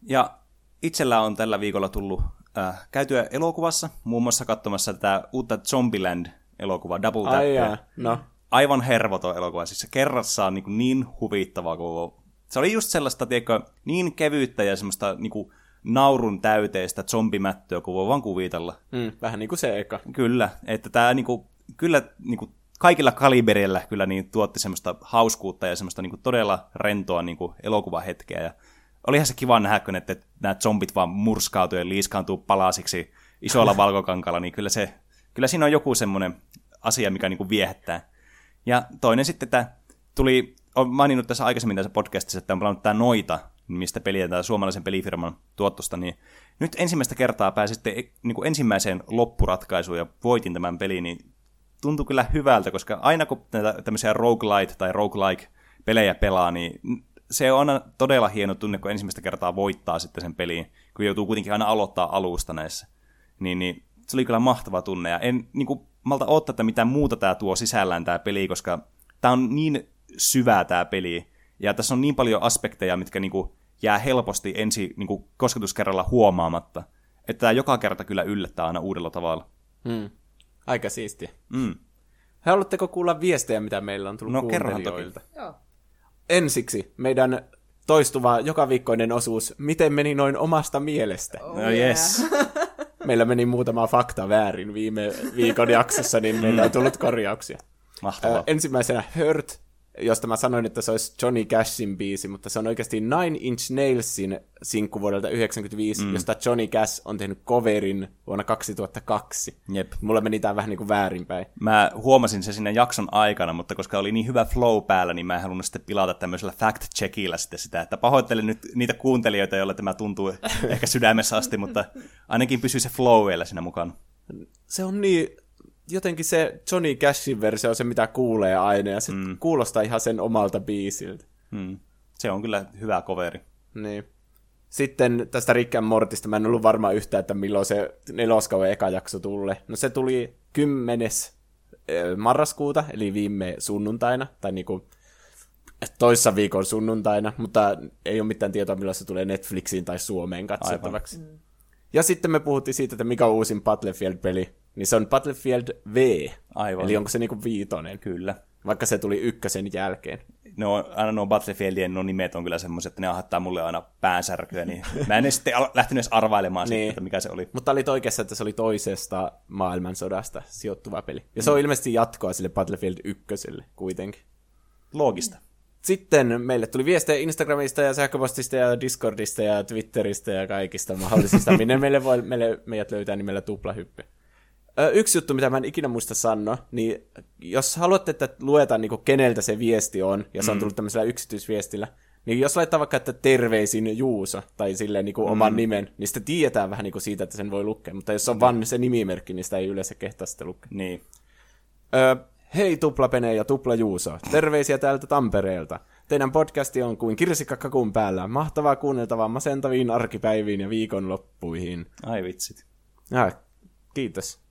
Ja itsellä on tällä viikolla tullut äh, käytyä elokuvassa, muun muassa katsomassa tätä uutta Zombieland-elokuvaa, Double Tap. Ai jaa, no. Aivan hervoton elokuva, siis se kerrassaan niin, kuin niin huvittavaa koko... Se oli just sellaista, tiedätkö, niin kevyyttä ja semmoista niin kuin, naurun täyteistä zombimättöä, kun voi vaan kuvitella. Mm, vähän niin kuin se eka. Kyllä, että tämä niin kuin, kyllä niin kuin, kaikilla kaliberillä kyllä niin tuotti semmoista hauskuutta ja semmoista niin kuin, todella rentoa niin kuin, elokuvahetkeä. Ja olihan se kiva nähdä, kun että nämä zombit vaan murskautuu ja liiskaantuu palasiksi isolla valkokankalla, niin kyllä, se, kyllä siinä on joku semmoinen asia, mikä niin kuin viehättää. Ja toinen sitten, että tuli, olen maininnut tässä aikaisemmin tässä podcastissa, että on pelannut tämä Noita, mistä peliä tämä suomalaisen pelifirman tuottosta, niin nyt ensimmäistä kertaa pääsin sitten niin kuin ensimmäiseen loppuratkaisuun ja voitin tämän pelin, niin tuntui kyllä hyvältä, koska aina kun näitä tämmöisiä roguelite tai roguelike pelejä pelaa, niin se on aina todella hieno tunne, kun ensimmäistä kertaa voittaa sitten sen peliin, kun joutuu kuitenkin aina aloittaa alusta näissä. Niin, niin se oli kyllä mahtava tunne, ja en niin kuin, malta odottaa, että mitä muuta tämä tuo sisällään tämä peli, koska tämä on niin syvää tämä peli, ja tässä on niin paljon aspekteja, mitkä niin kuin, jää helposti ensi niin kuin, kosketuskerralla huomaamatta, että tämä joka kerta kyllä yllättää aina uudella tavalla. Mm. Aika siisti. Mm. Haluatteko kuulla viestejä, mitä meillä on tullut No, kerrohan kuuntelijoilta? Joo. Ensiksi meidän toistuva joka viikkoinen osuus, miten meni noin omasta mielestä. Oh, No yes. Meillä meni muutama fakta väärin viime viikon jaksossa, niin meillä on tullut korjauksia. Mahtavaa. Ö, ensimmäisenä Hurt, josta mä sanoin, että se olisi Johnny Cashin biisi, mutta se on oikeasti Nine Inch Nailsin sinkku vuodelta 1995, mm. josta Johnny Cash on tehnyt coverin vuonna 2002. Jep. Mulla meni tää vähän niin kuin väärinpäin. Mä huomasin se sinne jakson aikana, mutta koska oli niin hyvä flow päällä, niin mä en halunnut sitten pilata tämmöisellä fact-checkillä sitten sitä, että pahoittelen nyt niitä kuuntelijoita, joille tämä tuntuu ehkä sydämessä asti, mutta ainakin pysyy se flow vielä siinä mukana. Se on niin, jotenkin se Johnny Cashin versio on se, mitä kuulee aina, ja se mm. kuulostaa ihan sen omalta biisiltä. Hmm. Se on kyllä hyvä coveri. Niin. Sitten tästä Rick and Mortista, mä en ollut varma yhtään, että milloin se neloskauden eka jakso tulee. No se tuli 10. eh, marraskuuta, eli viime sunnuntaina, tai niinku toissa viikon sunnuntaina, mutta ei ole mitään tietoa, milloin se tulee Netflixiin tai Suomeen katsottavaksi. Mm. Ja sitten me puhuttiin siitä, että mikä on uusin Battlefield-peli, niin se on Battlefield V, Aivan. eli onko se niinku viitonen, Kyllä. vaikka se tuli ykkösen jälkeen. No, aina nuo Battlefieldien no nimet on kyllä semmoiset, että ne aiheuttaa mulle aina päänsärkyä, niin mä en edes sitten lähtenyt edes arvailemaan Niin. siitä, että mikä se oli. Mutta olit oikeassa, että se oli toisesta maailmansodasta sijoittuva peli. Ja se on ilmeisesti jatkoa sille Battlefield 1 kuitenkin. Loogista. Sitten meille tuli viestejä Instagramista ja sähköpostista ja Discordista ja Twitteristä ja kaikista mahdollisista, minne meille voi, meille, meidät löytää nimellä tuplahyppy. Yksi juttu, mitä mä en ikinä muista sanoa, niin jos haluatte, että luetaan niin keneltä se viesti on, ja se on tullut tämmöisellä yksityisviestillä, niin jos laittaa vaikka, että terveisin Juuso, tai silleen niin kuin oman nimen, niin sitten tiedetään vähän niin kuin siitä, että sen voi lukea. Mutta jos on vaan se nimimerkki, niin sitä ei yleensä kehtaa sitten lukea. Niin. Ö, hei Tuplapene ja Tupla Juuso. Terveisiä täältä Tampereelta. Teidän podcasti on kuin kirsikkakakun päällä. Mahtavaa kuunneltavaa masentaviin arkipäiviin ja viikonloppuihin. Ai vitsit. Ja, kiitos.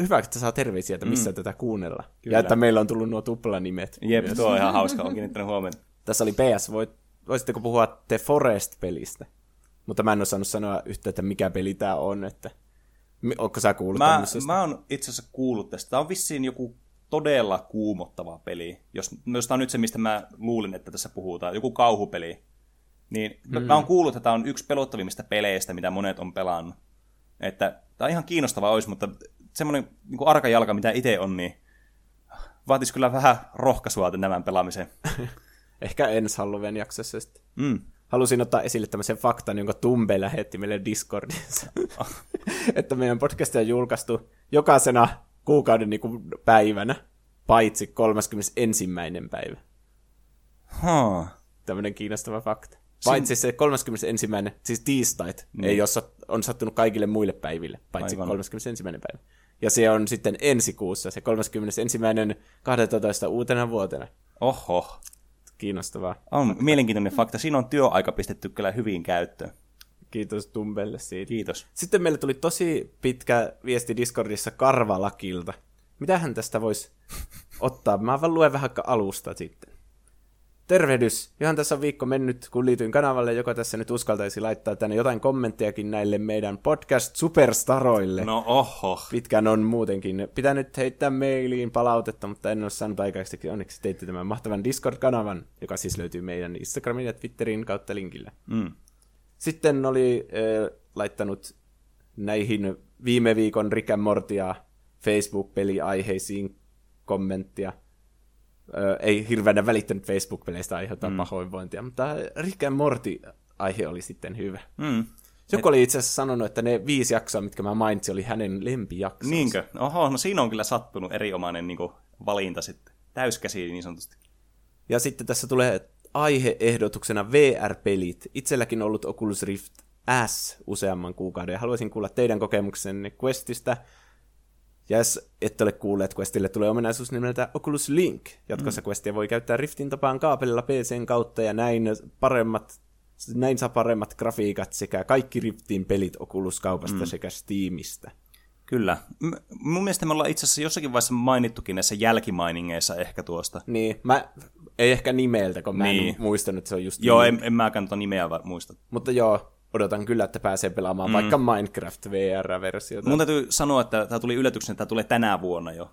Hyvä, että saa terveisiä, että missä mm. tätä kuunnella. Kyllä. Ja että meillä on tullut nuo tuplanimet. Jep, tuo on ihan hauska, olen kiinnittänyt huomioon. Tässä oli PS, voit, voisitteko puhua The Forest-pelistä? Mutta mä en ole saanut sanoa yhtä, että mikä peli tämä on, että... Ootko sä kuullut Mä, mä oon itse asiassa kuullut tästä. Tämä on vissiin joku todella kuumottava peli. Jos, jos tämä on nyt se, mistä mä luulin, että tässä puhutaan. Joku kauhupeli. Niin mm. mä oon kuullut, että tämä on yksi pelottavimmista peleistä, mitä monet on pelannut. Että tämä on ihan kiinnostava olisi, mutta semmoinen niin arkajalka, mitä itse on, niin vaatisi kyllä vähän rohkaisua tämän pelaamiseen. Ehkä ensi Halloween jaksossa sitten. Mm. Halusin ottaa esille tämmöisen faktan, jonka Tumbe lähetti meille Discordissa. että meidän podcast on julkaistu jokaisena kuukauden niin kuin päivänä, paitsi 31. päivä. Huh. Tämmöinen kiinnostava fakta. Paitsi se 31. siis tiistait, mm. ei sat- on sattunut kaikille muille päiville, paitsi Aivan. 31. päivä. Ja se on sitten ensi kuussa, se 31. 12. uutena vuotena. Oho. kiinnostavaa. On mielenkiintoinen fakta. Siinä on työaika pistetty kyllä hyvin käyttöön. Kiitos Tumbelle siitä. Kiitos. Sitten meille tuli tosi pitkä viesti Discordissa Karvalakilta. Mitähän tästä voisi ottaa? Mä vaan luen vähän alusta sitten. Tervehdys! Ihan tässä on viikko mennyt, kun liityin kanavalle, joka tässä nyt uskaltaisi laittaa tänne jotain kommenttejakin näille meidän podcast-superstaroille. No oho. Pitkään on muutenkin pitänyt heittää mailiin palautetta, mutta en ole saanut aikaiseksi. Onneksi teitte tämän mahtavan Discord-kanavan, joka siis löytyy meidän Instagramin ja Twitterin kautta linkillä. Mm. Sitten oli äh, laittanut näihin viime viikon Rick Mortia Facebook-peliaiheisiin kommenttia. Ei hirveänä välittänyt Facebook-peleistä aiheuttaa mm. pahoinvointia, mutta Rick and Morty-aihe oli sitten hyvä. Mm. Joku oli itse asiassa sanonut, että ne viisi jaksoa, mitkä mä mainitsin, oli hänen lempijaksonsa. Niinkö? Oho, no siinä on kyllä sattunut erinomainen niin kuin, valinta sitten. Täyskäsi niin sanotusti. Ja sitten tässä tulee aiheehdotuksena VR-pelit. Itselläkin ollut Oculus Rift S useamman kuukauden ja haluaisin kuulla teidän kokemuksenne Questistä. Ja jos ette ole kuulleet, Questille tulee ominaisuus nimeltä Oculus Link. Jatkossa mm. Questia voi käyttää Riftin tapaan kaapelilla PCn kautta ja näin paremmat näin saa paremmat grafiikat sekä kaikki Riftin pelit Oculus-kaupasta mm. sekä Steamista. Kyllä. M- mun mielestä me ollaan itse asiassa jossakin vaiheessa mainittukin näissä jälkimainingeissa ehkä tuosta. Niin, mä, ei ehkä nimeltä, kun mä Niin. en muistanut, että se on just Joo, Link. en, en mäkään tuota nimeä muista. Mutta joo, odotan kyllä, että pääsee pelaamaan mm. vaikka Minecraft VR-versiota. Mun täytyy sanoa, että tämä tuli yllätyksenä, että tämä tulee tänä vuonna jo.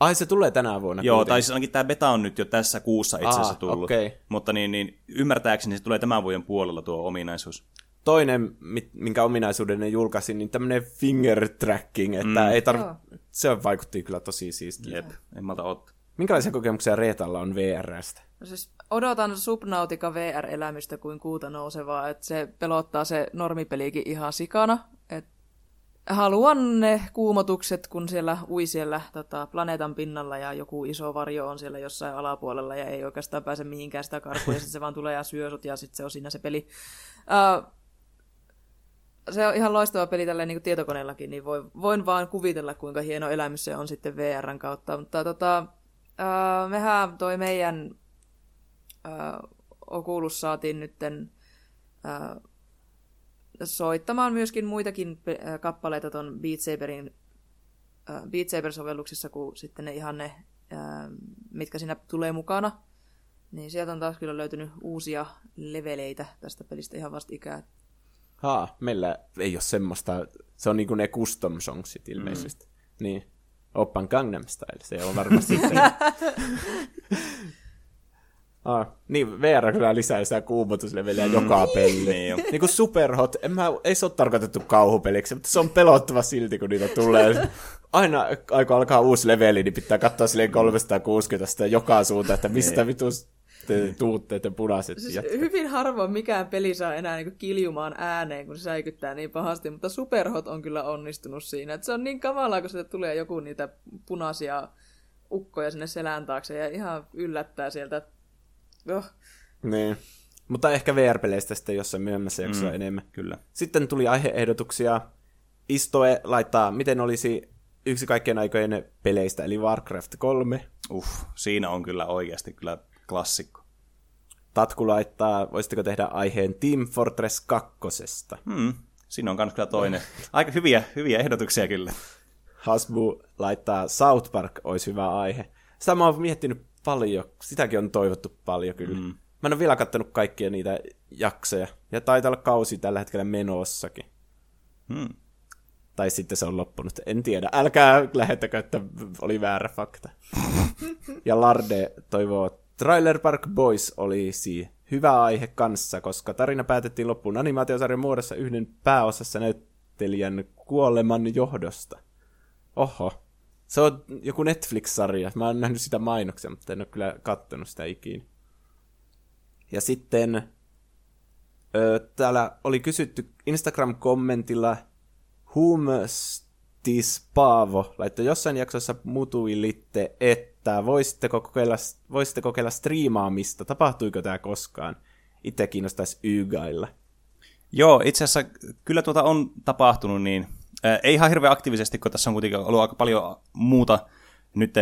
Ai se tulee tänä vuonna Joo, kuitenkin. tai siis ainakin tämä beta on nyt jo tässä kuussa itse asiassa Aa, tullut. okei. Mutta niin, niin, ymmärtääkseni se tulee tämän vuoden puolella tuo ominaisuus. Toinen, mit- minkä ominaisuuden ne julkaisin, niin tämmöinen finger tracking, että mm. ei tarv... Se vaikutti kyllä tosi siistiä. Jep, en malta ottaa. Minkälaisia kokemuksia Reetalla on VRstä? No siis odotan Subnautica VR-elämystä kuin kuuta nousevaa, että se pelottaa se normipelikin ihan sikana. Et haluan ne kuumotukset, kun siellä ui siellä tota, planeetan pinnalla ja joku iso varjo on siellä jossain alapuolella ja ei oikeastaan pääse mihinkään sitä karkuun ja sitten se vaan tulee ja syö sut ja sitten se on siinä se peli. Uh, se on ihan loistava peli tälleen niin tietokoneellakin, niin voi, voin vaan kuvitella, kuinka hieno elämys se on sitten VRn kautta. Mutta tota, uh, mehän toi meidän uh, Oculus saatiin nytten uh, soittamaan myöskin muitakin pe- äh, kappaleita ton Beat Saberin uh, Beat Saber-sovelluksissa kuin sitten ne ihan ne, uh, mitkä siinä tulee mukana. Niin sieltä on taas kyllä löytynyt uusia leveleitä tästä pelistä ihan vastikään. Haa, meillä ei ole semmoista, se on niinku ne custom songsit ilmeisesti. Mm. Niin, Oppan Gangnam Style, se on varmasti se. Ah, niin, VR kyllä lisää sitä kuumotusleveliä mm. joka peli. Niin niin kuin Superhot, en mä, ei se ole tarkoitettu kauhupeliksi, mutta se on pelottava silti, kun niitä tulee. Aina aika alkaa uusi leveli, niin pitää katsoa silleen 360 sitä joka suunta, että mistä vitus te tuutte te punaiset Siis hyvin harvoin mikään peli saa enää niinku kiljumaan ääneen, kun se säikyttää niin pahasti, mutta Superhot on kyllä onnistunut siinä. Et se on niin kamalaa, kun sieltä tulee joku niitä punaisia ukkoja sinne selän taakse ja ihan yllättää sieltä. Oh. Niin. Mutta ehkä VR-peleistä sitten jossain myöhemmässä jaksossa mm. enemmän. Kyllä. Sitten tuli aiheehdotuksia. Istoe laittaa, miten olisi yksi kaikkien aikojen peleistä, eli Warcraft 3. Uff, siinä on kyllä oikeasti kyllä klassikko. Tatku laittaa, voisitteko tehdä aiheen Team Fortress 2. Hmm, siinä on myös kyllä toinen. Aika hyviä, hyviä ehdotuksia kyllä. Hasbu laittaa South Park olisi hyvä aihe. Sitä mä oon miettinyt paljon, sitäkin on toivottu paljon kyllä. Mm. Mä en ole vielä kattonut kaikkia niitä jaksoja, ja taitaa olla kausi tällä hetkellä menossakin. Hmm. Tai sitten se on loppunut, en tiedä. Älkää lähettäkö, että oli väärä fakta. ja Larde toivoo, Trailer Park Boys olisi hyvä aihe kanssa, koska tarina päätettiin loppuun animaatiosarjan muodossa yhden pääosassa näyttelijän kuoleman johdosta. Oho. Se on joku Netflix-sarja. Mä oon nähnyt sitä mainoksia, mutta en ole kyllä kattonut sitä ikinä. Ja sitten ö, täällä oli kysytty Instagram-kommentilla Whom this Paavo laittoi jossain jaksossa mutuilitte, että voisitteko kokeilla, voisitte kokeilla striimaamista. Tapahtuiko tämä koskaan? Itse kiinnostaisi ygailla. Joo, itse asiassa kyllä tuota on tapahtunut niin, ei ihan hirveän aktiivisesti, kun tässä on kuitenkin ollut aika paljon muuta nyt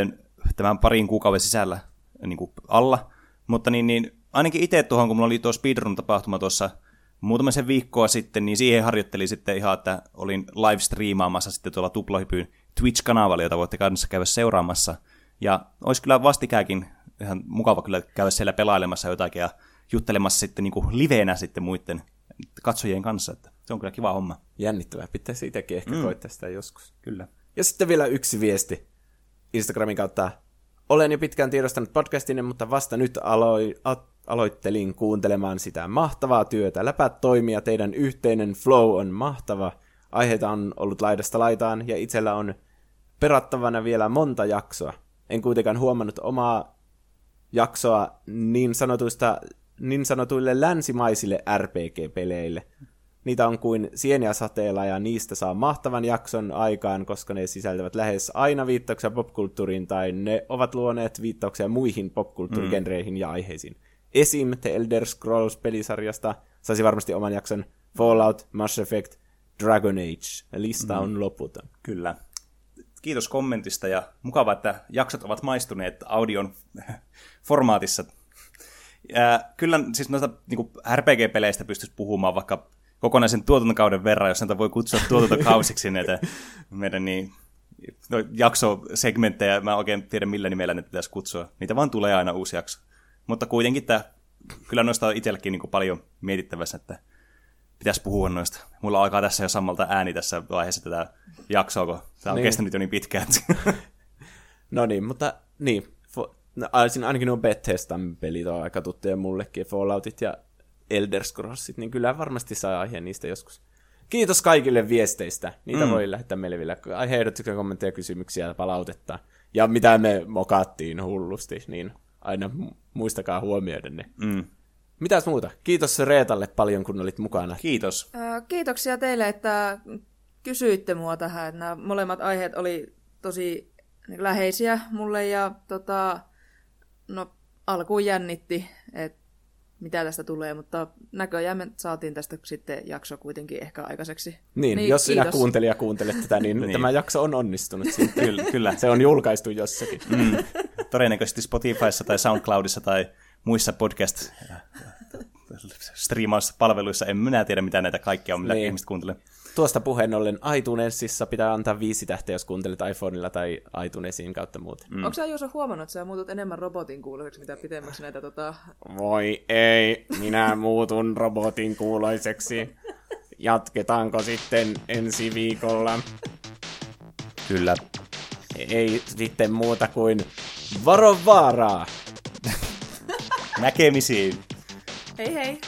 tämän parin kuukauden sisällä niin kuin alla, Mutta niin, niin ainakin itse tuohon, kun mulla oli tuo speedrun-tapahtuma tuossa muutama sen viikkoa sitten, niin siihen harjoittelin sitten ihan, että olin live-striimaamassa sitten tuolla Tuplohypyn Twitch-kanavalla, jota voitte kanssa käydä seuraamassa. Ja olisi kyllä vastikääkin ihan mukava kyllä käydä siellä pelailemassa jotakin ja juttelemassa sitten niin kuin liveenä sitten muiden katsojien kanssa, että se on kyllä kiva homma. Jännittävää. Pitäisi itsekin ehkä mm. koittaa sitä joskus. Kyllä. Ja sitten vielä yksi viesti Instagramin kautta. Olen jo pitkään tiedostanut podcastinne, mutta vasta nyt aloi, a, aloittelin kuuntelemaan sitä mahtavaa työtä. Läpät toimia, teidän yhteinen flow on mahtava. Aiheita on ollut laidasta laitaan ja itsellä on perattavana vielä monta jaksoa. En kuitenkaan huomannut omaa jaksoa niin, sanotuista, niin sanotuille länsimaisille RPG-peleille. Niitä on kuin sieniä sateella ja niistä saa mahtavan jakson aikaan, koska ne sisältävät lähes aina viittauksia popkulttuuriin tai ne ovat luoneet viittauksia muihin popkulttuurigenreihin mm. ja aiheisiin. Esim. The Elder Scrolls-pelisarjasta saisi varmasti oman jakson Fallout, Mass Effect, Dragon Age. Lista mm. on loputon. Kyllä. Kiitos kommentista ja mukava, että jaksot ovat maistuneet audion formaatissa. Ja kyllä siis noista niin RPG-peleistä pystyisi puhumaan vaikka kokonaisen tuotantokauden verran, jos näitä voi kutsua tuotantokausiksi näitä meidän niin, no, jaksosegmenttejä. Mä en oikein tiedä, millä nimellä ne pitäisi kutsua. Niitä vaan tulee aina uusi jakso. Mutta kuitenkin tämä, kyllä noista on itselläkin niin paljon mietittävässä, että pitäisi puhua noista. Mulla alkaa tässä jo samalta ääni tässä vaiheessa tätä jaksoa, kun tämä on niin. kestänyt jo niin pitkään. no niin, mutta niin. No, ainakin nuo Bethesdan pelit on aika tuttuja mullekin, Falloutit ja Elder Scrollsit, niin kyllä varmasti saa aiheen niistä joskus. Kiitos kaikille viesteistä. Niitä mm. voi lähettää meille vielä aiheehdotuksia, kommentteja, kysymyksiä ja palautetta. Ja mitä me mokattiin hullusti, niin aina muistakaa huomioida ne. Mm. Mitäs muuta? Kiitos Reetalle paljon, kun olit mukana. Kiitos. Kiitoksia teille, että kysyitte mua tähän. Nämä molemmat aiheet oli tosi läheisiä mulle ja tota, no, alkuun jännitti, että mitä tästä tulee, mutta näköjään me saatiin tästä sitten jakso kuitenkin ehkä aikaiseksi. Niin, niin jos kiitos. sinä kuuntelija kuuntelet tätä, niin, niin. tämä jakso on onnistunut. kyllä, kyllä. Se on julkaistu jossakin. Mm. Todennäköisesti Spotifyssa tai SoundCloudissa tai muissa podcast striimauspalveluissa. En minä tiedä, mitä näitä kaikkia on, millä niin. ihmiset kuuntelee. Tuosta puheen ollen iTunesissa pitää antaa viisi tähteä, jos kuuntelet iPhoneilla tai iTunesin kautta muuten. Mm. Onko sä Juuso huomannut, että sä muutut enemmän robotin kuuloiseksi, mitä pitemmäksi näitä tota... Voi ei, minä muutun robotin kuuloiseksi. Jatketaanko sitten ensi viikolla? Kyllä. Ei sitten muuta kuin varo vaaraa! Näkemisiin! Hei hei!